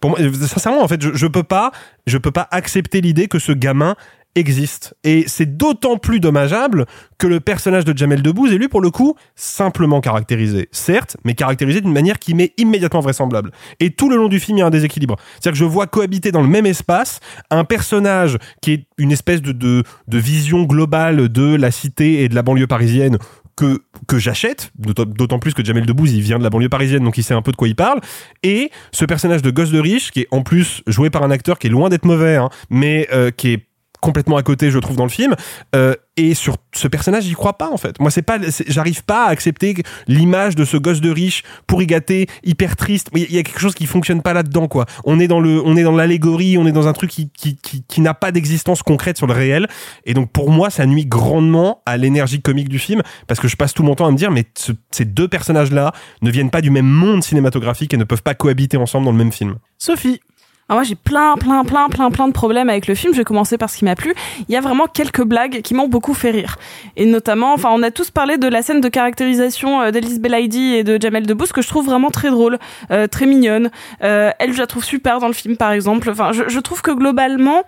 Pour moi sincèrement en fait je, je peux pas je peux pas accepter l'idée que ce gamin existe. Et c'est d'autant plus dommageable que le personnage de Jamel Debbouze est lui pour le coup simplement caractérisé. Certes mais caractérisé d'une manière qui m'est immédiatement vraisemblable. Et tout le long du film il y a un déséquilibre. C'est-à-dire que je vois cohabiter dans le même espace un personnage qui est une espèce de, vision globale de la cité et de la banlieue parisienne que, j'achète, d'autant d'autant plus que Jamel Debbouze, il vient de la banlieue parisienne, donc il sait un peu de quoi il parle, et ce personnage de gosse de riche, qui est en plus joué par un acteur qui est loin d'être mauvais, hein, mais euh, qui est complètement à côté, je trouve, dans le film. Euh, et sur ce personnage, j'y crois pas en fait. Moi, c'est pas, j'arrive pas à accepter l'image de ce gosse de riche pourri gâté, hyper triste. Il y a- quelque chose qui fonctionne pas là-dedans, quoi. On est dans le, on est dans l'allégorie, on est dans un truc qui, qui, qui, n'a pas d'existence concrète sur le réel. Et donc, pour moi, ça nuit grandement à l'énergie comique du film, parce que je passe tout mon temps à me dire, mais ce- ces deux personnages-là ne viennent pas du même monde cinématographique et ne peuvent pas cohabiter ensemble dans le même film. Sophie. Alors moi j'ai plein plein plein plein plein de problèmes avec le film. Je vais commencer par ce qui m'a plu. Il y a vraiment quelques blagues qui m'ont beaucoup fait rire. Et notamment, enfin on a tous parlé de la scène de caractérisation euh, d'Elise Belaïdi et de Jamel Debbouze que je trouve vraiment très drôle, euh, très mignonne. Euh, elle je la trouve super dans le film par exemple. Enfin je, je trouve que globalement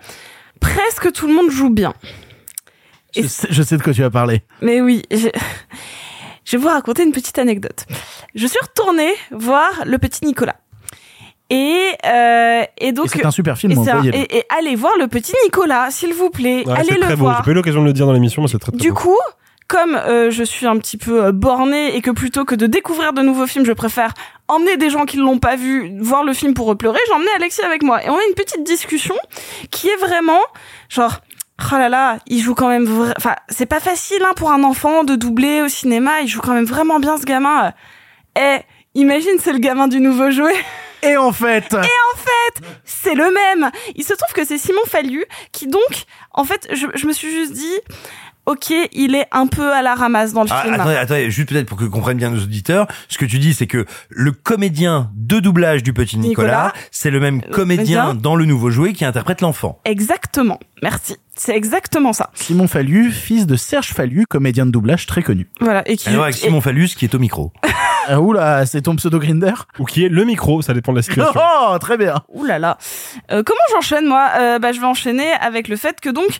presque tout le monde joue bien. Je sais, je sais de quoi tu vas parler. Mais oui, je... je vais vous raconter une petite anecdote. Je suis retournée voir le petit Nicolas. Et, euh, et donc c'est un super film, et, on un- et, et allez voir le petit Nicolas, s'il vous plaît. Ouais, allez c'est le très beau. voir. J'ai pas eu l'occasion de le dire dans l'émission, mais c'est très très Du beau. coup, comme euh, je suis un petit peu euh, bornée et que plutôt que de découvrir de nouveaux films, je préfère emmener des gens qui ne l'ont pas vu voir le film pour pleurer, j'ai emmené Alexis avec moi. Et on a une petite discussion qui est vraiment genre... Oh là là, il joue quand même vra- enfin c'est pas facile hein, pour un enfant de doubler au cinéma, il joue quand même vraiment bien ce gamin. Eh, imagine c'est le gamin du nouveau jouet. Et en fait, Et en fait, c'est le même. Il se trouve que c'est Simon Fallu qui donc, en fait, je, je me suis juste dit, ok, il est un peu à la ramasse dans le Ah, film. attendez, attendez, juste peut-être pour que comprennent bien nos auditeurs, ce que tu dis, c'est que le comédien de doublage du petit Nicolas, Nicolas, c'est le même comédien comédien. dans le nouveau jouet qui interprète l'enfant. Exactement. Merci. C'est exactement ça. Simon Fallu, fils de Serge Fallu, comédien de doublage très connu. Voilà. Et qui. Alors avec Simon Fallus qui est au micro. Euh, oula, c'est ton pseudo Grinder Ou qui est le micro, ça dépend de la situation. Oh, très bien. Ouh là là. Euh, comment j'enchaîne moi? Euh, Bah je vais enchaîner avec le fait que donc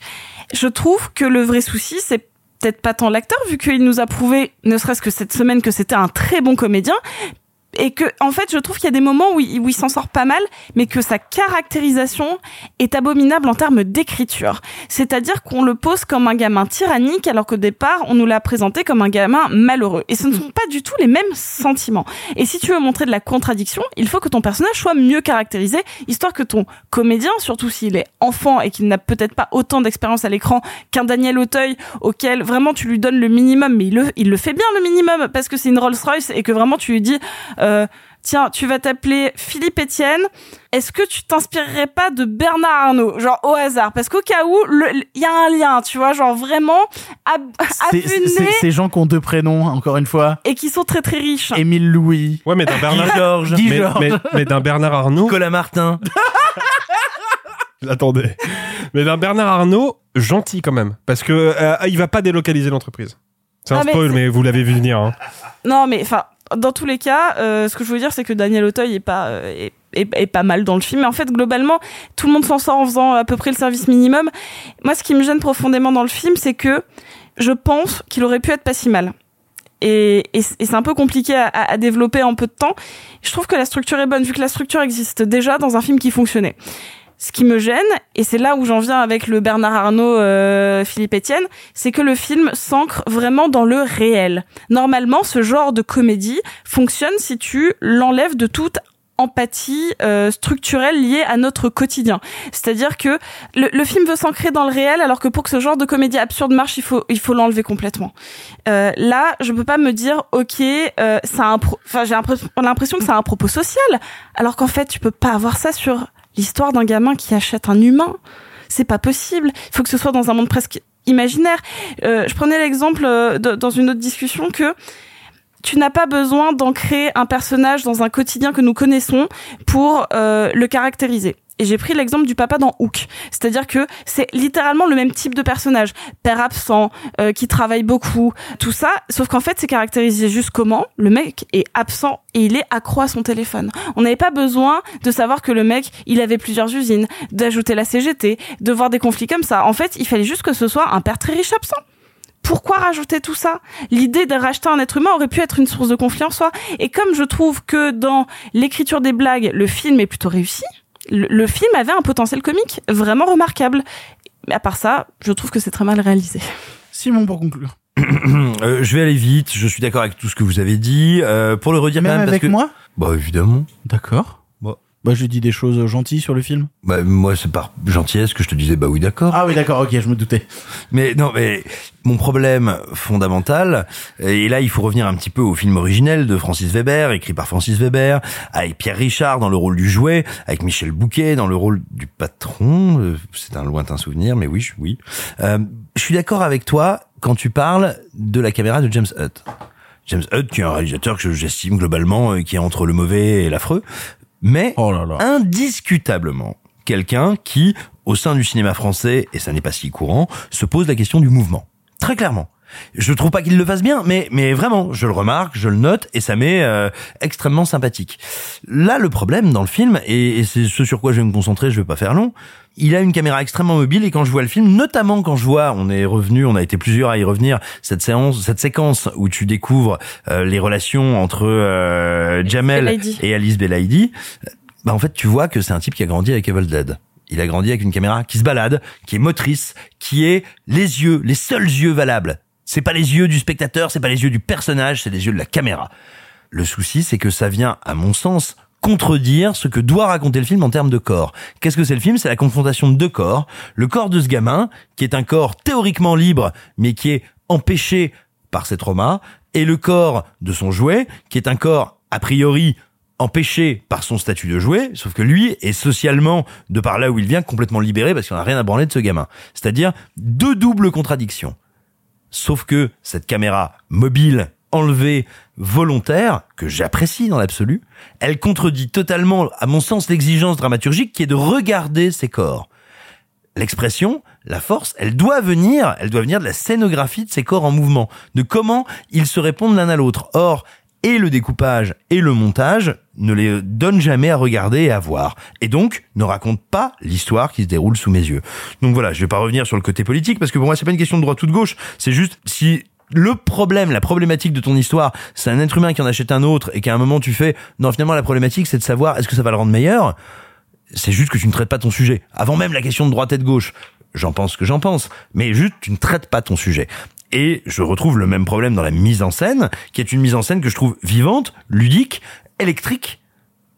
je trouve que le vrai souci c'est peut-être pas tant l'acteur vu qu'il nous a prouvé ne serait-ce que cette semaine que c'était un très bon comédien et que en fait je trouve qu'il y a des moments où il, s'en sort pas mal mais que sa caractérisation est abominable en termes d'écriture. C'est-à-dire qu'on le pose comme un gamin tyrannique alors qu'au départ on nous l'a présenté comme un gamin malheureux. Et ce ne sont pas du tout les mêmes sentiments. Et si tu veux montrer de la contradiction il faut que ton personnage soit mieux caractérisé histoire que ton comédien surtout s'il est enfant et qu'il n'a peut-être pas autant d'expérience à l'écran qu'un Daniel Auteuil auquel vraiment tu lui donnes le minimum mais il le, il le fait bien le minimum parce que c'est une Rolls Royce et que vraiment tu lui dis euh, tiens tu vas t'appeler Philippe Etienne est-ce que tu t'inspirerais pas de Bernard Arnault genre au hasard? Parce qu'au cas où il y a un lien tu vois genre vraiment Ces gens qui ont deux prénoms, encore une fois. et qui sont très très riches Émile Louis. Ouais, mais d'un Bernard, Georges. Mais, mais, mais d'un Bernard Arnault. Nicolas Martin. Attendez. Mais d'un Bernard Arnault, gentil quand même. Parce que euh, il va pas délocaliser l'entreprise. C'est un Ah, mais spoil, mais vous l'avez vu venir. Hein. Non, mais enfin, dans tous les cas, euh, ce que je veux dire, c'est que Daniel Auteuil est pas euh, est, pas mal dans le film. Mais en fait, globalement, tout le monde s'en sort en faisant à peu près le service minimum. Moi, ce qui me gêne profondément dans le film, c'est que je pense qu'il aurait pu être pas si mal. Et, c'est un peu compliqué à développer en peu de temps. Je trouve que la structure est bonne, vu que la structure existe déjà dans un film qui fonctionnait. Ce qui me gêne, et c'est là où j'en viens avec le Bernard Arnault, euh, Philippe Etienne, c'est que le film s'ancre vraiment dans le réel. Normalement, ce genre de comédie fonctionne si tu l'enlèves de toute empathie euh, structurelle liée à notre quotidien. C'est-à-dire que le, le film veut s'ancrer dans le réel, alors que pour que ce genre de comédie absurde marche, il faut il faut l'enlever complètement. Euh, là, je peux pas me dire, ok, euh, ça a un, enfin j'ai l'impression l'impression que ça a un propos social, alors qu'en fait, tu peux pas avoir ça sur l'histoire d'un gamin qui achète un humain. C'est pas possible. Il faut que ce soit dans un monde presque imaginaire. Euh, je prenais l'exemple euh, dans une autre discussion que tu n'as pas besoin d'ancrer un personnage dans un quotidien que nous connaissons pour euh, le caractériser. Et j'ai pris l'exemple du papa dans Hook. C'est-à-dire que c'est littéralement le même type de personnage. Père absent, euh, qui travaille beaucoup, tout ça. Sauf qu'en fait, c'est caractérisé juste comment le mec est absent et il est accro à son téléphone. On n'avait pas besoin de savoir que le mec, il avait plusieurs usines, d'ajouter la CGT, de voir des conflits comme ça. En fait, il fallait juste que ce soit un père très riche absent. Pourquoi rajouter tout ça? L'idée de racheter un être humain aurait pu être une source de conflit en soi. Et comme je trouve que dans l'écriture des blagues, le film est plutôt réussi, le, le film avait un potentiel comique vraiment remarquable. Mais à part ça, je trouve que c'est très mal réalisé. Simon, pour conclure. Euh, je vais aller vite. Je suis d'accord avec tout ce que vous avez dit. Euh, pour le redire Même quand même, avec parce que... moi? Bah évidemment. D'accord. Bah, j'ai dit des choses gentilles sur le film. bah, moi, c'est par gentillesse que je te disais bah oui, d'accord. Ah oui, d'accord, ok, je me doutais. Mais non, mais mon problème fondamental, et là il faut revenir un petit peu au film originel de Francis Weber, écrit par Francis Weber, avec Pierre Richard dans le rôle du jouet, avec Michel Bouquet dans le rôle du patron. euh, C'est un lointain souvenir, mais oui, je- oui. Euh, je suis d'accord avec toi quand tu parles de la caméra de James Hutt. James Hutt, qui est un réalisateur que j'estime globalement, euh, qui est entre le mauvais et l'affreux, mais Oh là là. indiscutablement quelqu'un qui, au sein du cinéma français, et ça n'est pas si courant, se pose la question du mouvement. Très clairement. Je trouve pas qu'il le fasse bien, mais mais vraiment, je le remarque, je le note et ça m'est euh, extrêmement sympathique. Là, le problème dans le film et, et c'est ce sur quoi je vais me concentrer, je vais pas faire long. Il a une caméra extrêmement mobile et quand je vois le film, notamment quand je vois, on est revenu, on a été plusieurs à y revenir, cette séance, cette séquence où tu découvres euh, les relations entre euh, Jamel Belaïdi. et Alice Belaïdi, bah en fait tu vois que c'est un type qui a grandi avec Evil Dead. Il a grandi avec une caméra qui se balade, qui est motrice, qui est les yeux, les seuls yeux valables. C'est pas les yeux du spectateur, c'est pas les yeux du personnage, c'est les yeux de la caméra. Le souci, c'est que ça vient, à mon sens, contredire ce que doit raconter le film en termes de corps. Qu'est-ce que c'est le film? C'est la confrontation de deux corps. Le corps de ce gamin, qui est un corps théoriquement libre, mais qui est empêché par ses traumas, et le corps de son jouet, qui est un corps a priori empêché par son statut de jouet, sauf que lui est socialement, de par là où il vient, complètement libéré parce qu'il n'a rien à branler de ce gamin. C'est-à-dire deux doubles contradictions. Sauf que cette caméra mobile, enlevée, volontaire, que j'apprécie dans l'absolu, elle contredit totalement, à mon sens, l'exigence dramaturgique qui est de regarder ces corps. L'expression, la force, elle doit venir, elle doit venir de la scénographie de ces corps en mouvement, de comment ils se répondent l'un à l'autre. Or, et le découpage et le montage ne les donnent jamais à regarder et à voir. Et donc, ne racontent pas l'histoire qui se déroule sous mes yeux. Donc voilà, je vais pas revenir sur le côté politique parce que pour moi, c'est pas une question de droite ou de gauche. C'est juste si le problème, la problématique de ton histoire, c'est un être humain qui en achète un autre et qu'à un moment tu fais, non, finalement, la problématique, c'est de savoir est-ce que ça va le rendre meilleur? C'est juste que tu ne traites pas ton sujet. Avant même la question de droite et de gauche. J'en pense que j'en pense. Mais juste, tu ne traites pas ton sujet. Et je retrouve le même problème dans la mise en scène, qui est une mise en scène que je trouve vivante, ludique, électrique,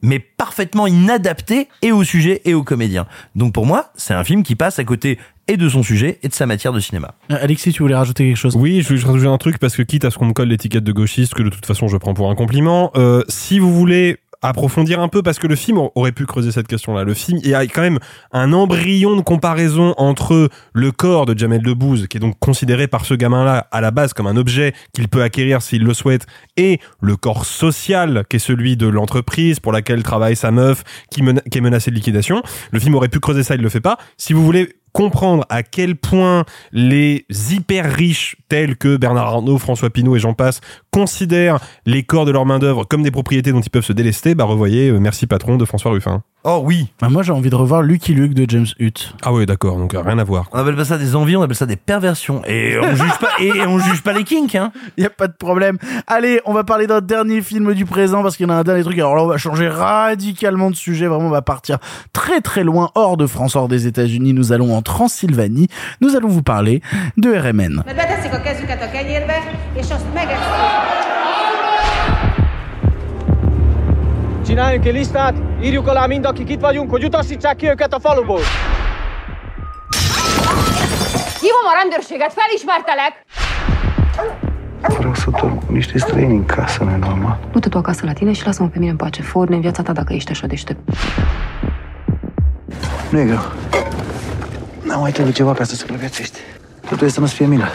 mais parfaitement inadaptée et au sujet et aux comédiens. Donc pour moi, c'est un film qui passe à côté et de son sujet et de sa matière de cinéma. Euh, Alexis, tu voulais rajouter quelque chose? Oui, je voulais rajouter un truc parce que quitte à ce qu'on me colle l'étiquette de gauchiste, que de toute façon je prends pour un compliment, euh, si vous voulez approfondir un peu parce que le film aurait pu creuser cette question-là. Le film, il y a quand même un embryon de comparaison entre le corps de Jamel Debbouze, qui est donc considéré par ce gamin-là à la base comme un objet qu'il peut acquérir s'il le souhaite, et le corps social, qui est celui de l'entreprise pour laquelle travaille sa meuf, qui, qui est menacée de liquidation. Le film aurait pu creuser ça, il le fait pas. Si vous voulez comprendre à quel point les hyper riches tels que Bernard Arnault, François Pinault et j'en passe considèrent les corps de leur main d'œuvre comme des propriétés dont ils peuvent se délester, bah revoyez euh, Merci patron de François Ruffin. Oh oui. Bah, moi, j'ai envie de revoir Lucky Luke de James Hutt. Ah ouais, d'accord, donc euh, rien à voir. On appelle pas ça des envies, on appelle ça des perversions. Et on juge pas, et on juge pas les kinks, hein. Y a pas de problème. Allez, on va parler d'un dernier film du présent parce qu'il y en a un dernier truc. Alors là, on va changer radicalement de sujet. Vraiment, on va partir très très loin, hors de France, hors des États-Unis. Nous allons en Transylvanie. Nous allons vous parler de RMN. Csináljunk egy listát, írjuk alá mind, akik itt vagyunk, hogy utasítsák ki őket a faluból. Hívom a rendőrséget, felismertelek! Vreau să dorm cu niște străini în casă, nu normal. Du-te tu acasă la tine și lasă-mă pe mine în pace. Fă ordine în viața ta dacă ești așa deștept. Nu e greu. N-am mai trebuie ceva ca să supraviețuiești. Totul este să nu-ți fie milă.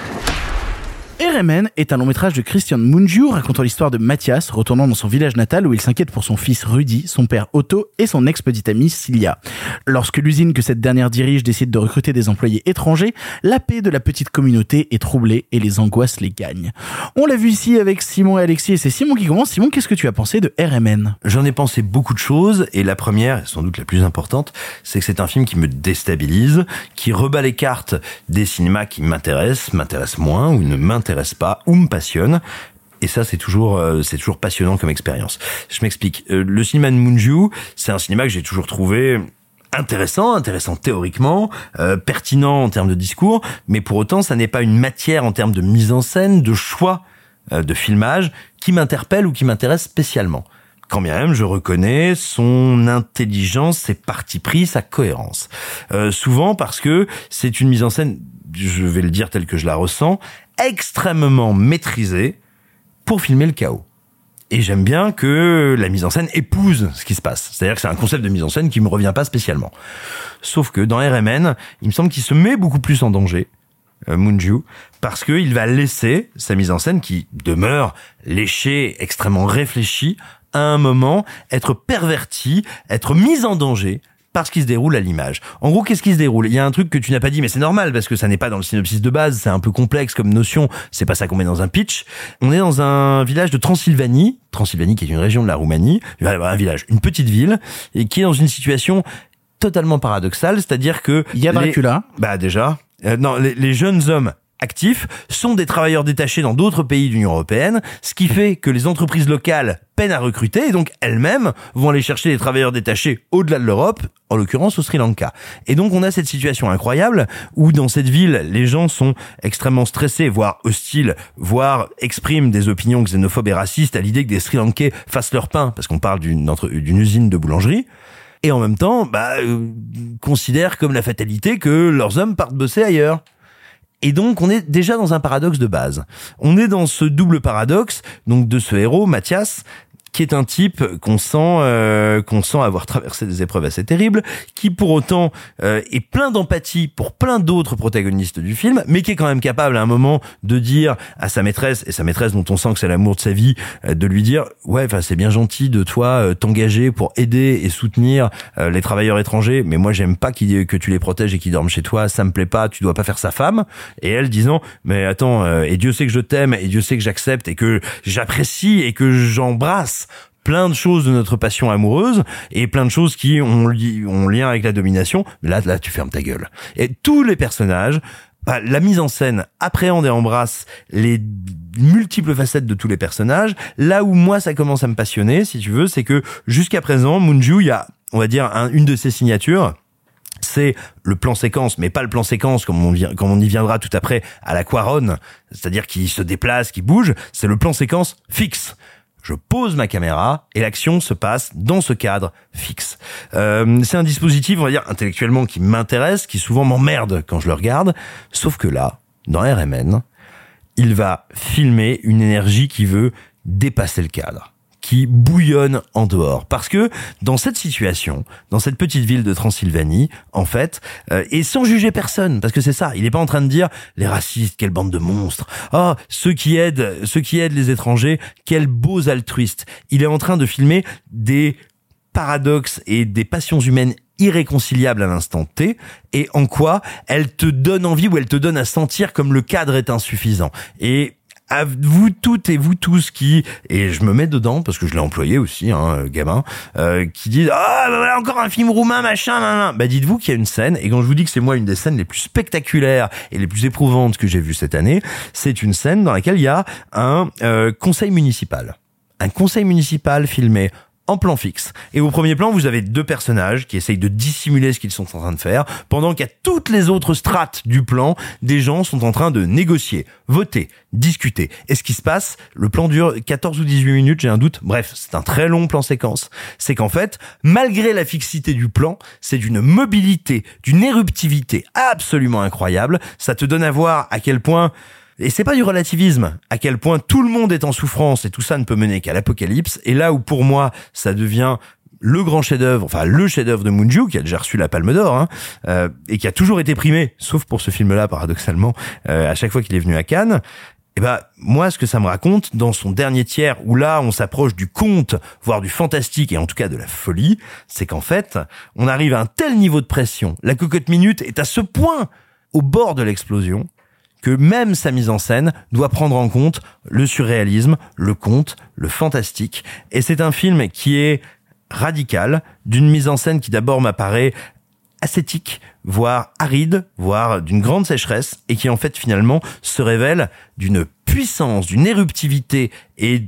RMN est un long métrage de Christian Mungiu racontant l'histoire de Mathias retournant dans son village natal où il s'inquiète pour son fils Rudy, son père Otto et son ex-petite amie Cilia. Lorsque l'usine que cette dernière dirige décide de recruter des employés étrangers, la paix de la petite communauté est troublée et les angoisses les gagnent. On l'a vu ici avec Simon et Alexis et c'est Simon qui commence. Simon, qu'est-ce que tu as pensé de RMN J'en ai pensé beaucoup de choses et la première, sans doute la plus importante, c'est que c'est un film qui me déstabilise, qui rebat les cartes des cinémas qui m'intéressent, m'intéressent moins ou ne m'intéressent pas ou me passionnent. Et ça, c'est toujours, euh, c'est toujours passionnant comme expérience. Je m'explique. Euh, le cinéma de Munju, c'est un cinéma que j'ai toujours trouvé intéressant, intéressant théoriquement, euh, pertinent en termes de discours, mais pour autant, ça n'est pas une matière en termes de mise en scène, de choix de filmage qui m'interpelle ou qui m'intéresse spécialement. Quand bien même, je reconnais son intelligence, ses partis pris, sa cohérence. Souvent parce que c'est une mise en scène, je vais le dire tel que je la ressens, extrêmement maîtrisée pour filmer le chaos. Et j'aime bien que la mise en scène épouse ce qui se passe. C'est-à-dire que c'est un concept de mise en scène qui me revient pas spécialement. Sauf que dans RMN, il me semble qu'il se met beaucoup plus en danger, euh, Munju, parce qu'il va laisser sa mise en scène qui demeure léchée, extrêmement réfléchie, à un moment être pervertie, être mise en danger par ce qui se déroule à l'image. En gros, qu'est-ce qui se déroule? Il y a un truc que tu n'as pas dit, mais c'est normal parce que ça n'est pas dans le synopsis de base. C'est un peu complexe comme notion. C'est pas ça qu'on met dans un pitch. On est dans un village de Transylvanie, Transylvanie qui est une région de la Roumanie, un village, une petite ville, et qui est dans une situation totalement paradoxale, c'est-à-dire que il y a Dracula. Les... Bah déjà, euh, non, les, les jeunes hommes actifs sont des travailleurs détachés dans d'autres pays de l'Union européenne, ce qui fait que les entreprises locales peinent à recruter et donc elles-mêmes vont aller chercher des travailleurs détachés au-delà de l'Europe, en l'occurrence au Sri Lanka. Et donc on a cette situation incroyable où dans cette ville, les gens sont extrêmement stressés, voire hostiles, voire expriment des opinions xénophobes et racistes à l'idée que des Sri Lankais fassent leur pain, parce qu'on parle d'une usine de boulangerie et en même temps bah, euh, considèrent comme la fatalité que leurs hommes partent bosser ailleurs. Et donc, on est déjà dans un paradoxe de base. On est dans ce double paradoxe, donc de ce héros, Mathias, qui est un type qu'on sent euh, qu'on sent avoir traversé des épreuves assez terribles, qui pour autant euh, est plein d'empathie pour plein d'autres protagonistes du film, mais qui est quand même capable à un moment de dire à sa maîtresse et sa maîtresse dont on sent que c'est l'amour de sa vie, euh, de lui dire ouais, enfin c'est bien gentil de toi euh, t'engager pour aider et soutenir euh, les travailleurs étrangers, mais moi j'aime pas que tu les protèges et qu'ils dorment chez toi, ça me plaît pas, tu dois pas faire sa femme. Et elle disant mais attends et Dieu sait que je t'aime et Dieu sait que j'accepte et que j'apprécie et que j'embrasse plein de choses de notre passion amoureuse et plein de choses qui ont, ont lien avec la domination. Mais là, là, tu fermes ta gueule. Et tous les personnages, bah, la mise en scène appréhende et embrasse les multiples facettes de tous les personnages. Là où moi ça commence à me passionner, si tu veux, c'est que jusqu'à présent, Moonju, il y a, on va dire, une de ses signatures c'est le plan séquence, mais pas le plan séquence comme on, comme on y viendra tout après à la Quaron, c'est-à-dire qui se déplace, qui bouge, c'est le plan séquence fixe je pose ma caméra et l'action se passe dans ce cadre fixe. Euh, c'est un dispositif, on va dire, intellectuellement qui m'intéresse, qui souvent m'emmerde quand je le regarde, sauf que là, dans RMN, il va filmer une énergie qui veut dépasser le cadre qui bouillonne en dehors. Parce que dans cette situation, dans cette petite ville de Transylvanie, en fait, euh, et sans juger personne, parce que c'est ça, il n'est pas en train de dire les racistes, quelle bande de monstres, ah ceux qui aident, ceux qui aident les étrangers, quels beaux altruistes. Il est en train de filmer des paradoxes et des passions humaines irréconciliables à l'instant T et en quoi elles te donnent envie ou elles te donnent à sentir comme le cadre est insuffisant. Et à vous toutes et vous tous qui et je me mets dedans parce que je l'ai employé aussi hein gamin euh, qui disent ah bah voilà encore un film roumain machin nan, bah dites-vous qu'il y a une scène et quand je vous dis que c'est moi une des scènes les plus spectaculaires et les plus éprouvantes que j'ai vues cette année c'est une scène dans laquelle il y a un euh, conseil municipal. Un conseil municipal filmé en plan fixe. Et au premier plan, vous avez deux personnages qui essayent de dissimuler ce qu'ils sont en train de faire, pendant qu'à toutes les autres strates du plan, des gens sont en train de négocier, voter, discuter. Et ce qui se passe, le plan dure 14 ou 18 minutes, j'ai un doute. Bref, c'est un très long plan séquence. C'est qu'en fait, malgré la fixité du plan, c'est d'une mobilité, d'une éruptivité absolument incroyable. Ça te donne à voir à quel point et c'est pas du relativisme, à quel point tout le monde est en souffrance et tout ça ne peut mener qu'à l'apocalypse. Et là où pour moi ça devient le grand chef-d'œuvre, enfin le chef-d'œuvre de Moonju qui a déjà reçu la Palme d'Or hein, euh, et qui a toujours été primé, sauf pour ce film-là paradoxalement, euh, à chaque fois qu'il est venu à Cannes. Et ben moi, ce que ça me raconte dans son dernier tiers, où là on s'approche du conte, voire du fantastique et en tout cas de la folie, c'est qu'en fait on arrive à un tel niveau de pression, la cocotte minute est à ce point au bord de l'explosion que même sa mise en scène doit prendre en compte le surréalisme, le conte, le fantastique. Et c'est un film qui est radical, d'une mise en scène qui d'abord m'apparaît ascétique, voire aride, voire d'une grande sécheresse, et qui en fait finalement se révèle d'une puissance, d'une éruptivité, et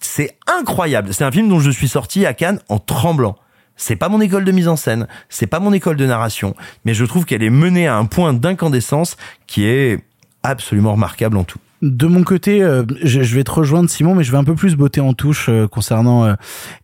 c'est incroyable. C'est un film dont je suis sorti à Cannes en tremblant. C'est pas mon école de mise en scène, c'est pas mon école de narration, mais je trouve qu'elle est menée à un point d'incandescence qui est absolument remarquable en tout. De mon côté, euh, je, vais te rejoindre Simon, mais je vais un peu plus botter en touche euh, concernant euh,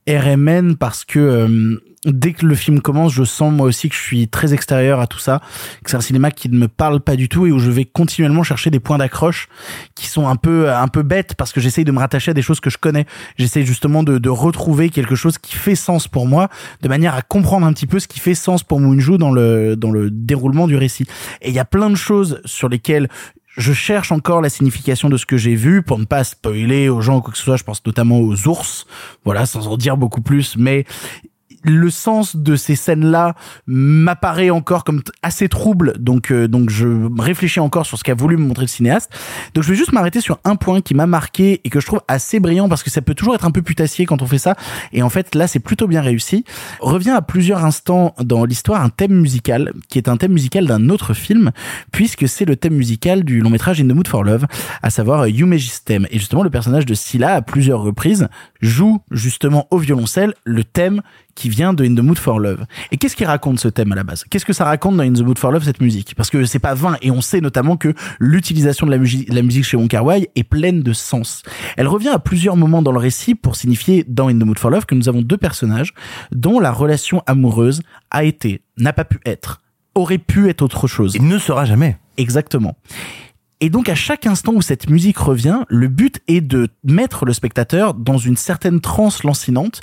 RMN parce que dès que le film commence, je sens moi aussi que je suis très extérieur à tout ça, que c'est un cinéma qui ne me parle pas du tout et où je vais continuellement chercher des points d'accroche qui sont un peu un peu bêtes parce que j'essaye de me rattacher à des choses que je connais. J'essaye justement de, retrouver quelque chose qui fait sens pour moi, de manière à comprendre un petit peu ce qui fait sens pour Moonju dans le dans le déroulement du récit. Et il y a plein de choses sur lesquelles je cherche encore la signification de ce que j'ai vu pour ne pas spoiler aux gens ou quoi que ce soit. Je pense notamment aux ours. Voilà, sans en dire beaucoup plus. Mais le sens de ces scènes-là m'apparaît encore comme assez trouble, donc euh, donc je réfléchis encore sur ce qu'a voulu me montrer le cinéaste. Donc je vais juste m'arrêter sur un point qui m'a marqué et que je trouve assez brillant parce que ça peut toujours être un peu putassier quand on fait ça. Et en fait là c'est plutôt bien réussi. Revient à plusieurs instants dans l'histoire un thème musical qui est un thème musical d'un autre film puisque c'est le thème musical du long métrage In the Mood for Love, à savoir euh, Yumegistem. Et justement le personnage de Scylla à plusieurs reprises joue justement au violoncelle le thème qui vient de In the Mood for Love. Et qu'est-ce qu'il raconte ce thème à la base? Qu'est-ce que ça raconte dans In the Mood for Love cette musique? Parce que c'est pas vain et on sait notamment que l'utilisation de la musique, la musique chez Wong Kar Wai est pleine de sens. Elle revient à plusieurs moments dans le récit pour signifier dans In the Mood for Love que nous avons deux personnages dont la relation amoureuse a été, n'a pas pu être, aurait pu être autre chose. Il ne sera jamais. Exactement. Et donc à chaque instant où cette musique revient, le but est de mettre le spectateur dans une certaine transe lancinante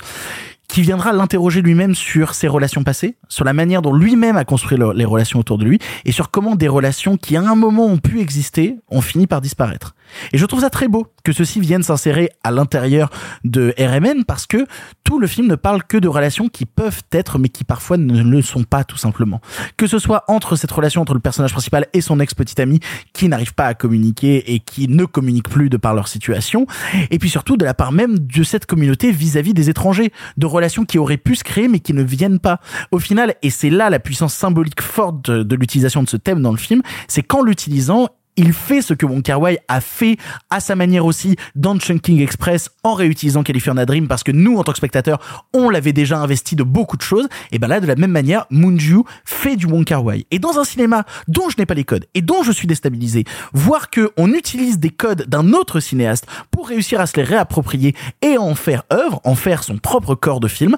qui viendra l'interroger lui-même sur ses relations passées, sur la manière dont lui-même a construit le- les relations autour de lui, et sur comment des relations qui à un moment ont pu exister ont fini par disparaître. Et je trouve ça très beau que ceci vienne s'insérer à l'intérieur de RMN parce que tout le film ne parle que de relations qui peuvent être mais qui parfois ne le sont pas tout simplement. Que ce soit entre cette relation entre le personnage principal et son ex-petite amie qui n'arrive pas à communiquer et qui ne communiquent plus de par leur situation et puis surtout de la part même de cette communauté vis-à-vis des étrangers, de relations qui auraient pu se créer mais qui ne viennent pas. Au final, et c'est là la puissance symbolique forte de l'utilisation de ce thème dans le film, c'est qu'en l'utilisant, il fait ce que Wong Kar Wai a fait à sa manière aussi dans Chunking Express en réutilisant California Dream parce que nous en tant que spectateurs on l'avait déjà investi de beaucoup de choses. Et ben là de la même manière Moonju fait du Wong Kar Wai. Et dans un cinéma dont je n'ai pas les codes et dont je suis déstabilisé voir que on utilise des codes d'un autre cinéaste pour réussir à se les réapproprier et en faire œuvre en faire son propre corps de film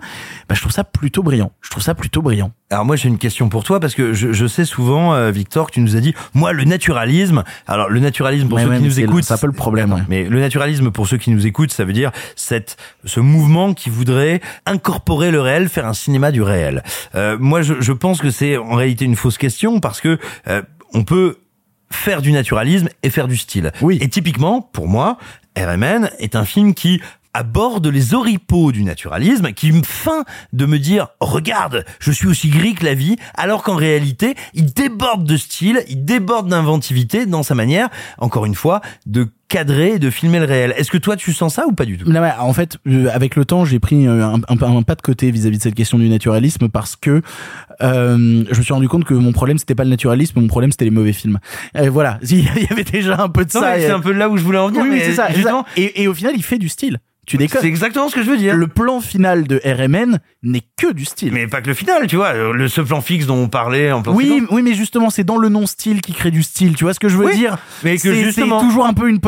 ben je trouve ça plutôt brillant. Je trouve ça plutôt brillant. Alors moi j'ai une question pour toi parce que je, sais souvent euh, Victor que tu nous as dit moi le naturalisme alors le naturalisme pour ceux ouais, qui nous écoutent c'est un peu le problème, ouais. mais le naturalisme pour ceux qui nous écoutent ça veut dire cette ce mouvement qui voudrait incorporer le réel faire un cinéma du réel Euh, moi je, je pense que c'est en réalité une fausse question parce que euh, on peut faire du naturalisme et faire du style. Oui. Et typiquement, pour moi, RMN est un film qui aborde les oripeaux du naturalisme, qui me feint de me dire, regarde, je suis aussi gris que la vie, alors qu'en réalité, il déborde de style, il déborde d'inventivité dans sa manière, encore une fois, de cadrer et de filmer le réel. Est-ce que toi, tu sens ça ou pas du tout? Non, en fait, euh, avec le temps, j'ai pris euh, un, un- un pas de côté vis-à-vis de cette question du naturalisme parce que euh, je me suis rendu compte que mon problème c'était pas le naturalisme, mon problème c'était les mauvais films. Et voilà, il y avait déjà un peu de Non, ça. c'est un peu là où je voulais en venir. Oui, oui, mais c'est ça. justement. Et, et au final, il fait du style. Tu déconnes. c'est exactement ce que je veux dire. Le plan final de RMN n'est que du style. Mais pas que le final, tu vois, le ce plan fixe dont on parlait en plan oui, oui, mais justement, c'est dans le non-style qui crée du style. Tu vois ce que je veux Oui, dire? mais que justement- c'est toujours un peu une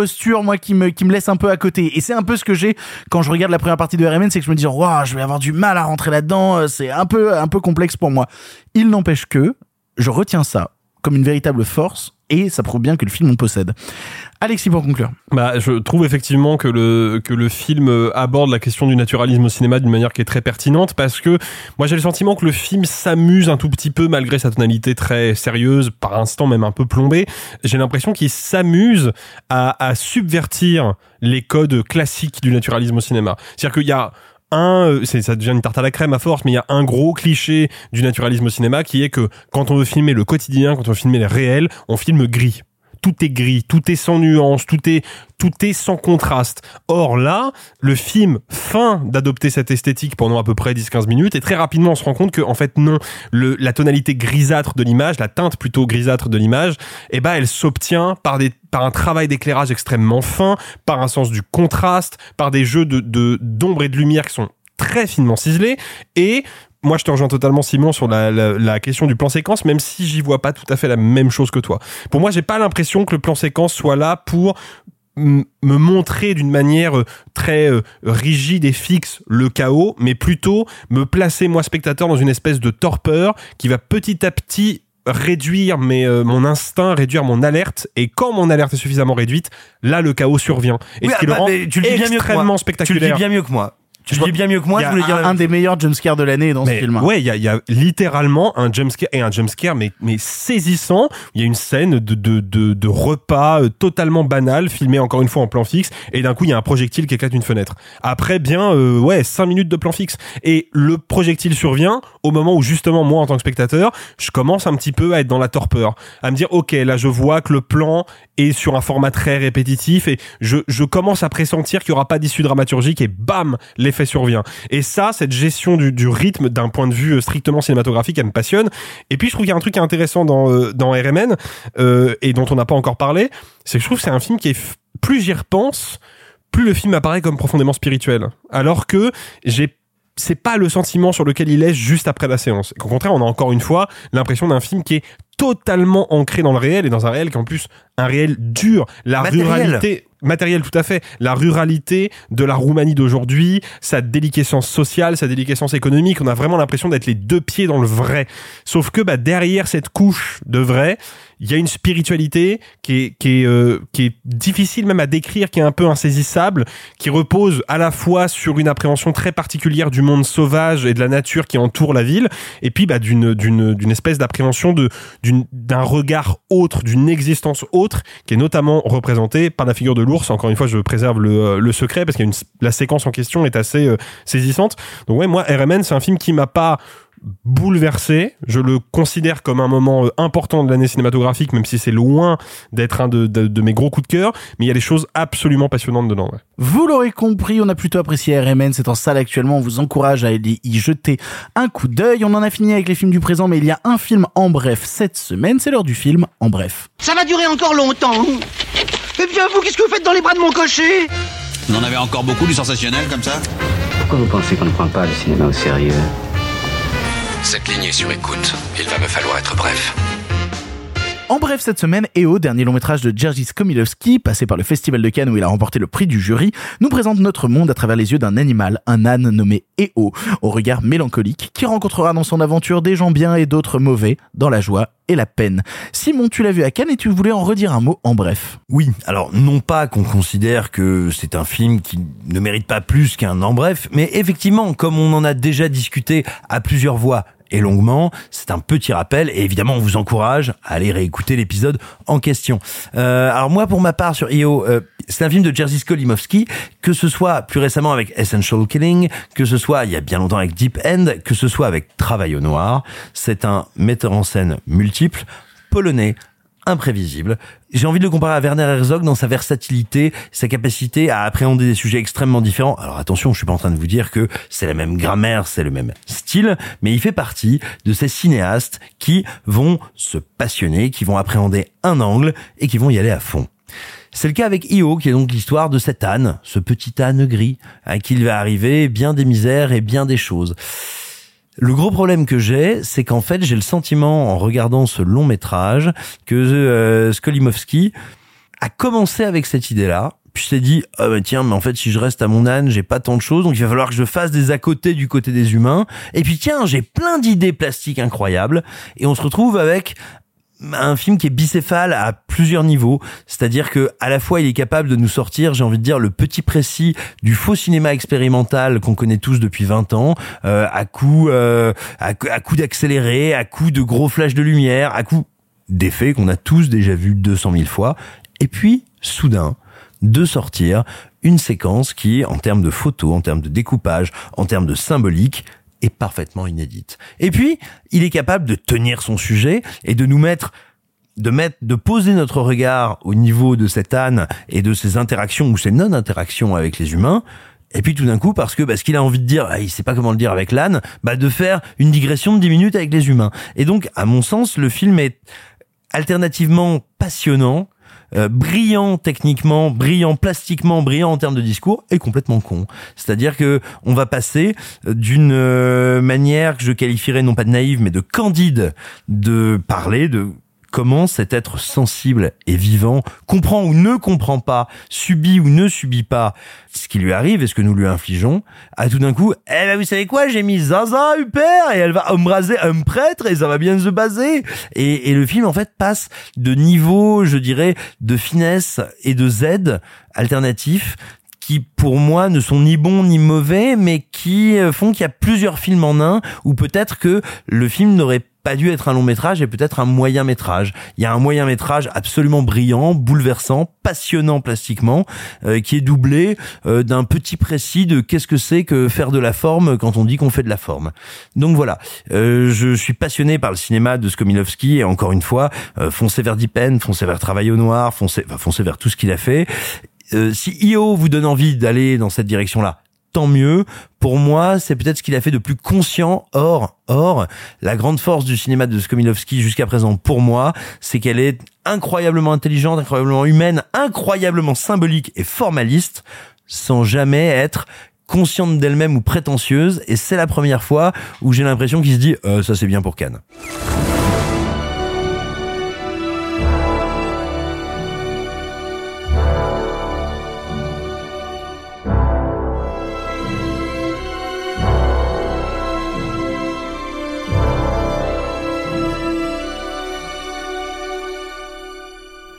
moi, qui me qui me laisse un peu à côté. Et c'est un peu ce que j'ai quand je regarde la première partie de RMN, c'est que je me dis, waouh, je vais avoir du mal à rentrer là-dedans. euh, C'est un peu un peu complexe pour moi. Il n'empêche que je retiens ça comme une véritable force et ça prouve bien que le film en possède. Alexis, pour conclure. Bah, je trouve effectivement que le que le film euh, aborde la question du naturalisme au cinéma d'une manière qui est très pertinente parce que moi j'ai le sentiment que le film s'amuse un tout petit peu malgré sa tonalité très sérieuse, par instant même un peu plombée. J'ai l'impression qu'il s'amuse à, à subvertir les codes classiques du naturalisme au cinéma. C'est-à-dire qu'il y a un, euh, ça devient une tarte à la crème à force, mais il y a un gros cliché du naturalisme au cinéma qui est que quand on veut filmer le quotidien, quand on veut filmer le réel, on filme gris tout est gris, tout est sans nuance, tout est sans contraste. Or là, le film feint d'adopter cette esthétique pendant à peu près 10-15 minutes et très rapidement on se rend compte que en fait non, la tonalité grisâtre de l'image, la teinte plutôt grisâtre de l'image, eh ben elle s'obtient par des un travail d'éclairage extrêmement fin, par un sens du contraste, par des jeux de d'ombre et de lumière qui sont très finement ciselés et moi, je te rejoins totalement, Simon, sur la, la, la question du plan séquence, même si j'y vois pas tout à fait la même chose que toi. Pour moi, j'ai pas l'impression que le plan séquence soit là pour me montrer d'une manière euh, très euh, rigide et fixe le chaos, mais plutôt me placer moi spectateur dans une espèce de torpeur qui va petit à petit réduire mes, euh, mon instinct, réduire mon alerte, et quand mon alerte est suffisamment réduite, là le chaos survient. Et Oui, ce qui ah bah, le rend mais tu le dis bien mieux que moi. extrêmement Tu le dis spectaculaire. bien mieux que moi. Tu le dis bien mieux que moi, je voulais dire un, des meilleurs jumpscares de l'année dans ce Mais film. hein. Ouais, il y a, il y a littéralement un jumpscare et un jumpscare mais mais saisissant. Il y a une scène de de de, de repas euh, totalement banal filmé encore une fois en plan fixe et d'un coup il y a un projectile qui éclate une fenêtre. Après bien euh, ouais cinq minutes de plan fixe et le projectile survient au moment où justement moi en tant que spectateur je commence un petit peu à être dans la torpeur, à me dire ok là je vois que le plan est sur un format très répétitif et je je commence à pressentir qu'il y aura pas d'issue dramaturgique et bam l'effet survient. Et ça cette gestion du, rythme d'un point de vue euh, strictement cinématographique elle me passionne. Et puis je trouve qu'il y a un truc intéressant dans euh, dans RMN euh, et dont on n'a pas encore parlé, c'est que je trouve que c'est un film qui est plus j'y repense, plus le film apparaît comme profondément spirituel. Alors que j'ai c'est pas le sentiment sur lequel il est juste après la séance. Au contraire, on a encore une fois l'impression d'un film qui est totalement ancré dans le réel et dans un réel qui est en plus un réel dur. La Matériel. ruralité matériel tout à fait, la ruralité de la Roumanie d'aujourd'hui, sa déliquescence sociale, sa déliquescence économique, on a vraiment l'impression d'être les deux pieds dans le vrai. Sauf que bah, derrière cette couche de vrai, il y a une spiritualité qui est, qui, est, euh, qui est difficile même à décrire, qui est un peu insaisissable, qui repose à la fois sur une appréhension très particulière du monde sauvage et de la nature qui entoure la ville, et puis bah, d'une, d'une, d'une espèce d'appréhension de, d'une, d'un regard autre, d'une existence autre, qui est notamment représentée par la figure de l'ours. Encore une fois, je préserve le, euh, le secret parce une, la séquence en question est assez euh, saisissante. Donc ouais, moi, RMN, c'est un film qui m'a pas bouleversé. Je le considère comme un moment euh, important de l'année cinématographique, même si c'est loin d'être un de, de, de mes gros coups de cœur. Mais il y a des choses absolument passionnantes dedans. ouais. Vous l'aurez compris, on a plutôt apprécié RMN, c'est en salle actuellement, on vous encourage à aller y jeter un coup d'œil. On en a fini avec les films du présent, mais il y a un film en bref cette semaine, c'est l'heure du film en bref. Ça va durer encore longtemps. Eh bien, vous, qu'est-ce que vous faites dans les bras de mon cocher? Vous en avez encore beaucoup du sensationnel comme ça Pourquoi vous pensez qu'on ne prend pas le cinéma au sérieux? Cette ligne est sur écoute. Il va me falloir être bref. En bref, cette semaine, EO, dernier long métrage de Jerzy Skomilowski, passé par le Festival de Cannes où il a remporté le prix du jury, nous présente notre monde à travers les yeux d'un animal, un âne nommé EO, au regard mélancolique, qui rencontrera dans son aventure des gens bien et d'autres mauvais, dans la joie et la peine. Simon, tu l'as vu à Cannes et tu voulais en redire un mot en bref. Oui, alors non pas qu'on considère que c'est un film qui ne mérite pas plus qu'un en bref, mais effectivement, comme on en a déjà discuté à plusieurs voix et longuement, c'est un petit rappel et évidemment on vous encourage à aller réécouter l'épisode en question. Euh, alors moi pour ma part sur IO, euh, c'est un film de Jerzy Skolimowski, que ce soit plus récemment avec Essential Killing, que ce soit il y a bien longtemps avec Deep End, que ce soit avec Travail au noir, c'est un metteur en scène multiple, polonais, imprévisible. J'ai envie de le comparer à Werner Herzog dans sa versatilité, sa capacité à appréhender des sujets extrêmement différents. Alors attention, je suis pas en train de vous dire que c'est la même grammaire, c'est le même style, mais il fait partie de ces cinéastes qui vont se passionner, qui vont appréhender un angle et qui vont y aller à fond. C'est le cas avec Io, qui est donc l'histoire de cet âne, ce petit âne gris, à qui il va arriver bien des misères et bien des choses. Le gros problème que j'ai, c'est qu'en fait, j'ai le sentiment, en regardant ce long métrage, que euh, Skolimowski a commencé avec cette idée-là, puis s'est dit, ah bah tiens, mais en fait, si je reste à mon âne, j'ai pas tant de choses, donc il va falloir que je fasse des à côté du côté des humains. Et puis tiens, j'ai plein d'idées plastiques incroyables, et on se retrouve avec un film qui est bicéphale à plusieurs niveaux, c'est-à-dire que à la fois il est capable de nous sortir, j'ai envie de dire, le petit précis du faux cinéma expérimental qu'on connaît tous depuis 20 ans, euh, à coup euh, à, coup- d'accéléré, à coup de gros flashs de lumière, à coup d'effets qu'on a tous déjà vus 200 000 fois, et puis soudain de sortir une séquence qui, en termes de photos, en termes de découpage, en termes de symbolique, est parfaitement inédite. Et puis, il est capable de tenir son sujet et de nous mettre de mettre, de poser notre regard au niveau de cet âne et de ses interactions ou ses non-interactions avec les humains. Et puis tout d'un coup, parce que parce qu'il a envie de dire, il sait pas comment le dire avec l'âne, bah de faire une digression de 10 minutes avec les humains. Et donc, à mon sens, le film est alternativement passionnant, euh, brillant techniquement, brillant plastiquement, brillant en termes de discours, et complètement con. C'est-à-dire que on va passer euh, d'une euh, manière que je qualifierais non pas de naïve, mais de candide de parler de comment cet être sensible et vivant comprend ou ne comprend pas, subit ou ne subit pas ce qui lui arrive et ce que nous lui infligeons, à tout d'un coup, eh ben vous savez quoi, j'ai mis Zaza Huppert et elle va embraser un prêtre et ça va bien se baser. Et, le film en fait passe de niveau, je dirais, de finesse et de Z alternatif qui pour moi ne sont ni bons ni mauvais, mais qui euh, font qu'il y a plusieurs films en un, ou peut-être que le film n'aurait pas dû être un long métrage et peut-être un moyen métrage. Il y a un moyen métrage absolument brillant, bouleversant, passionnant plastiquement, euh, qui est doublé euh, d'un petit précis de qu'est-ce que c'est que faire de la forme quand on dit qu'on fait de la forme. Donc voilà, euh, je suis passionné par le cinéma de Skomilovski et encore une fois, euh, foncez vers Dipen, foncez vers Travail au Noir, foncez, enfin, foncez vers tout ce qu'il a fait. Euh, si IO vous donne envie d'aller dans cette direction-là, tant mieux. Pour moi, c'est peut-être ce qu'il a fait de plus conscient. Or, or, la grande force du cinéma de Skomilovski jusqu'à présent, pour moi, c'est qu'elle est incroyablement intelligente, incroyablement humaine, incroyablement symbolique et formaliste, sans jamais être consciente d'elle-même ou prétentieuse. Et c'est la première fois où j'ai l'impression qu'il se dit euh, ça c'est bien pour Cannes.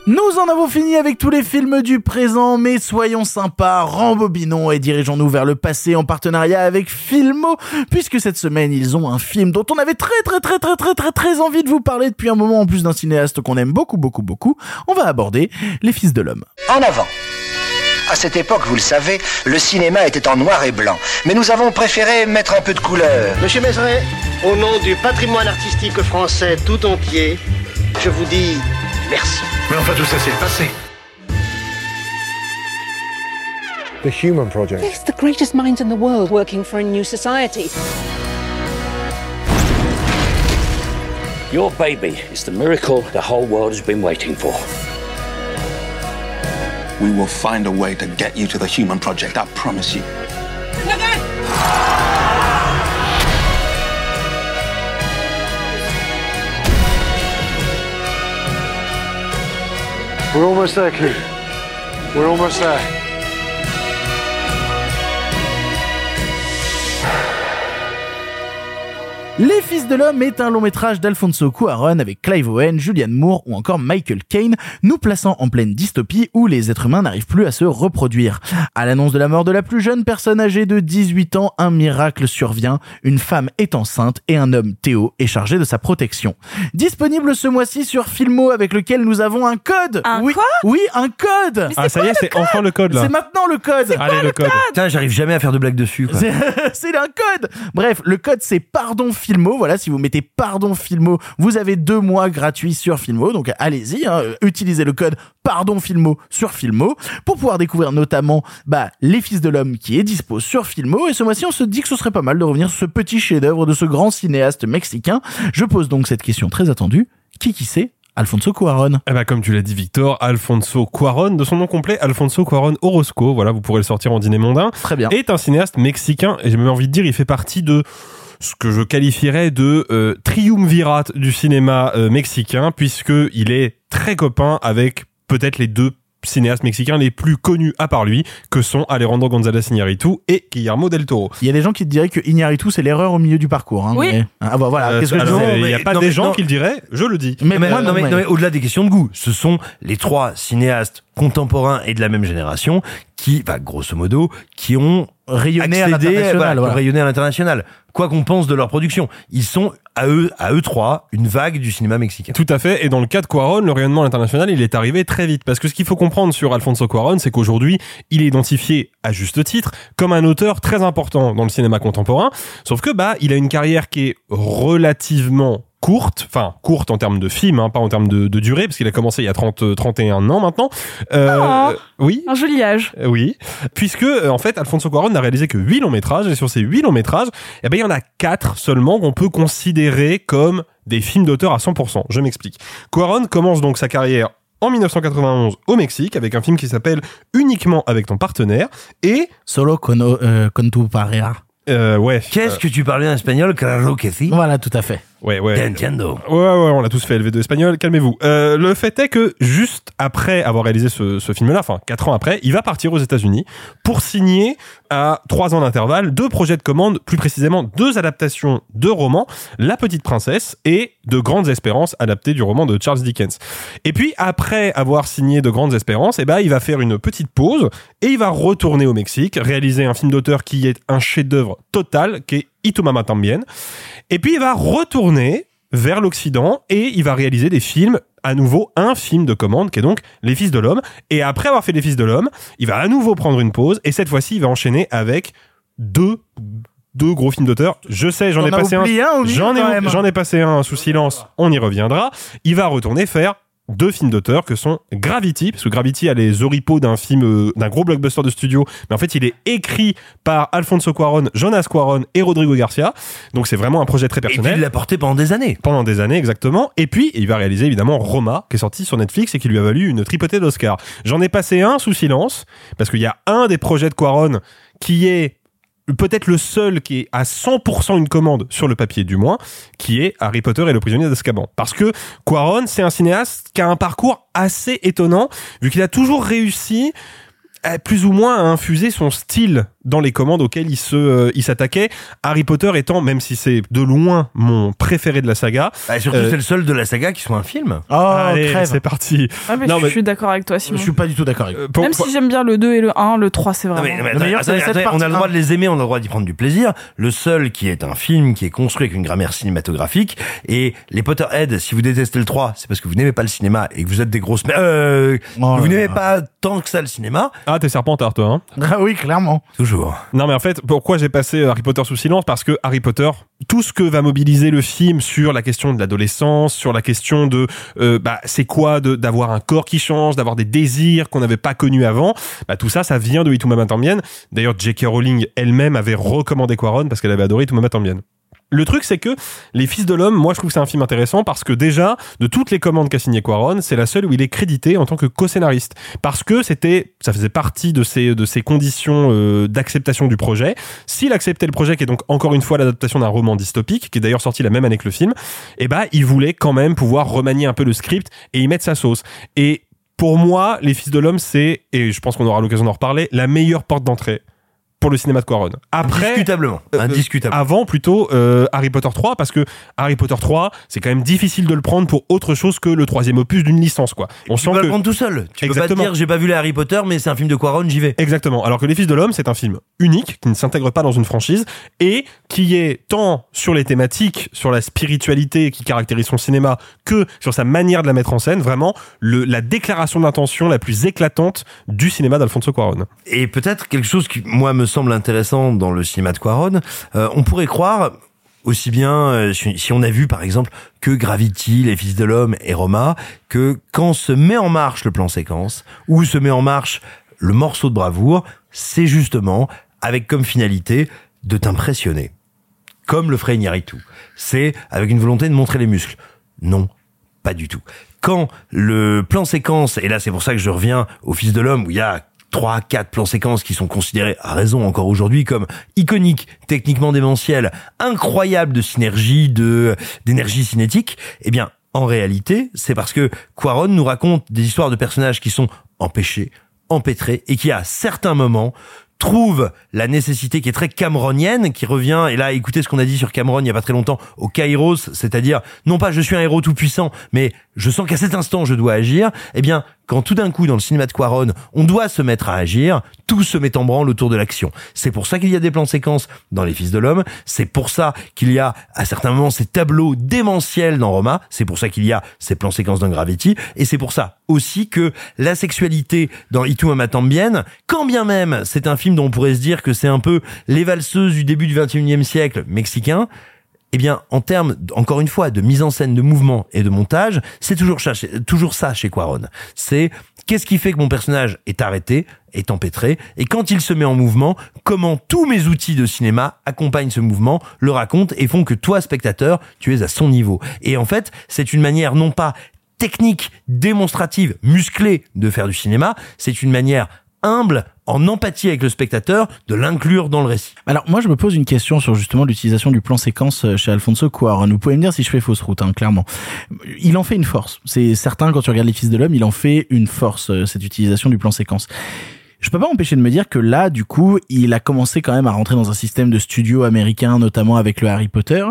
Nous en avons fini avec tous les films du présent, mais soyons sympas, rembobinons et dirigeons-nous vers le passé en partenariat avec Filmo, puisque cette semaine ils ont un film dont on avait très très très très très très très envie de vous parler depuis un moment en plus d'un cinéaste qu'on aime beaucoup beaucoup beaucoup. On va aborder Les Fils de l'Homme. En avant. À cette époque, vous le savez, le cinéma était en noir et blanc. Mais nous avons préféré mettre un peu de couleur. Monsieur Mézeret, au nom du patrimoine artistique français tout entier, je vous dis merci. Mais enfin, tout ça, c'est le passé. The Human Project. Yes, the greatest minds in the world working for a new society. Your baby is the miracle the whole world has been waiting for. We will find a way to get you to the Human Project, I promise you. We're almost there, Q. We're almost there. Les Fils de l'Homme est un long métrage d'Alfonso Cuarón avec Clive Owen, Julianne Moore ou encore Michael Caine, nous plaçant en pleine dystopie où les êtres humains n'arrivent plus à se reproduire. À l'annonce de la mort de la plus jeune personne âgée de 18 ans, un miracle survient, une femme est enceinte et un homme, Théo, est chargé de sa protection. Disponible ce mois-ci sur Filmo avec lequel nous avons un code. Un oui, quoi? oui, un code. Ah, ça y est, c'est enfin le code là. C'est maintenant le code. Allez, le code? Putain, j'arrive jamais à faire de blagues dessus. Quoi. C'est c'est un code. Bref, le code c'est pardon Filmo. Voilà, si vous mettez pardon Filmo, vous avez deux mois gratuits sur Filmo. Donc allez-y, hein, utilisez le code pardon Filmo sur Filmo pour pouvoir découvrir notamment bah, Les Fils de l'Homme qui est dispo sur Filmo. Et ce mois-ci, on se dit que ce serait pas mal de revenir sur ce petit chef-d'œuvre de ce grand cinéaste mexicain. Je pose donc cette question très attendue. Qui qui c'est? Alfonso Cuarón. Eh ben, comme tu l'as dit, Victor, Alfonso Cuarón, de son nom complet, Alfonso Cuarón Orozco, voilà, vous pourrez le sortir en dîner mondain. Très bien. Est un cinéaste mexicain, et j'ai même envie de dire, il fait partie de ce que je qualifierais de euh, triumvirat du cinéma euh, mexicain, puisque il est très copain avec peut-être les deux cinéastes mexicains les plus connus à part lui, que sont Alejandro González Iñárritu et Guillermo del Toro. Il y a des gens qui te diraient que Iñárritu c'est l'erreur au milieu du parcours. Hein, Oui. mais- Ah bah voilà, Euh, qu'est-ce que je alors, dis Il n'y a pas non, des gens non. qui le diraient, je le dis. Mais, Mais moi, non, mais, ouais. non, mais au-delà des questions de goût, ce sont les trois cinéastes contemporains et de la même génération qui, bah, grosso modo, qui ont Rayonné à l'international, voilà, qui ont voilà. rayonné à l'international. Quoi qu'on pense de leur production, ils sont à eux, à eux trois, une vague du cinéma mexicain. Tout à fait. Et dans le cas de Cuaron, le rayonnement à l'international, il est arrivé très vite. Parce que ce qu'il faut comprendre sur Alfonso Cuaron, c'est qu'aujourd'hui, il est identifié à juste titre comme un auteur très important dans le cinéma contemporain. Sauf que, bah, il a une carrière qui est relativement courte, enfin courte en termes de film, hein, pas en termes de, de durée, parce qu'il a commencé il y a 30, euh, 31 ans maintenant. Euh, Oh. euh, oui. Un joli âge. Euh, Oui, puisque euh, en fait Alfonso Cuarón n'a réalisé que 8 longs métrages et sur ces 8 longs métrages, eh ben il y en a 4 seulement qu'on peut considérer comme des films d'auteur à 100%. Je m'explique. Cuarón commence donc sa carrière en 1991 au Mexique avec un film qui s'appelle Uniquement avec ton partenaire et Solo con, euh, con tu pareja. euh, ouais. Qu'est-ce que tu parlais en espagnol, claro que si Voilà, tout à fait. Ouais, ouais. Entiendo. Ouais, ouais, on l'a tous fait LV2 espagnol, calmez-vous. Euh, le fait est que juste après avoir réalisé ce, ce film-là, enfin quatre ans après, il va partir aux États-Unis pour signer à trois ans d'intervalle deux projets de commande, plus précisément deux adaptations de romans, La Petite Princesse et De Grandes Espérances, adapté du roman de Charles Dickens. Et puis après avoir signé De Grandes Espérances, eh ben il va faire une petite pause et il va retourner au Mexique, réaliser un film d'auteur qui est un chef-d'œuvre total, qui est Itumama Tambien. Et puis il va retourner vers l'Occident et il va réaliser des films à nouveau un film de commande qui est donc Les Fils de l'Homme. Et après avoir fait Les Fils de l'Homme, il va à nouveau prendre une pause et cette fois-ci il va enchaîner avec deux deux gros films d'auteur. Je sais, j'en ai as passé un. J'en ai, ai passé un sous silence. On y reviendra. Il va retourner faire deux films d'auteur que sont Gravity, parce que Gravity a les oripeaux d'un film, euh, d'un gros blockbuster de studio, mais en fait il est écrit par Alfonso Cuaron, Jonas Cuaron et Rodrigo Garcia, donc c'est vraiment un projet très Et personnel. il l'a porté pendant des années. Pendant des années, exactement. Et puis, il va réaliser évidemment Roma, qui est sorti sur Netflix et qui lui a valu une tripotée d'Oscars. J'en ai passé un sous silence, parce qu'il y a un des projets de Quaron qui est peut-être le seul qui est à 100% une commande sur le papier du moins, qui est Harry Potter et le prisonnier d'Azkaban. Parce que Quaron, c'est un cinéaste qui a un parcours assez étonnant, vu qu'il a toujours réussi plus ou moins à infuser son style dans les commandes auxquelles il se euh, il s'attaquait. Harry Potter étant, même si c'est de loin mon préféré de la saga. Bah, surtout, euh, c'est le seul de la saga qui soit un film. Oh, Allez, crève. c'est parti. Ah, mais Non, je mais- suis d'accord avec toi, Simon. Je suis pas du tout d'accord avec Euh, pour- Même si j'aime bien le 2 et le 1, le 3, c'est Non, vraiment. mais, mais Le attendez, meilleur, c'est attendez, cette attendez, partie on a le droit de les aimer, on a le droit d'y prendre du plaisir. Le seul qui est un film qui est construit avec une grammaire cinématographique et les Potterheads, si vous détestez le 3, c'est parce que vous n'aimez pas le cinéma et que vous êtes des grosses euh, Oh vous là n'aimez là. pas tant que ça le cinéma. Ah, t'es serpentard, toi. Hein Ah oui, clairement. Toujours. Non, mais en fait, pourquoi j'ai passé Harry Potter sous silence? Parce que Harry Potter, tout ce que va mobiliser le film sur la question de l'adolescence, sur la question de, euh, bah, c'est quoi d'avoir un corps qui change, d'avoir des désirs qu'on n'avait pas connus avant, bah, tout ça, ça vient de Itumama Tambien. D'ailleurs, J.K. Rowling elle-même avait recommandé Quaron parce qu'elle avait adoré Itumama Tambien. Le truc, c'est que Les Fils de l'Homme, moi, je trouve que c'est un film intéressant parce que déjà, de toutes les commandes qu'a signé Quaron, c'est la seule où il est crédité en tant que co-scénariste. Parce que c'était, ça faisait partie de ses, de ses conditions euh, d'acceptation du projet. S'il acceptait le projet, qui est donc encore une fois l'adaptation d'un roman dystopique, qui est d'ailleurs sorti la même année que le film, eh ben, il voulait quand même pouvoir remanier un peu le script et y mettre sa sauce. Et pour moi, Les Fils de l'Homme, c'est, et je pense qu'on aura l'occasion d'en reparler, la meilleure porte d'entrée pour le cinéma de Quaron. Après, Indiscutablement. euh, Indiscutablement. avant plutôt euh, Harry Potter 3 parce que Harry Potter 3 c'est quand même difficile de le prendre pour autre chose que le troisième opus d'une licence quoi. On tu sent peux que le prendre tout seul. Tu peux pas te Exactement. dire j'ai pas vu les Harry Potter mais c'est un film de Quaron, j'y vais. Exactement. Alors que Les Fils de l'Homme, c'est un film unique, qui ne s'intègre pas dans une franchise, et qui est tant sur les thématiques, sur la spiritualité qui caractérise son cinéma, que sur sa manière de la mettre en scène, vraiment le, la déclaration d'intention la plus éclatante du cinéma d'Alfonso Cuarón. Et peut-être quelque chose qui, moi, me semble intéressant dans le cinéma de Quaron, euh, on pourrait croire, aussi bien euh, si on a vu par exemple que Gravity, Les Fils de l'Homme et Roma, que quand se met en marche le plan séquence, ou se met en marche le morceau de bravoure, c'est justement avec comme finalité de t'impressionner. Comme le ferait Iñárritu. C'est avec une volonté de montrer les muscles. Non, pas du tout. Quand le plan séquence, et là c'est pour ça que je reviens au Fils de l'Homme, où il y a trois, quatre plans séquences qui sont considérés, à raison encore aujourd'hui, comme iconiques, techniquement démentiels, incroyables de synergie, de d'énergie cinétique, eh bien, en réalité, c'est parce que Quaron nous raconte des histoires de personnages qui sont empêchés, empêtrés, et qui à certains moments trouvent la nécessité qui est très cameronienne, qui revient, et là, écoutez ce qu'on a dit sur Cameron il y a pas très longtemps, au Kairos, c'est-à-dire, non pas je suis un héros tout puissant, mais je sens qu'à cet instant je dois agir, eh bien, quand tout d'un coup, dans le cinéma de Quaron, on doit se mettre à agir, tout se met en branle autour de l'action. C'est pour ça qu'il y a des plans séquences dans Les Fils de l'Homme, c'est pour ça qu'il y a, à certains moments, ces tableaux démentiels dans Roma, c'est pour ça qu'il y a ces plans séquences dans Gravity, et c'est pour ça aussi que la sexualité dans Itu Tambien, quand bien même c'est un film dont on pourrait se dire que c'est un peu les valseuses du début du 21e siècle mexicain, eh bien, en termes, encore une fois, de mise en scène, de mouvement et de montage, c'est toujours, ça chez- Quaron. C'est qu'est-ce qui fait que mon personnage est arrêté, est empêtré, et quand il se met en mouvement, comment tous mes outils de cinéma accompagnent ce mouvement, le racontent et font que toi, spectateur, tu es à son niveau. Et en fait, c'est une manière non pas technique, démonstrative, musclée de faire du cinéma, c'est une manière humble, en empathie avec le spectateur, de l'inclure dans le récit. Alors moi je me pose une question sur justement l'utilisation du plan séquence euh, chez Alfonso Cuarón. Vous pouvez me dire si je fais fausse route, hein, clairement. Il en fait une force. C'est certain quand tu regardes les Fils de l'homme, il en fait une force euh, cette utilisation du plan séquence. Je peux pas m'empêcher de me dire que là, du coup, il a commencé quand même à rentrer dans un système de studio américain, notamment avec le Harry Potter,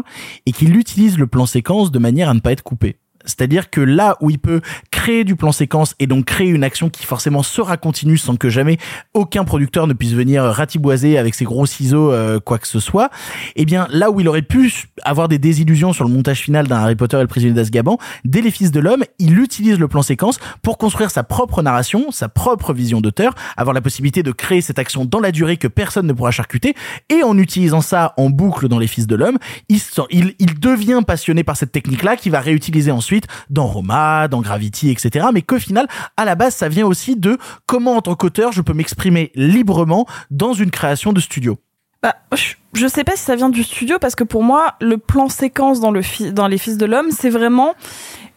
et qu'il utilise le plan séquence de manière à ne pas être coupé. C'est-à-dire que là où il peut créer du plan séquence et donc créer une action qui forcément sera continue sans que jamais aucun producteur ne puisse venir ratiboiser avec ses gros ciseaux euh, quoi que ce soit, eh bien là où il aurait pu avoir des désillusions sur le montage final d'un Harry Potter et le prisonnier d'Azkaban, dès les Fils de l'homme, il utilise le plan séquence pour construire sa propre narration, sa propre vision d'auteur, avoir la possibilité de créer cette action dans la durée que personne ne pourra charcuter et en utilisant ça en boucle dans les Fils de l'homme, il, il, il devient passionné par cette technique-là qu'il va réutiliser ensuite dans Roma, dans Gravity, etc. Mais qu'au final, à la base, ça vient aussi de comment en tant qu'auteur je peux m'exprimer librement dans une création de studio. Bah, je sais pas si ça vient du studio parce que pour moi, le plan séquence dans le dans les Fils de l'homme, c'est vraiment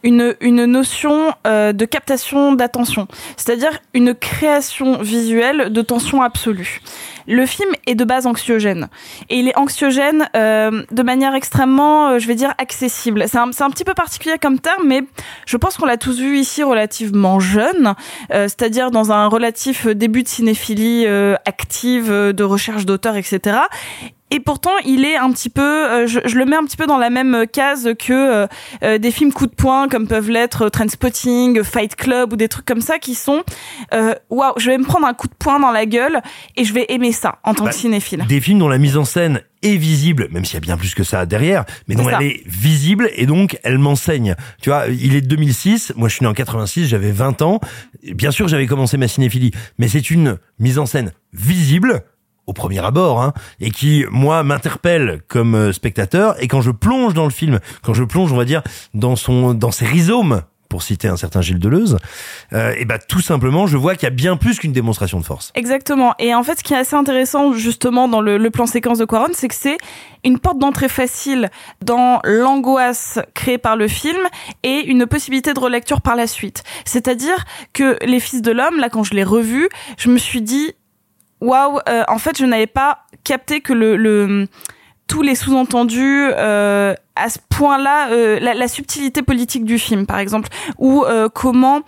une, notion euh, de captation d'attention, c'est-à-dire une création visuelle de tension absolue. Le film est de base anxiogène et il est anxiogène euh, de manière extrêmement, euh, je vais dire, accessible. C'est un, un, petit peu particulier comme terme, mais je pense qu'on l'a tous vu ici relativement jeune, c'est-à-dire dans un relatif début de cinéphilie active, de recherche d'auteur, etc. Et pourtant, il est un petit peu, euh, je, je, le mets un petit peu dans la même case que euh, euh, des films coup de poing comme peuvent l'être Trainspotting, Fight Club ou des trucs comme ça qui sont, waouh, je vais me prendre un coup de poing dans la gueule et je vais aimer ça en tant bah, que cinéphile. Des films dont la mise en scène est visible, même s'il y a bien plus que ça derrière, mais dont elle est visible et donc elle m'enseigne. Tu vois, il est de 2006, moi je suis né en 86, j'avais 20 ans. Bien sûr, j'avais commencé ma cinéphilie, mais c'est une mise en scène visible au premier abord, hein, et qui moi m'interpelle comme euh, spectateur. Et quand je plonge dans le film, quand je plonge, on va dire dans son, dans ses rhizomes, pour citer un certain Gilles Deleuze, euh, et bah tout simplement, je vois qu'il y a bien plus qu'une démonstration de force. Exactement. Et en fait, ce qui est assez intéressant justement dans le, le plan séquence de Quaron, c'est que c'est une porte d'entrée facile dans l'angoisse créée par le film et une possibilité de relecture par la suite. C'est-à-dire que les Fils de l'homme, là, quand je l'ai revu, je me suis dit waouh, euh, en fait, je n'avais pas capté que le, le tous les sous-entendus euh, à ce point-là, euh, la, la, subtilité politique du film, par exemple, ou euh, comment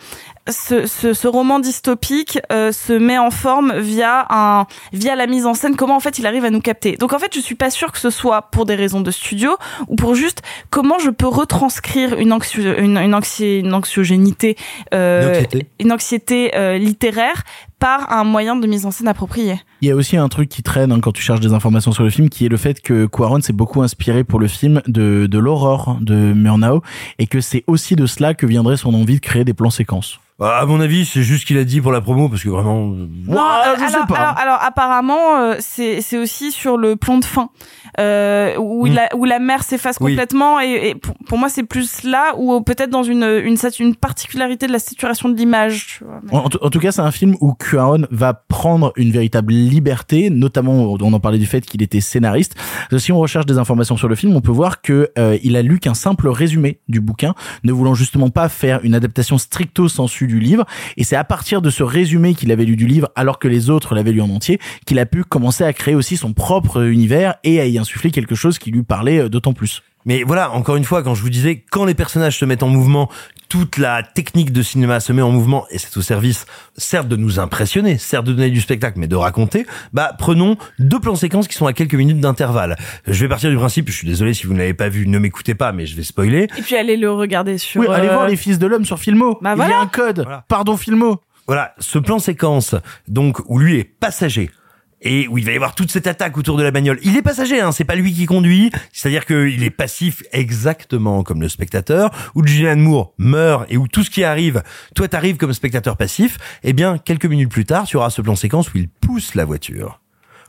ce, ce, ce, roman dystopique euh, se met en forme via un via la mise en scène. Comment en fait il arrive à nous capter. Donc en fait, je suis pas sûre que ce soit pour des raisons de studio ou pour juste comment je peux retranscrire une anxio, une, une, anxi, une anxiogénité, une anxiété, une anxiété littéraire par un moyen de mise en scène approprié. Il y a aussi un truc qui traîne hein, quand tu cherches des informations sur le film, qui est le fait que Quaron s'est beaucoup inspiré pour le film de, de l'aurore de Murnau, et que c'est aussi de cela que viendrait son envie de créer des plans séquences. À mon avis, c'est juste qu'il a dit pour la promo, parce que vraiment. Non, euh, je alors, sais pas. Alors, alors apparemment, euh, c'est c'est aussi sur le plan de fin euh, où mm. la où la mer s'efface Oui. complètement et, et pour, pour moi c'est plus là ou peut-être dans une une une particularité de la saturation de l'image. En, en tout cas, c'est un film où Cuaron va prendre une véritable liberté, notamment on en parlait du fait qu'il était scénariste. Si on recherche des informations sur le film, on peut voir que euh, il a lu qu'un simple résumé du bouquin, ne voulant justement pas faire une adaptation stricto sensu du livre. Et c'est à partir de ce résumé qu'il avait lu du livre, alors que les autres l'avaient lu en entier, qu'il a pu commencer à créer aussi son propre univers et à y insuffler quelque chose qui lui parlait euh, d'autant plus. Mais voilà, encore une fois, quand je vous disais, quand les personnages se mettent en mouvement, toute la technique de cinéma se met en mouvement, et c'est au service, certes de nous impressionner, certes de donner du spectacle, mais de raconter, bah prenons deux plans séquences qui sont à quelques minutes d'intervalle. Je vais partir du principe, je suis désolé si vous ne l'avez pas vu, ne m'écoutez pas, mais je vais spoiler. Et puis allez le regarder sur. Oui, allez euh, voir les fils de l'homme sur Filmo. Bah Il y a un code. Voilà. Pardon Filmo. Voilà, ce plan séquence, donc, où lui est passager, et où il va y avoir toute cette attaque autour de la bagnole. Il est passager, hein, c'est pas lui qui conduit, c'est-à-dire qu'il est passif exactement comme le spectateur, où Julianne Moore meurt et où tout ce qui arrive, toi t'arrives comme spectateur passif, eh bien, quelques minutes plus tard, tu auras ce plan séquence où il pousse la voiture,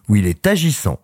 où il est agissant,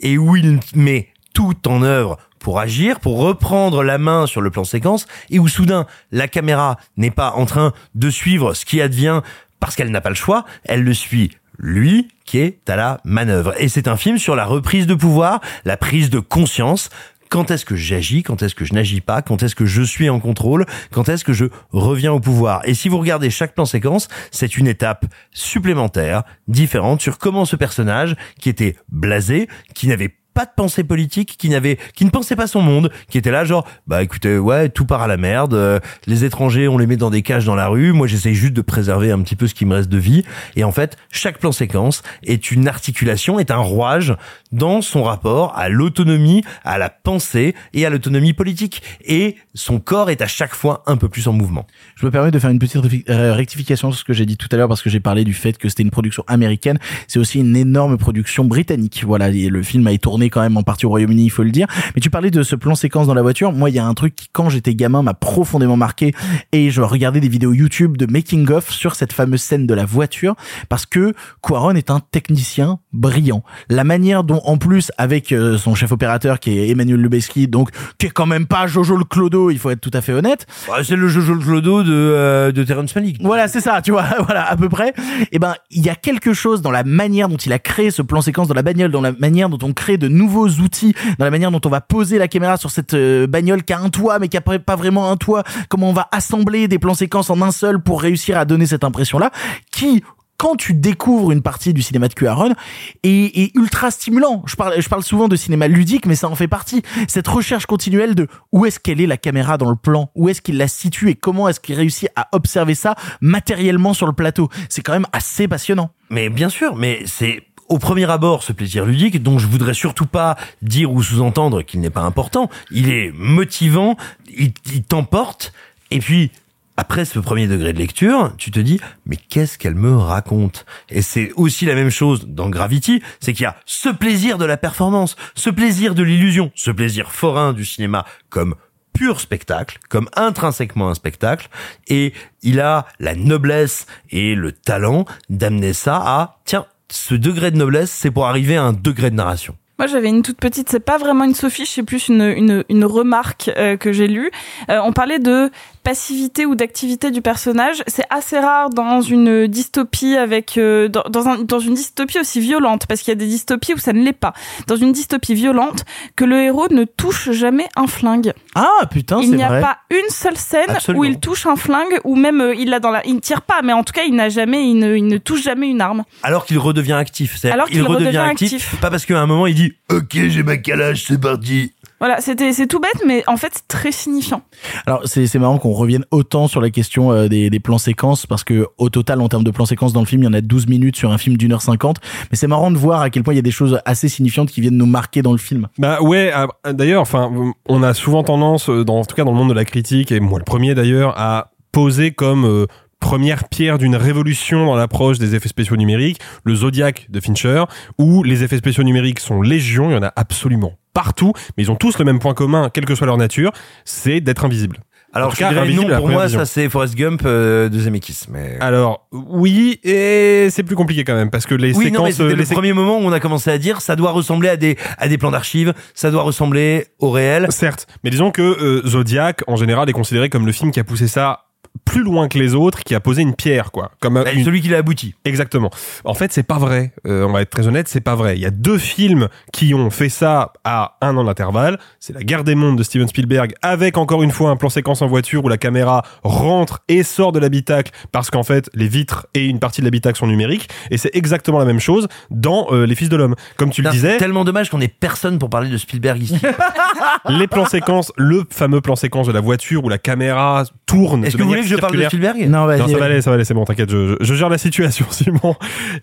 et où il met tout en œuvre pour agir, pour reprendre la main sur le plan séquence, et où soudain, la caméra n'est pas en train de suivre ce qui advient parce qu'elle n'a pas le choix, elle le suit lui qui est à la manœuvre. Et c'est un film sur la reprise de pouvoir, la prise de conscience quand est-ce que j'agis, quand est-ce que je n'agis pas, quand est-ce que je suis en contrôle, quand est-ce que je reviens au pouvoir. Et si vous regardez chaque plan séquence, c'est une étape supplémentaire, différente sur comment ce personnage, qui était blasé, qui n'avait pas de pensée politique, qui n'avait, qui ne pensait pas son monde, qui était là genre, bah écoutez, ouais, tout part à la merde, euh, les étrangers, on les met dans des cages dans la rue, moi j'essaye juste de préserver un petit peu ce qui me reste de vie, et en fait, chaque plan séquence est une articulation, est un rouage dans son rapport à l'autonomie, à la pensée et à l'autonomie politique, et son corps est à chaque fois un peu plus en mouvement. Je me permets de faire une petite euh, rectification sur ce que j'ai dit tout à l'heure parce que j'ai parlé du fait que c'était une production américaine. C'est aussi une énorme production britannique. Voilà, et le film a été tourné quand même en partie au Royaume-Uni, il faut le dire. Mais tu parlais de ce plan séquence dans la voiture. Moi, il y a un truc qui, quand j'étais gamin, m'a profondément marqué et je regardais des vidéos YouTube de making of sur cette fameuse scène de la voiture parce que Quaron est un technicien brillant. La manière dont, en plus, avec euh, son chef opérateur qui est Emmanuel Lubezki, donc qui est quand même pas Jojo le Clodo, il faut être tout à fait honnête. Ouais, c'est le Jojo le Clodo de, euh, de Terrence Malick. Voilà, c'est ça, tu vois, voilà, à peu près. Et ben, il y a quelque chose dans la manière dont il a créé ce plan séquence dans la bagnole, dans la manière dont on crée de nouveaux outils, dans la manière dont on va poser la caméra sur cette euh, bagnole qui a un toit mais qui a pas vraiment un toit, comment on va assembler des plans séquences en un seul pour réussir à donner cette impression-là, qui quand tu découvres une partie du cinéma de Cuaron est, est ultra stimulant. Je parle, je parle souvent de cinéma ludique, mais ça en fait partie. Cette recherche continuelle de où est-ce qu'elle est la caméra dans le plan, où est-ce qu'il la situe et comment est-ce qu'il réussit à observer ça matériellement sur le plateau? C'est quand même assez passionnant. Mais bien sûr, mais c'est au premier abord ce plaisir ludique dont je voudrais surtout pas dire ou sous-entendre qu'il n'est pas important. Il est motivant, il, il t'emporte, et puis après ce premier degré de lecture, tu te dis mais qu'est-ce qu'elle me raconte? Et c'est aussi la même chose dans Gravity, c'est qu'il y a ce plaisir de la performance, ce plaisir de l'illusion, ce plaisir forain du cinéma comme pur spectacle, comme intrinsèquement un spectacle, et il a la noblesse et le talent d'amener ça à tiens, ce degré de noblesse, c'est pour arriver à un degré de narration. Moi, j'avais une toute petite, c'est pas vraiment une sophiche, c'est plus une, une, une remarque euh, que j'ai lue. Euh, on parlait de passivité ou d'activité du personnage. C'est assez rare dans une dystopie avec euh, dans, dans, un, dans une dystopie aussi violente, parce qu'il y a des dystopies où ça ne l'est pas. Dans une dystopie violente, que le héros ne touche jamais un flingue. Ah putain, Il c'est n'y a vrai. pas une seule scène Absolument. où il touche un flingue, ou même euh, il l'a dans la, il ne tire pas, mais en tout cas il n'a jamais, il ne, il ne touche jamais une arme. Alors qu'il redevient actif. Alors qu'il qu'il redevient actif. Pas parce qu'à un moment il dit ok j'ai ma calage, c'est parti. Voilà, c'était, c'est tout bête, mais en fait c'est très signifiant. Alors c'est c'est marrant qu'on revienne autant sur la question euh, des, des plans séquences parce que au total en termes de plans séquences dans le film il y en a 12 minutes sur un film d'une heure cinquante mais c'est marrant de voir à quel point il y a des choses assez signifiantes qui viennent nous marquer dans le film. Bah ouais, ah, d'ailleurs, enfin, on a souvent tendance, euh, dans, en tout cas dans le monde de la critique, et moi le premier d'ailleurs, à poser comme euh, première pierre d'une révolution dans l'approche des effets spéciaux numériques, le Zodiac de Fincher, où les effets spéciaux numériques sont légion, il y en a absolument partout, mais ils ont tous le même point commun, quelle que soit leur nature, c'est d'être invisibles. Alors je dirais invisible non pour moi vision. ça c'est Forrest Gump euh, de Zemeckis. Mais Alors oui, et c'est plus compliqué quand même parce que les oui séquences, c'était les le sé- premier moment où on a commencé à dire ça doit ressembler à des à des plans d'archives, ça doit ressembler au réel. Certes, mais disons que euh, Zodiac, en général, est considéré comme le film qui a poussé ça plus loin que les autres, qui a posé une pierre, quoi. Comme Bah, une- Celui qui l'a abouti. Exactement. En fait, c'est pas vrai. Euh, on va être très honnête, c'est pas vrai. Il y a deux films qui ont fait ça à un an d'intervalle. C'est La Guerre des Mondes de Steven Spielberg, avec encore une fois un plan séquence en voiture où la caméra rentre et sort de l'habitacle parce qu'en fait les vitres et une partie de l'habitacle sont numériques. Et c'est exactement la même chose dans euh, Les Fils de l'homme. Comme tu le disais, tellement dommage qu'on ait personne pour parler de Spielberg ici. les plans séquences, le fameux plan séquence de la voiture où la caméra tourne. Est-ce que vous voulez que je parle de. Spielberg Non, vas-y. Non, ça va aller, ça va aller, c'est bon, t'inquiète, je, je, je gère la situation, Simon.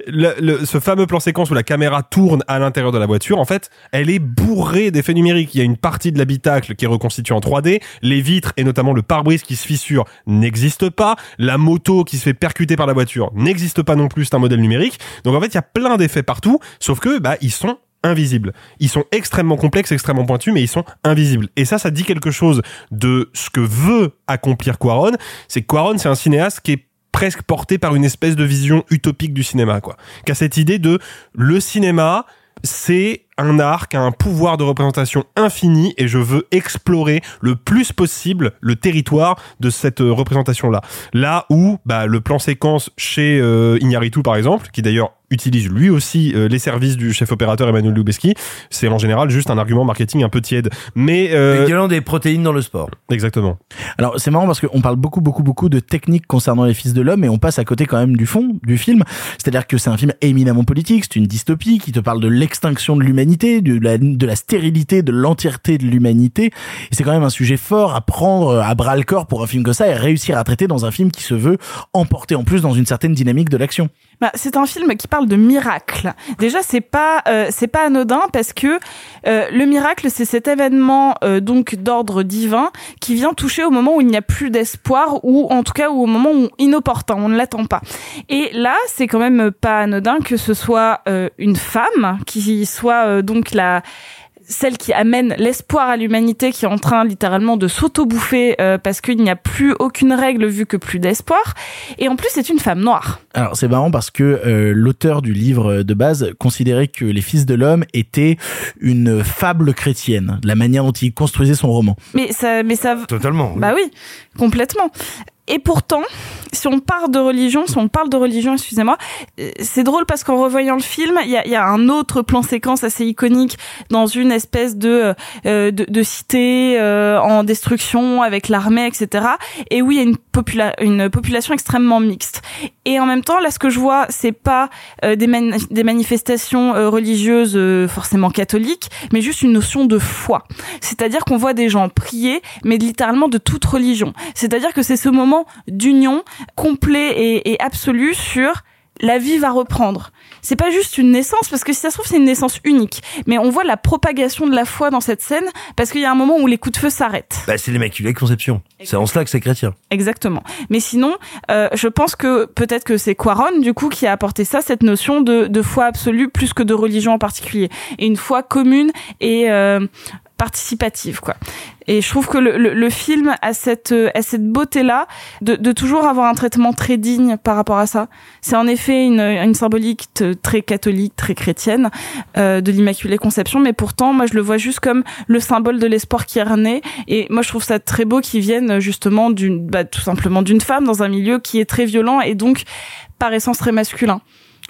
Le, le- ce fameux plan séquence où la caméra tourne à l'intérieur de la voiture, en fait, elle est bourrée d'effets numériques. Il y a une partie de l'habitacle qui est reconstituée en 3D, les vitres et notamment le pare-brise qui se fissure n'existe pas, la moto qui se fait percuter par la voiture n'existe pas non plus, c'est un modèle numérique. Donc en fait, il y a plein d'effets partout, sauf que bah ils sont invisibles. Ils sont extrêmement complexes, extrêmement pointus, mais ils sont invisibles. Et ça, ça dit quelque chose de ce que veut accomplir Quaron. C'est que Quaron, c'est un cinéaste qui est presque porté par une espèce de vision utopique du cinéma, quoi. Qui a cette idée de le cinéma, c'est un art qui a un pouvoir de représentation infini et je veux explorer le plus possible le territoire de cette euh, représentation-là. Là où bah, le plan séquence chez euh, par exemple, qui d'ailleurs utilise lui aussi euh, les services du chef opérateur Emmanuel Lubezki, c'est en général juste un argument marketing un peu tiède. Mais euh, des protéines dans le sport. Exactement. Alors c'est marrant parce qu'on parle beaucoup beaucoup beaucoup de techniques concernant les fils de l'homme et on passe à côté quand même du fond du film. C'est-à-dire que c'est un film éminemment politique, c'est une dystopie qui te parle de l'extinction de l'humanité, de la, de la stérilité, de l'entièreté de l'humanité. Et c'est quand même un sujet fort à prendre à bras le corps pour un film comme ça et réussir à traiter dans un film qui se veut emporter en plus dans une certaine dynamique de l'action. Bah, c'est un film qui parle de miracle. Déjà, c'est pas euh, c'est pas anodin parce que euh, le miracle, c'est cet événement euh, donc d'ordre divin qui vient toucher au moment où il n'y a plus d'espoir ou en tout cas au moment où inopportun, on ne l'attend pas. Et là, c'est quand même pas anodin que ce soit euh, une femme qui soit euh, donc la celle qui amène l'espoir à l'humanité qui est en train littéralement de s'auto-bouffer euh, parce qu'il n'y a plus aucune règle vu que plus d'espoir. Et en plus, c'est une femme noire. Alors c'est marrant parce que euh, l'auteur du livre de base considérait que les fils de l'homme étaient une fable chrétienne, la manière dont il construisait son roman. Mais ça, mais ça. Totalement. Bah oui, complètement. Et pourtant, si on parle de religion, si on parle de religion, excusez-moi, euh, c'est drôle parce qu'en revoyant le film, il y a, un autre plan séquence assez iconique dans une espèce de euh, de, de cité euh, en destruction avec l'armée, etc. Et oui, il y a une, popula une population extrêmement mixte. Et en même temps, là, ce que je vois, c'est pas euh, des, des manifestations euh, religieuses euh, forcément catholiques, mais juste une notion de foi. C'est-à-dire qu'on voit des gens prier, mais littéralement de toute religion. C'est-à-dire que c'est ce moment d'union complet et, et absolu sur la vie va reprendre. C'est pas juste une naissance, parce que si ça se trouve, c'est une naissance unique. Mais on voit la propagation de la foi dans cette scène, parce qu'il y a un moment où les coups de feu s'arrêtent. Bah, c'est l'Immaculée Conception. C'est en cela que c'est chrétien. Exactement. Mais sinon, euh, je pense que peut-être que c'est Quaron, du coup, qui a apporté ça, cette notion de, de foi absolue, plus que de religion en particulier. Et une foi commune et euh, participative, quoi. Et je trouve que le, le, le film a cette, euh, a cette beauté-là de, de toujours avoir un traitement très digne par rapport à ça. C'est en effet une, une symbolique très catholique, très chrétienne euh, de l'Immaculée Conception, mais pourtant, moi, je le vois juste comme le symbole de l'espoir qui est rené. Et moi, je trouve ça très beau qu'il vienne justement d'une, bah, tout simplement d'une femme dans un milieu qui est très violent et donc par essence très masculin.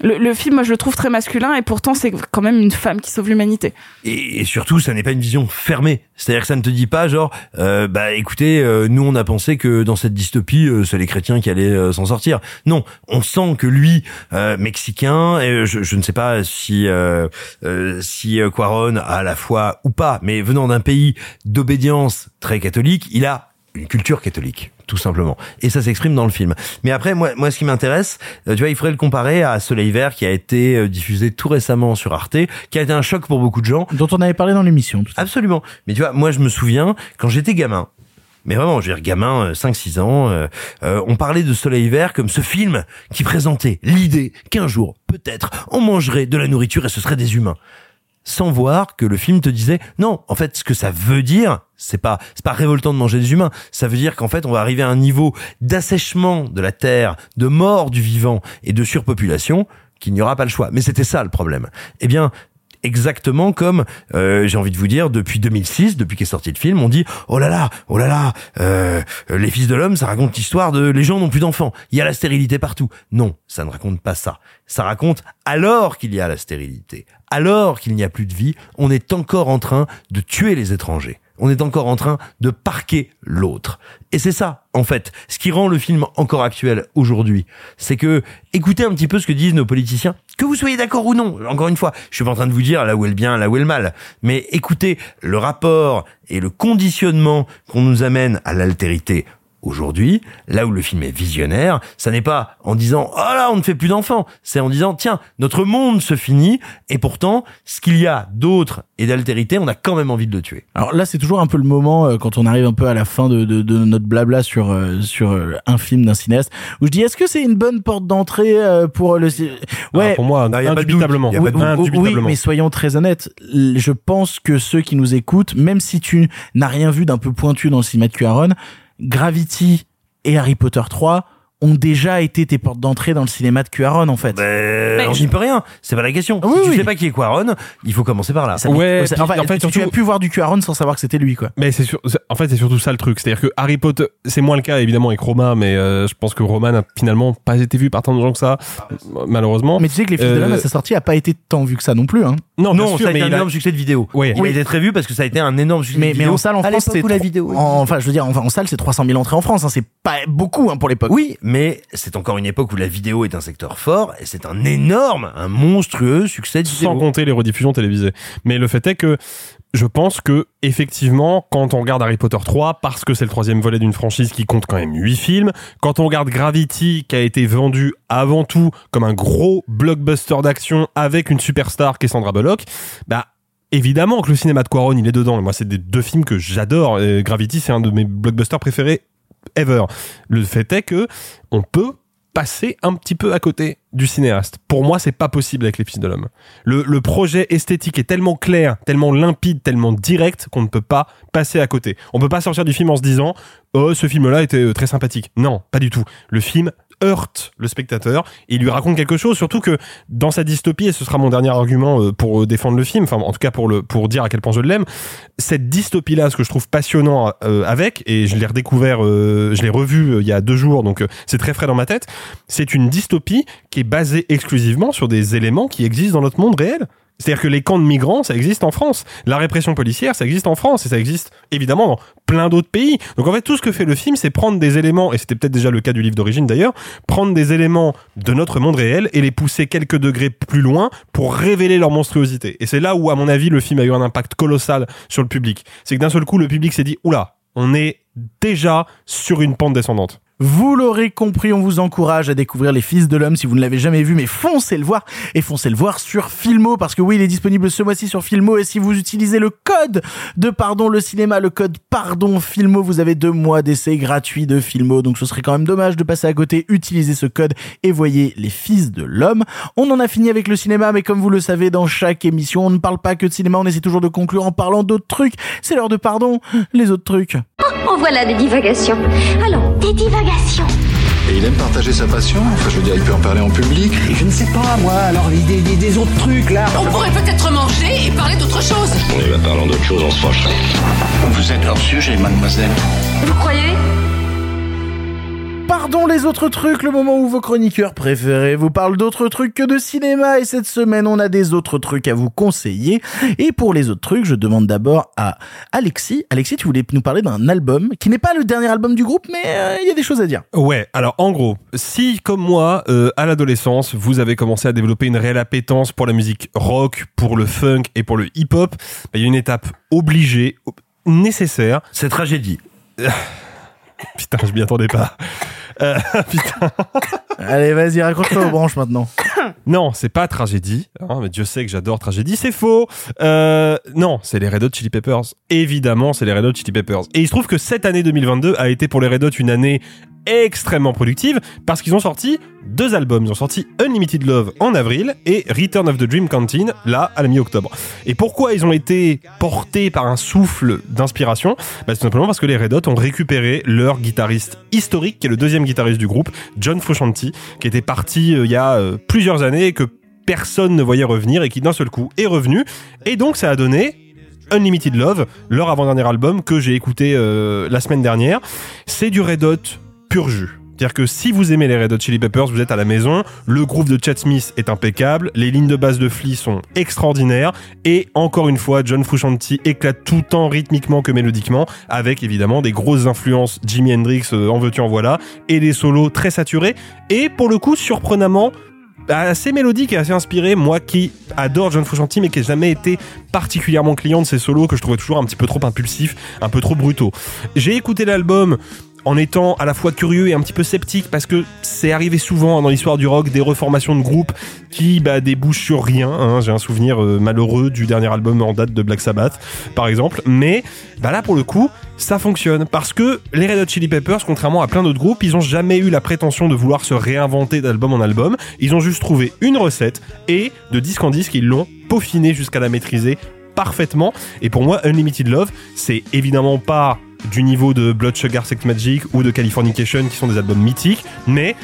Le, le film, moi, je le trouve très masculin et pourtant, c'est quand même une femme qui sauve l'humanité. Et, et surtout, ça n'est pas une vision fermée. C'est-à-dire que ça ne te dit pas genre, euh, bah écoutez, euh, nous on a pensé que dans cette dystopie, euh, c'est les chrétiens qui allaient euh, s'en sortir. Non, on sent que lui, euh, mexicain, et je, je ne sais pas si euh, euh, si euh, Quaron a la foi ou pas, mais venant d'un pays d'obédience très catholique, il a une culture catholique tout simplement. Et ça s'exprime dans le film. Mais après, moi, moi, ce qui m'intéresse, euh, tu vois, il faudrait le comparer à Soleil Vert qui a été euh, diffusé tout récemment sur Arte, qui a été un choc pour beaucoup de gens. Dont on avait parlé dans l'émission. Absolument. Mais tu vois, moi, je me souviens quand j'étais gamin. Mais vraiment, je veux dire, gamin, euh, 5-6 ans, euh, euh, on parlait de Soleil Vert comme ce film qui présentait l'idée qu'un jour, peut-être, on mangerait de la nourriture et ce seraient des humains sans voir que le film te disait non en fait ce que ça veut dire c'est pas c'est pas révoltant de manger des humains. Ça veut dire qu'en fait on va arriver à un niveau d'assèchement de la terre de mort du vivant et de surpopulation qu'il n'y aura pas le choix. Mais c'était ça le problème. Eh bien exactement comme euh, j'ai envie de vous dire depuis 2006 depuis qu'est sorti le film on dit oh là là oh là là euh, les fils de l'homme ça raconte l'histoire de les gens n'ont plus d'enfants. Il y a la stérilité partout. Non ça ne raconte pas ça. Ça raconte alors qu'il y a la stérilité alors qu'il n'y a plus de vie on est encore en train de tuer les étrangers on est encore en train de parquer l'autre. Et c'est ça, en fait, ce qui rend le film encore actuel aujourd'hui. C'est que, écoutez un petit peu ce que disent nos politiciens, que vous soyez d'accord ou non. Encore une fois, je suis pas en train de vous dire là où est le bien, là où est le mal. Mais écoutez le rapport et le conditionnement qu'on nous amène à l'altérité aujourd'hui, là où le film est visionnaire, ça n'est pas en disant oh là on ne fait plus d'enfants, c'est en disant tiens notre monde se finit et pourtant ce qu'il y a d'autre et d'altérité, on a quand même envie de le tuer. Alors là, c'est toujours un peu le moment euh, quand on arrive un peu à la fin de, de, de notre blabla sur euh, sur euh, un film d'un cinéaste où je dis est-ce que c'est une bonne porte d'entrée euh, pour le ouais Ah, pour moi, Non, y a pas de doute. indubitablement. Y a pas de oui, doute. oui, Indubitablement. mais soyons très honnêtes, je pense que ceux qui nous écoutent, même si tu n'as rien vu d'un peu pointu dans le cinéma de Cuaron, Gravity et Harry Potter 3 ont déjà été tes portes d'entrée dans le cinéma de Cuaron en fait. Ben, on n'y peut rien. C'est pas la question. Oui, si tu oui. sais pas qui est Quaron, il faut commencer par là. Ça- Ouais, ça- puis, enfin, en fait, tu, as pu voir du Cuaron sans savoir que c'était lui quoi. Mais c'est sûr, c'est- en fait, c'est surtout ça le truc. C'est-à-dire que Harry Potter, c'est moins le cas évidemment avec Romain, mais euh, je pense que Roman n'a finalement pas été vu par tant de gens que ça, malheureusement. Mais tu sais que les Fils de l'homme Euh, à sa sortie a pas été tant vu que ça non plus hein. Non, Non, sûr, ça a mais été un a- énorme succès de vidéo. Ouais. Il Oui. a été très vu parce que ça a été un énorme succès Mais, de mais vidéo. en salle en France c'est la vidéo. en- enfin je veux dire en salle c'est 300 000 entrées en France hein, c'est pas beaucoup hein, pour l'époque. Oui, mais c'est encore une époque où la vidéo est un secteur fort et c'est un énorme, un monstrueux succès de vidéo. sans compter les rediffusions télévisées. Mais le fait est que je pense que effectivement, quand on regarde Harry Potter 3, parce que c'est le troisième volet d'une franchise qui compte quand même 8 films, quand on regarde Gravity, qui a été vendu avant tout comme un gros blockbuster d'action avec une superstar qui est Sandra Bullock, bah évidemment que le cinéma de Quaron il est dedans. Moi, c'est des deux films que j'adore. Gravity, c'est un de mes blockbusters préférés ever. Le fait est que on peut passer un petit peu à côté du cinéaste. Pour moi, c'est pas possible avec les Fils de l'homme. Le, projet esthétique est tellement clair, tellement limpide, tellement direct qu'on ne peut pas passer à côté. On peut pas sortir du film en se disant "Oh, ce film-là était euh, très sympathique." Non, pas du tout. Le film heurte le spectateur et il lui raconte quelque chose surtout que dans sa dystopie et ce sera mon dernier argument euh, pour euh, défendre le film enfin en tout cas pour le pour dire à quel point je l'aime cette dystopie là ce que je trouve passionnant euh, avec et je l'ai redécouvert je l'ai revu il y a deux jours donc c'est très frais dans ma tête c'est une dystopie qui est basée exclusivement sur des éléments qui existent dans notre monde réel c'est-à-dire que les camps de migrants, ça existe en France. La répression policière, ça existe en France. Et ça existe évidemment dans plein d'autres pays. Donc en fait, tout ce que fait le film, c'est prendre des éléments, et c'était peut-être déjà le cas du livre d'origine d'ailleurs, prendre des éléments de notre monde réel et les pousser quelques degrés plus loin pour révéler leur monstruosité. Et c'est là où, à mon avis, le film a eu un impact colossal sur le public. C'est que d'un seul coup, le public s'est dit, oula, on est déjà sur une pente descendante. Vous l'aurez compris, on vous encourage à découvrir Les Fils de l'Homme si vous ne l'avez jamais vu, mais foncez le voir et foncez le voir sur Filmo parce que oui, il est disponible ce mois-ci sur Filmo et si vous utilisez le code de pardon le cinéma, le code pardon Filmo, vous avez deux mois d'essai gratuit de Filmo. Donc ce serait quand même dommage de passer à côté. Utilisez ce code et voyez Les Fils de l'Homme. On en a fini avec le cinéma, mais comme vous le savez, dans chaque émission, on ne parle pas que de cinéma, on essaie toujours de conclure en parlant d'autres trucs. C'est l'heure de pardon, les autres trucs. En voilà des divagations. Allons, des divagations. Et il aime partager sa passion Enfin, je veux dire, il peut en parler en public. Je ne sais pas, moi, alors des, des, des autres trucs là. On pourrait peut-être manger et parler d'autre chose. On y va parlant d'autre chose, on se fâcherait. Vous êtes hors sujet, mademoiselle. Vous croyez? Pardon les autres trucs, le moment où vos chroniqueurs préférés vous parlent d'autres trucs que de cinéma et cette semaine on a des autres trucs à vous conseiller et pour les autres trucs je demande d'abord à Alexis. Alexis tu voulais nous parler d'un album qui n'est pas le dernier album du groupe mais euh, il y a des choses à dire. Ouais, alors en gros, si comme moi, euh, à l'adolescence, vous avez commencé à développer une réelle appétence pour la musique rock, pour le funk et pour le hip-hop, bah, il y a une étape obligée, ob- nécessaire. C'est tragédie. Putain, je m'y attendais pas. Euh, putain. Allez vas-y raccroche-toi aux branches maintenant. Non, c'est pas tragédie. hein, mais Dieu sait que j'adore tragédie. C'est faux. Euh, non, c'est les Red Hot Chili Peppers. Évidemment, c'est les Red Hot Chili Peppers. Et il se trouve que cette année 2022 a été pour les Red Hot une année extrêmement productive parce qu'ils ont sorti deux albums. Ils ont sorti Unlimited Love en avril et Return of the Dream Canteen là à la mi-octobre. Et pourquoi ils ont été portés par un souffle d'inspiration? Bah, C'est simplement parce que les Red Hot ont récupéré leur guitariste historique, qui est le deuxième guitariste du groupe, John Frusciante, qui était parti euh, il y a euh, plusieurs années et que personne ne voyait revenir et qui d'un seul coup est revenu. Et donc ça a donné Unlimited Love, leur avant-dernier album que j'ai écouté euh, la semaine dernière. C'est du Red Hot pur jus. C'est-à-dire que si vous aimez les Red Hot Chili Peppers, vous êtes à la maison. Le groove de Chad Smith est impeccable. Les lignes de basse de Flea sont extraordinaires. Et encore une fois, John Frusciante éclate tout tant rythmiquement que mélodiquement, avec évidemment des grosses influences Jimi Hendrix, euh, en veux-tu en voilà, et des solos très saturés. Et pour le coup, surprenamment, assez mélodique et assez inspiré, moi qui adore John Frusciante mais qui n'ai jamais été particulièrement client de ses solos que je trouvais toujours un petit peu trop impulsifs, un peu trop brutaux. J'ai écouté l'album en étant à la fois curieux et un petit peu sceptique parce que c'est arrivé souvent dans l'histoire du rock des reformations de groupes qui bah, débouchent sur rien. hein. J'ai un souvenir euh, malheureux du dernier album en date de Black Sabbath, par exemple. Mais bah, là, pour le coup, ça fonctionne parce que les Red Hot Chili Peppers, contrairement à plein d'autres groupes, ils ont jamais eu la prétention de vouloir se réinventer d'album en album. Ils ont juste trouvé une recette et de disque en disque, ils l'ont peaufiné jusqu'à la maîtriser parfaitement. Et pour moi, Unlimited Love, c'est évidemment pas du niveau de Blood Sugar Sex Magic ou de Californication qui sont des albums mythiques, mais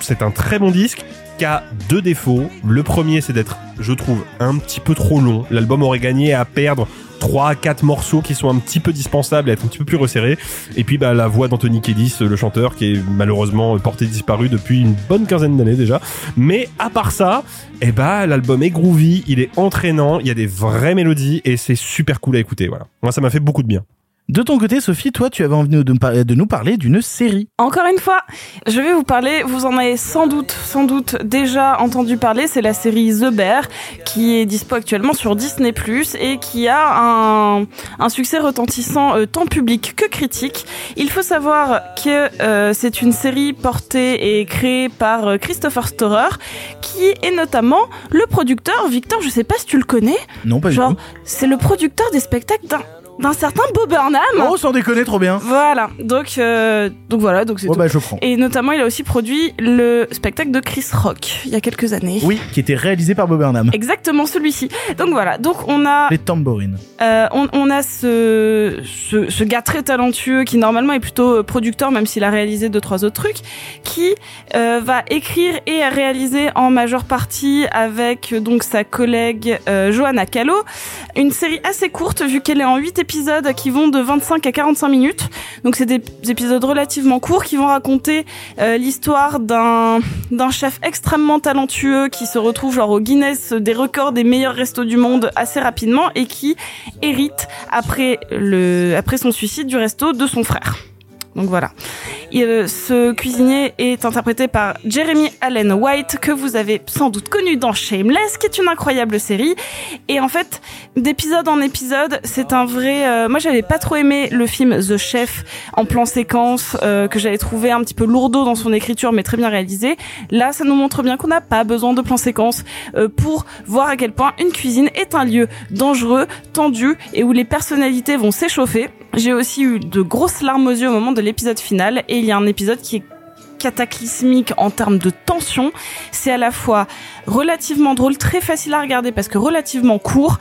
c'est un, très bon disque qui a deux défauts. Le premier, c'est d'être, je trouve, un petit peu trop long. L'album aurait gagné à perdre 3 à 4 morceaux qui sont un petit peu dispensables et être un petit peu plus resserrés. Et puis bah, la voix d'Anthony Kiedis, le chanteur, qui est malheureusement porté disparu depuis une bonne quinzaine d'années déjà. Mais à part ça, eh bah, l'album est groovy, il est entraînant, il y a des vraies mélodies et c'est super cool à écouter. Voilà. Moi, ça m'a fait beaucoup de bien. De ton côté, Sophie, toi, tu avais envie de, nous parler d'une série. Encore une fois, je vais vous parler, vous en avez sans doute, sans doute déjà entendu parler, c'est la série The Bear, qui est dispo actuellement sur Disney+, et qui a un, un succès retentissant euh, tant public que critique. Il faut savoir que euh, c'est une série portée et créée par euh, Christopher Storer, qui est notamment le producteur, Victor, je sais pas si tu le connais, Non, pas genre, du tout. c'est le producteur des spectacles d'un d'un certain Bob Burnham. Oh, sans déconner, trop bien. Voilà, donc donc donc voilà, donc c'est Oh, tout. bah, je prends. Et notamment, il a aussi produit le spectacle de Chris Rock il y a quelques années. Oui, qui était réalisé par Bob Burnham. Exactement celui-ci. Donc voilà, donc on a Les tambourines. euh, on, on a ce, ce ce gars très talentueux qui normalement est plutôt euh, producteur même s'il a réalisé deux trois autres trucs qui euh, va écrire et réaliser en majeure partie avec euh, donc sa collègue euh, Johanna Callo une série assez courte vu qu'elle est en 8 épisodes qui vont de 25 à 45 minutes. Donc c'est des épisodes relativement courts qui vont raconter euh, l'histoire d'un d'un chef extrêmement talentueux qui se retrouve genre au Guinness des records des meilleurs restos du monde assez rapidement et qui hérite après le après son suicide du resto de son frère. Donc voilà. Euh, ce cuisinier est interprété par Jeremy Allen White, que vous avez sans doute connu dans Shameless, qui est une incroyable série. Et en fait, d'épisode en épisode, c'est un vrai... euh, moi, j'avais pas trop aimé le film The Chef en plan séquence, euh, que j'avais trouvé un petit peu lourdeau dans son écriture, mais très bien réalisé. Là, ça nous montre bien qu'on n'a pas besoin de plan séquence euh, pour voir à quel point une cuisine est un lieu dangereux, tendu, et où les personnalités vont s'échauffer. J'ai aussi eu de grosses larmes aux yeux au moment de l'épisode final, et il y a un épisode qui est cataclysmique en termes de tension. C'est à la fois relativement drôle, très facile à regarder parce que relativement court,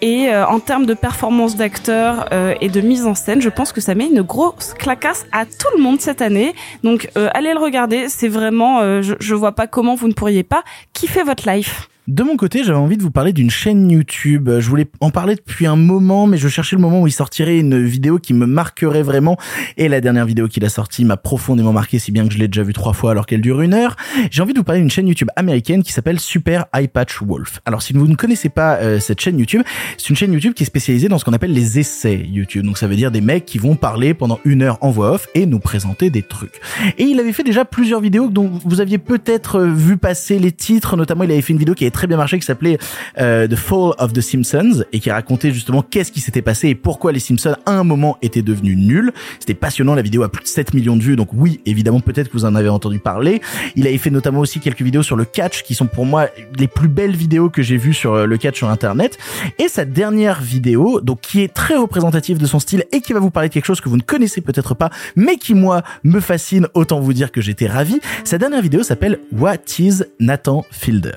et euh, en termes de performance d'acteur euh, et de mise en scène, je pense que ça met une grosse clacasse à tout le monde cette année. Donc euh, allez le regarder, c'est vraiment, euh, je, je vois pas comment vous ne pourriez pas kiffer votre life. De mon côté, j'avais envie de vous parler d'une chaîne YouTube. Je voulais en parler depuis un moment, mais je cherchais le moment où il sortirait une vidéo qui me marquerait vraiment. Et la dernière vidéo qu'il a sortie m'a profondément marqué, si bien que je l'ai déjà vue trois fois alors qu'elle dure une heure. J'ai envie de vous parler d'une chaîne YouTube américaine qui s'appelle Super Eye Patch Wolf. Alors, si vous ne connaissez pas euh, cette chaîne YouTube, c'est une chaîne YouTube qui est spécialisée dans ce qu'on appelle les essais YouTube. Donc, ça veut dire des mecs qui vont parler pendant une heure en voix off et nous présenter des trucs. Et il avait fait déjà plusieurs vidéos dont vous aviez peut-être euh, vu passer les titres. Notamment, il avait fait une vidéo qui avait très bien marché qui s'appelait euh, The Fall of the Simpsons et qui racontait justement qu'est-ce qui s'était passé et pourquoi les Simpsons à un moment étaient devenus nuls. C'était passionnant, la vidéo a plus de 7 millions de vues, donc oui, évidemment, peut-être que vous en avez entendu parler. Il avait fait notamment aussi quelques vidéos sur le catch qui sont pour moi les plus belles vidéos que j'ai vues sur euh, le catch sur internet. Et sa dernière vidéo, donc qui est très représentative de son style et qui va vous parler de quelque chose que vous ne connaissez peut-être pas, mais qui moi me fascine, autant vous dire que j'étais ravi. Sa dernière vidéo s'appelle What is Nathan Fielder?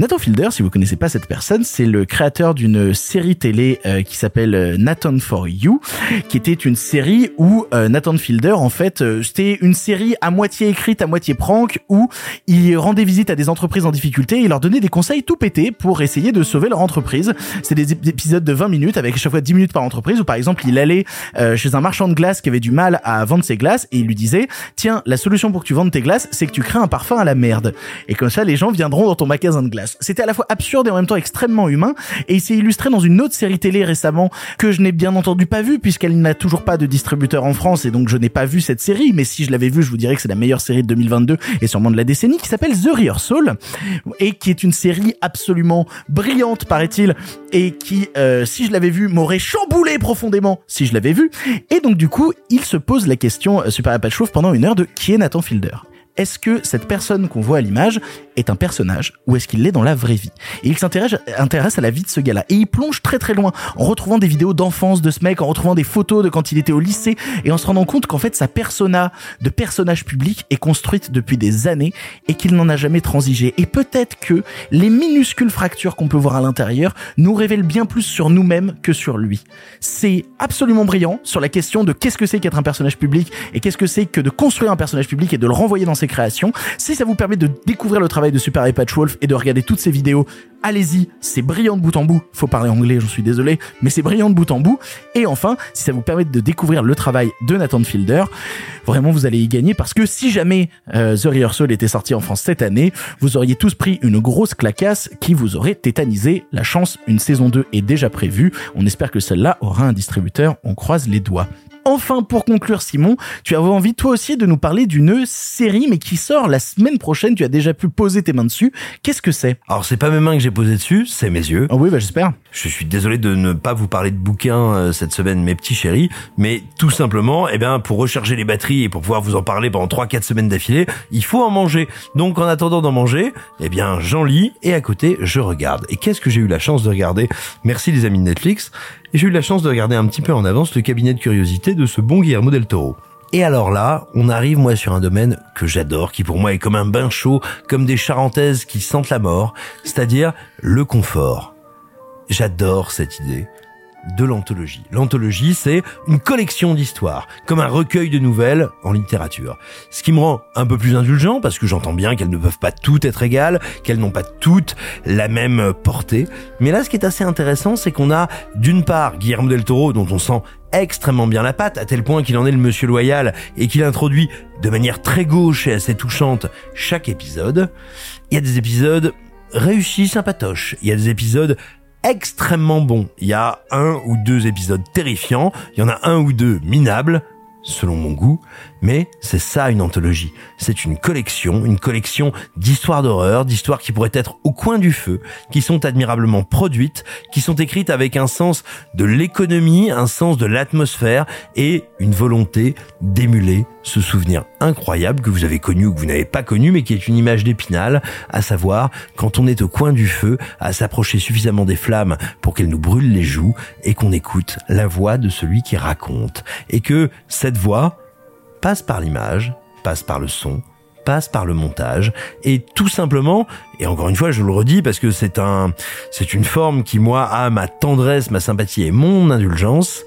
Nathan Fielder, si vous connaissez pas cette personne, c'est le créateur d'une série télé euh, qui s'appelle euh, Nathan for You, qui était une série où euh, Nathan Fielder, en fait, euh, c'était une série à moitié écrite, à moitié prank, où il rendait visite à des entreprises en difficulté et leur donnait des conseils tout pétés pour essayer de sauver leur entreprise. C'est des ép- épisodes de 20 minutes avec chaque fois 10 minutes par entreprise où par exemple il allait euh, chez un marchand de glace qui avait du mal à vendre ses glaces et il lui disait tiens la solution pour que tu vendes tes glaces c'est que tu crées un parfum à la merde et comme ça les gens viendront dans ton magasin de glace. C'était à la fois absurde et en même temps extrêmement humain. Et il s'est illustré dans une autre série télé récemment que je n'ai bien entendu pas vue puisqu'elle n'a toujours pas de distributeur en France et donc je n'ai pas vu cette série. Mais si je l'avais vue je vous dirais que c'est la meilleure série de 2022 et sûrement de la décennie qui s'appelle The Rehearsal et qui est une série absolument brillante paraît-il et qui euh, si je l'avais vue m'aurait chamboulé profondément si je l'avais vue. Et donc du coup il se pose la question euh, Super Apache Chauve pendant une heure de qui est Nathan Fielder? Est-ce que cette personne qu'on voit à l'image est un personnage ou est-ce qu'il l'est dans la vraie vie? Et il s'intéresse intéresse à la vie de ce gars-là. Et il plonge très très loin en retrouvant des vidéos d'enfance de ce mec, en retrouvant des photos de quand il était au lycée et en se rendant compte qu'en fait sa persona de personnage public est construite depuis des années et qu'il n'en a jamais transigé. Et peut-être que les minuscules fractures qu'on peut voir à l'intérieur nous révèlent bien plus sur nous-mêmes que sur lui. C'est absolument brillant sur la question de qu'est-ce que c'est qu'être un personnage public et qu'est-ce que c'est que de construire un personnage public et de le renvoyer dans ses créations. Si ça vous permet de découvrir le travail de Super et Patchwolf et de regarder toutes ces vidéos, allez-y, c'est brillant de bout en bout. Faut parler anglais, j'en suis désolé, mais c'est brillant de bout en bout. Et enfin, si ça vous permet de découvrir le travail de Nathan Fielder, vraiment vous allez y gagner parce que si jamais euh, The Rehearsal était sorti en France cette année, vous auriez tous pris une grosse clacasse qui vous aurait tétanisé. La chance, une saison 2 est déjà prévue. On espère que celle-là aura un distributeur. On croise les doigts. Enfin, pour conclure, Simon, tu avais envie toi aussi de nous parler d'une série, mais qui sort la semaine prochaine. Tu as déjà pu poser tes mains dessus. Qu'est-ce que c'est? Alors, c'est pas mes mains que j'ai posées dessus, c'est mes yeux. Ah oui, bah j'espère. Je suis désolé de ne pas vous parler de bouquins euh, cette semaine, mes petits chéris, mais tout simplement, eh bien, pour recharger les batteries et pour pouvoir vous en parler pendant 3-4 semaines d'affilée, il faut en manger. Donc, en attendant d'en manger, eh bien, j'en lis et à côté, je regarde. Et qu'est-ce que j'ai eu la chance de regarder? Merci les amis de Netflix. Et j'ai eu la chance de regarder un petit peu en avance le cabinet de curiosité de ce bon Guillermo del Toro. Et alors là, on arrive moi sur un domaine que j'adore, qui pour moi est comme un bain chaud, comme des charentaises qui sentent la mort, c'est-à-dire le confort. J'adore cette idée de l'anthologie. L'anthologie, c'est une collection d'histoires, comme un recueil de nouvelles en littérature. Ce qui me rend un peu plus indulgent, parce que j'entends bien qu'elles ne peuvent pas toutes être égales, qu'elles n'ont pas toutes la même portée. Mais là, ce qui est assez intéressant, c'est qu'on a d'une part Guillermo del Toro, dont on sent extrêmement bien la patte, à tel point qu'il en est le monsieur loyal et qu'il introduit de manière très gauche et assez touchante chaque épisode. Il y a des épisodes réussis, sympatoches. Il y a des épisodes extrêmement bons. Il y a un ou deux épisodes terrifiants, il y en a un ou deux minables, selon mon goût, mais c'est ça une anthologie. C'est une collection, une collection d'histoires d'horreur, d'histoires qui pourraient être au coin du feu, qui sont admirablement produites, qui sont écrites avec un sens de l'économie, un sens de l'atmosphère et une volonté d'émuler ce souvenir incroyable que vous avez connu ou que vous n'avez pas connu, mais qui est une image d'épinal, à savoir quand on est au coin du feu, à s'approcher suffisamment des flammes pour qu'elles nous brûlent les joues et qu'on écoute la voix de celui qui raconte. Et que cette voix, passe par l'image, passe par le son, passe par le montage et tout simplement et encore une fois je le redis parce que c'est un c'est une forme qui moi a ma tendresse, ma sympathie et mon indulgence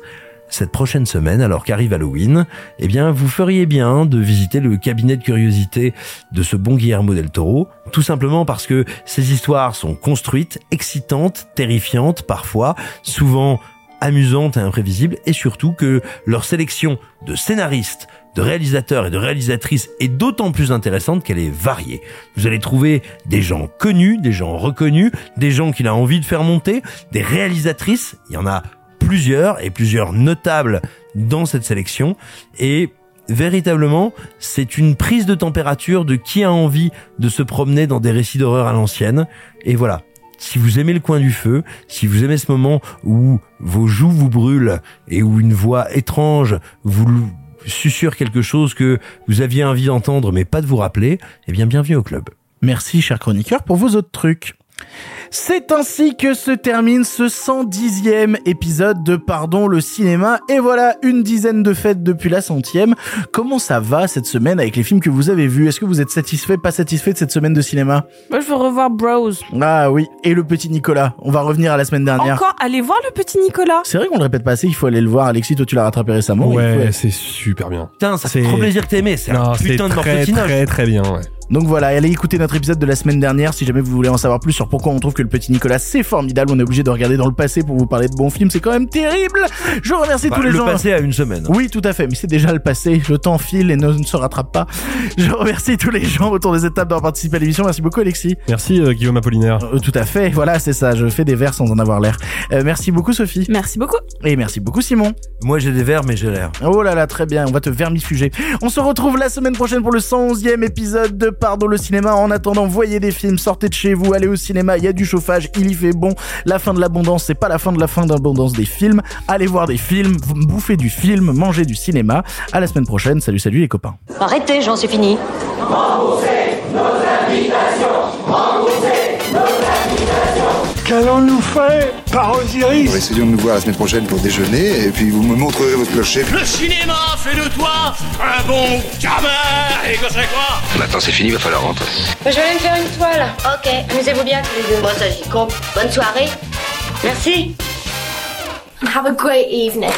cette prochaine semaine, alors qu'arrive Halloween, eh bien, vous feriez bien de visiter le cabinet de curiosité de ce bon Guillermo del Toro, tout simplement parce que ces histoires sont construites, excitantes, terrifiantes parfois, souvent amusantes et imprévisibles, et surtout que leur sélection de scénaristes, de réalisateurs et de réalisatrices est d'autant plus intéressante qu'elle est variée. Vous allez trouver des gens connus, des gens reconnus, des gens qu'il a envie de faire monter, des réalisatrices, il y en a plusieurs et plusieurs notables dans cette sélection et véritablement, c'est une prise de température de qui a envie de se promener dans des récits d'horreur à l'ancienne. Et voilà. Si vous aimez le coin du feu, si vous aimez ce moment où vos joues vous brûlent et où une voix étrange vous susurre quelque chose que vous aviez envie d'entendre mais pas de vous rappeler, eh bien bienvenue au club. Merci cher chroniqueur pour vos autres trucs. C'est ainsi que se termine ce 110e épisode de Pardon le cinéma. Et voilà, une dizaine de fêtes depuis la centième. Comment ça va cette semaine avec les films que vous avez vus? Est-ce que vous êtes satisfait, pas satisfait de cette semaine de cinéma? Moi, je veux revoir Bros. Ah oui, et le petit Nicolas. On va revenir à la semaine dernière. Encore, allez voir le petit Nicolas. C'est vrai qu'on le répète pas assez, il faut aller le voir. Alexis, toi tu l'as rattrapé récemment. Ouais, c'est super bien. Putain, ça fait trop plaisir de t'aimer. C'est un putain de très, très, très bien, ouais. Donc voilà, allez écouter notre épisode de la semaine dernière si jamais vous voulez en savoir plus sur pourquoi on trouve que le petit Nicolas c'est formidable. On est obligé de regarder dans le passé pour vous parler de bons films, c'est quand même terrible. Je remercie Bah, tous les le gens. passé à une semaine. Oui, tout à fait, mais c'est déjà le passé. Le temps file et ne, ne se rattrape pas. Je remercie tous les gens autour des étapes d'avoir participé à l'émission. Merci beaucoup, Alexis. Merci euh, Guillaume Apollinaire. Euh, tout à fait, voilà, c'est ça. Je fais des vers sans en avoir l'air. Euh, merci beaucoup, Sophie. Merci beaucoup. Et merci beaucoup, Simon. Moi j'ai des verres mais j'ai l'air. Oh là là, très bien, on va te vermifuger. On se retrouve la semaine prochaine pour le 111e épisode de pardon le cinéma. En attendant, voyez des films, sortez de chez vous, allez au cinéma, il y a du chauffage, il y fait bon. La fin de l'abondance, c'est pas la fin de la fin d'abondance des films. Allez voir des films, bouffer du film, manger du cinéma. À la semaine prochaine. Salut, salut les copains. Arrêtez, j'en suis fini. Qu'allons-nous faire par Osiris Essayons de nous voir la semaine prochaine pour déjeuner, et puis vous me montrerez votre clocher. Le cinéma fait de toi un bon gamin Et que c'est quoi Maintenant c'est fini, il va falloir rentrer. Je vais aller me faire une toile. Ok, amusez-vous bien tous les deux. Bon, ça j'y compte. Bonne soirée. Merci. Have a great evening.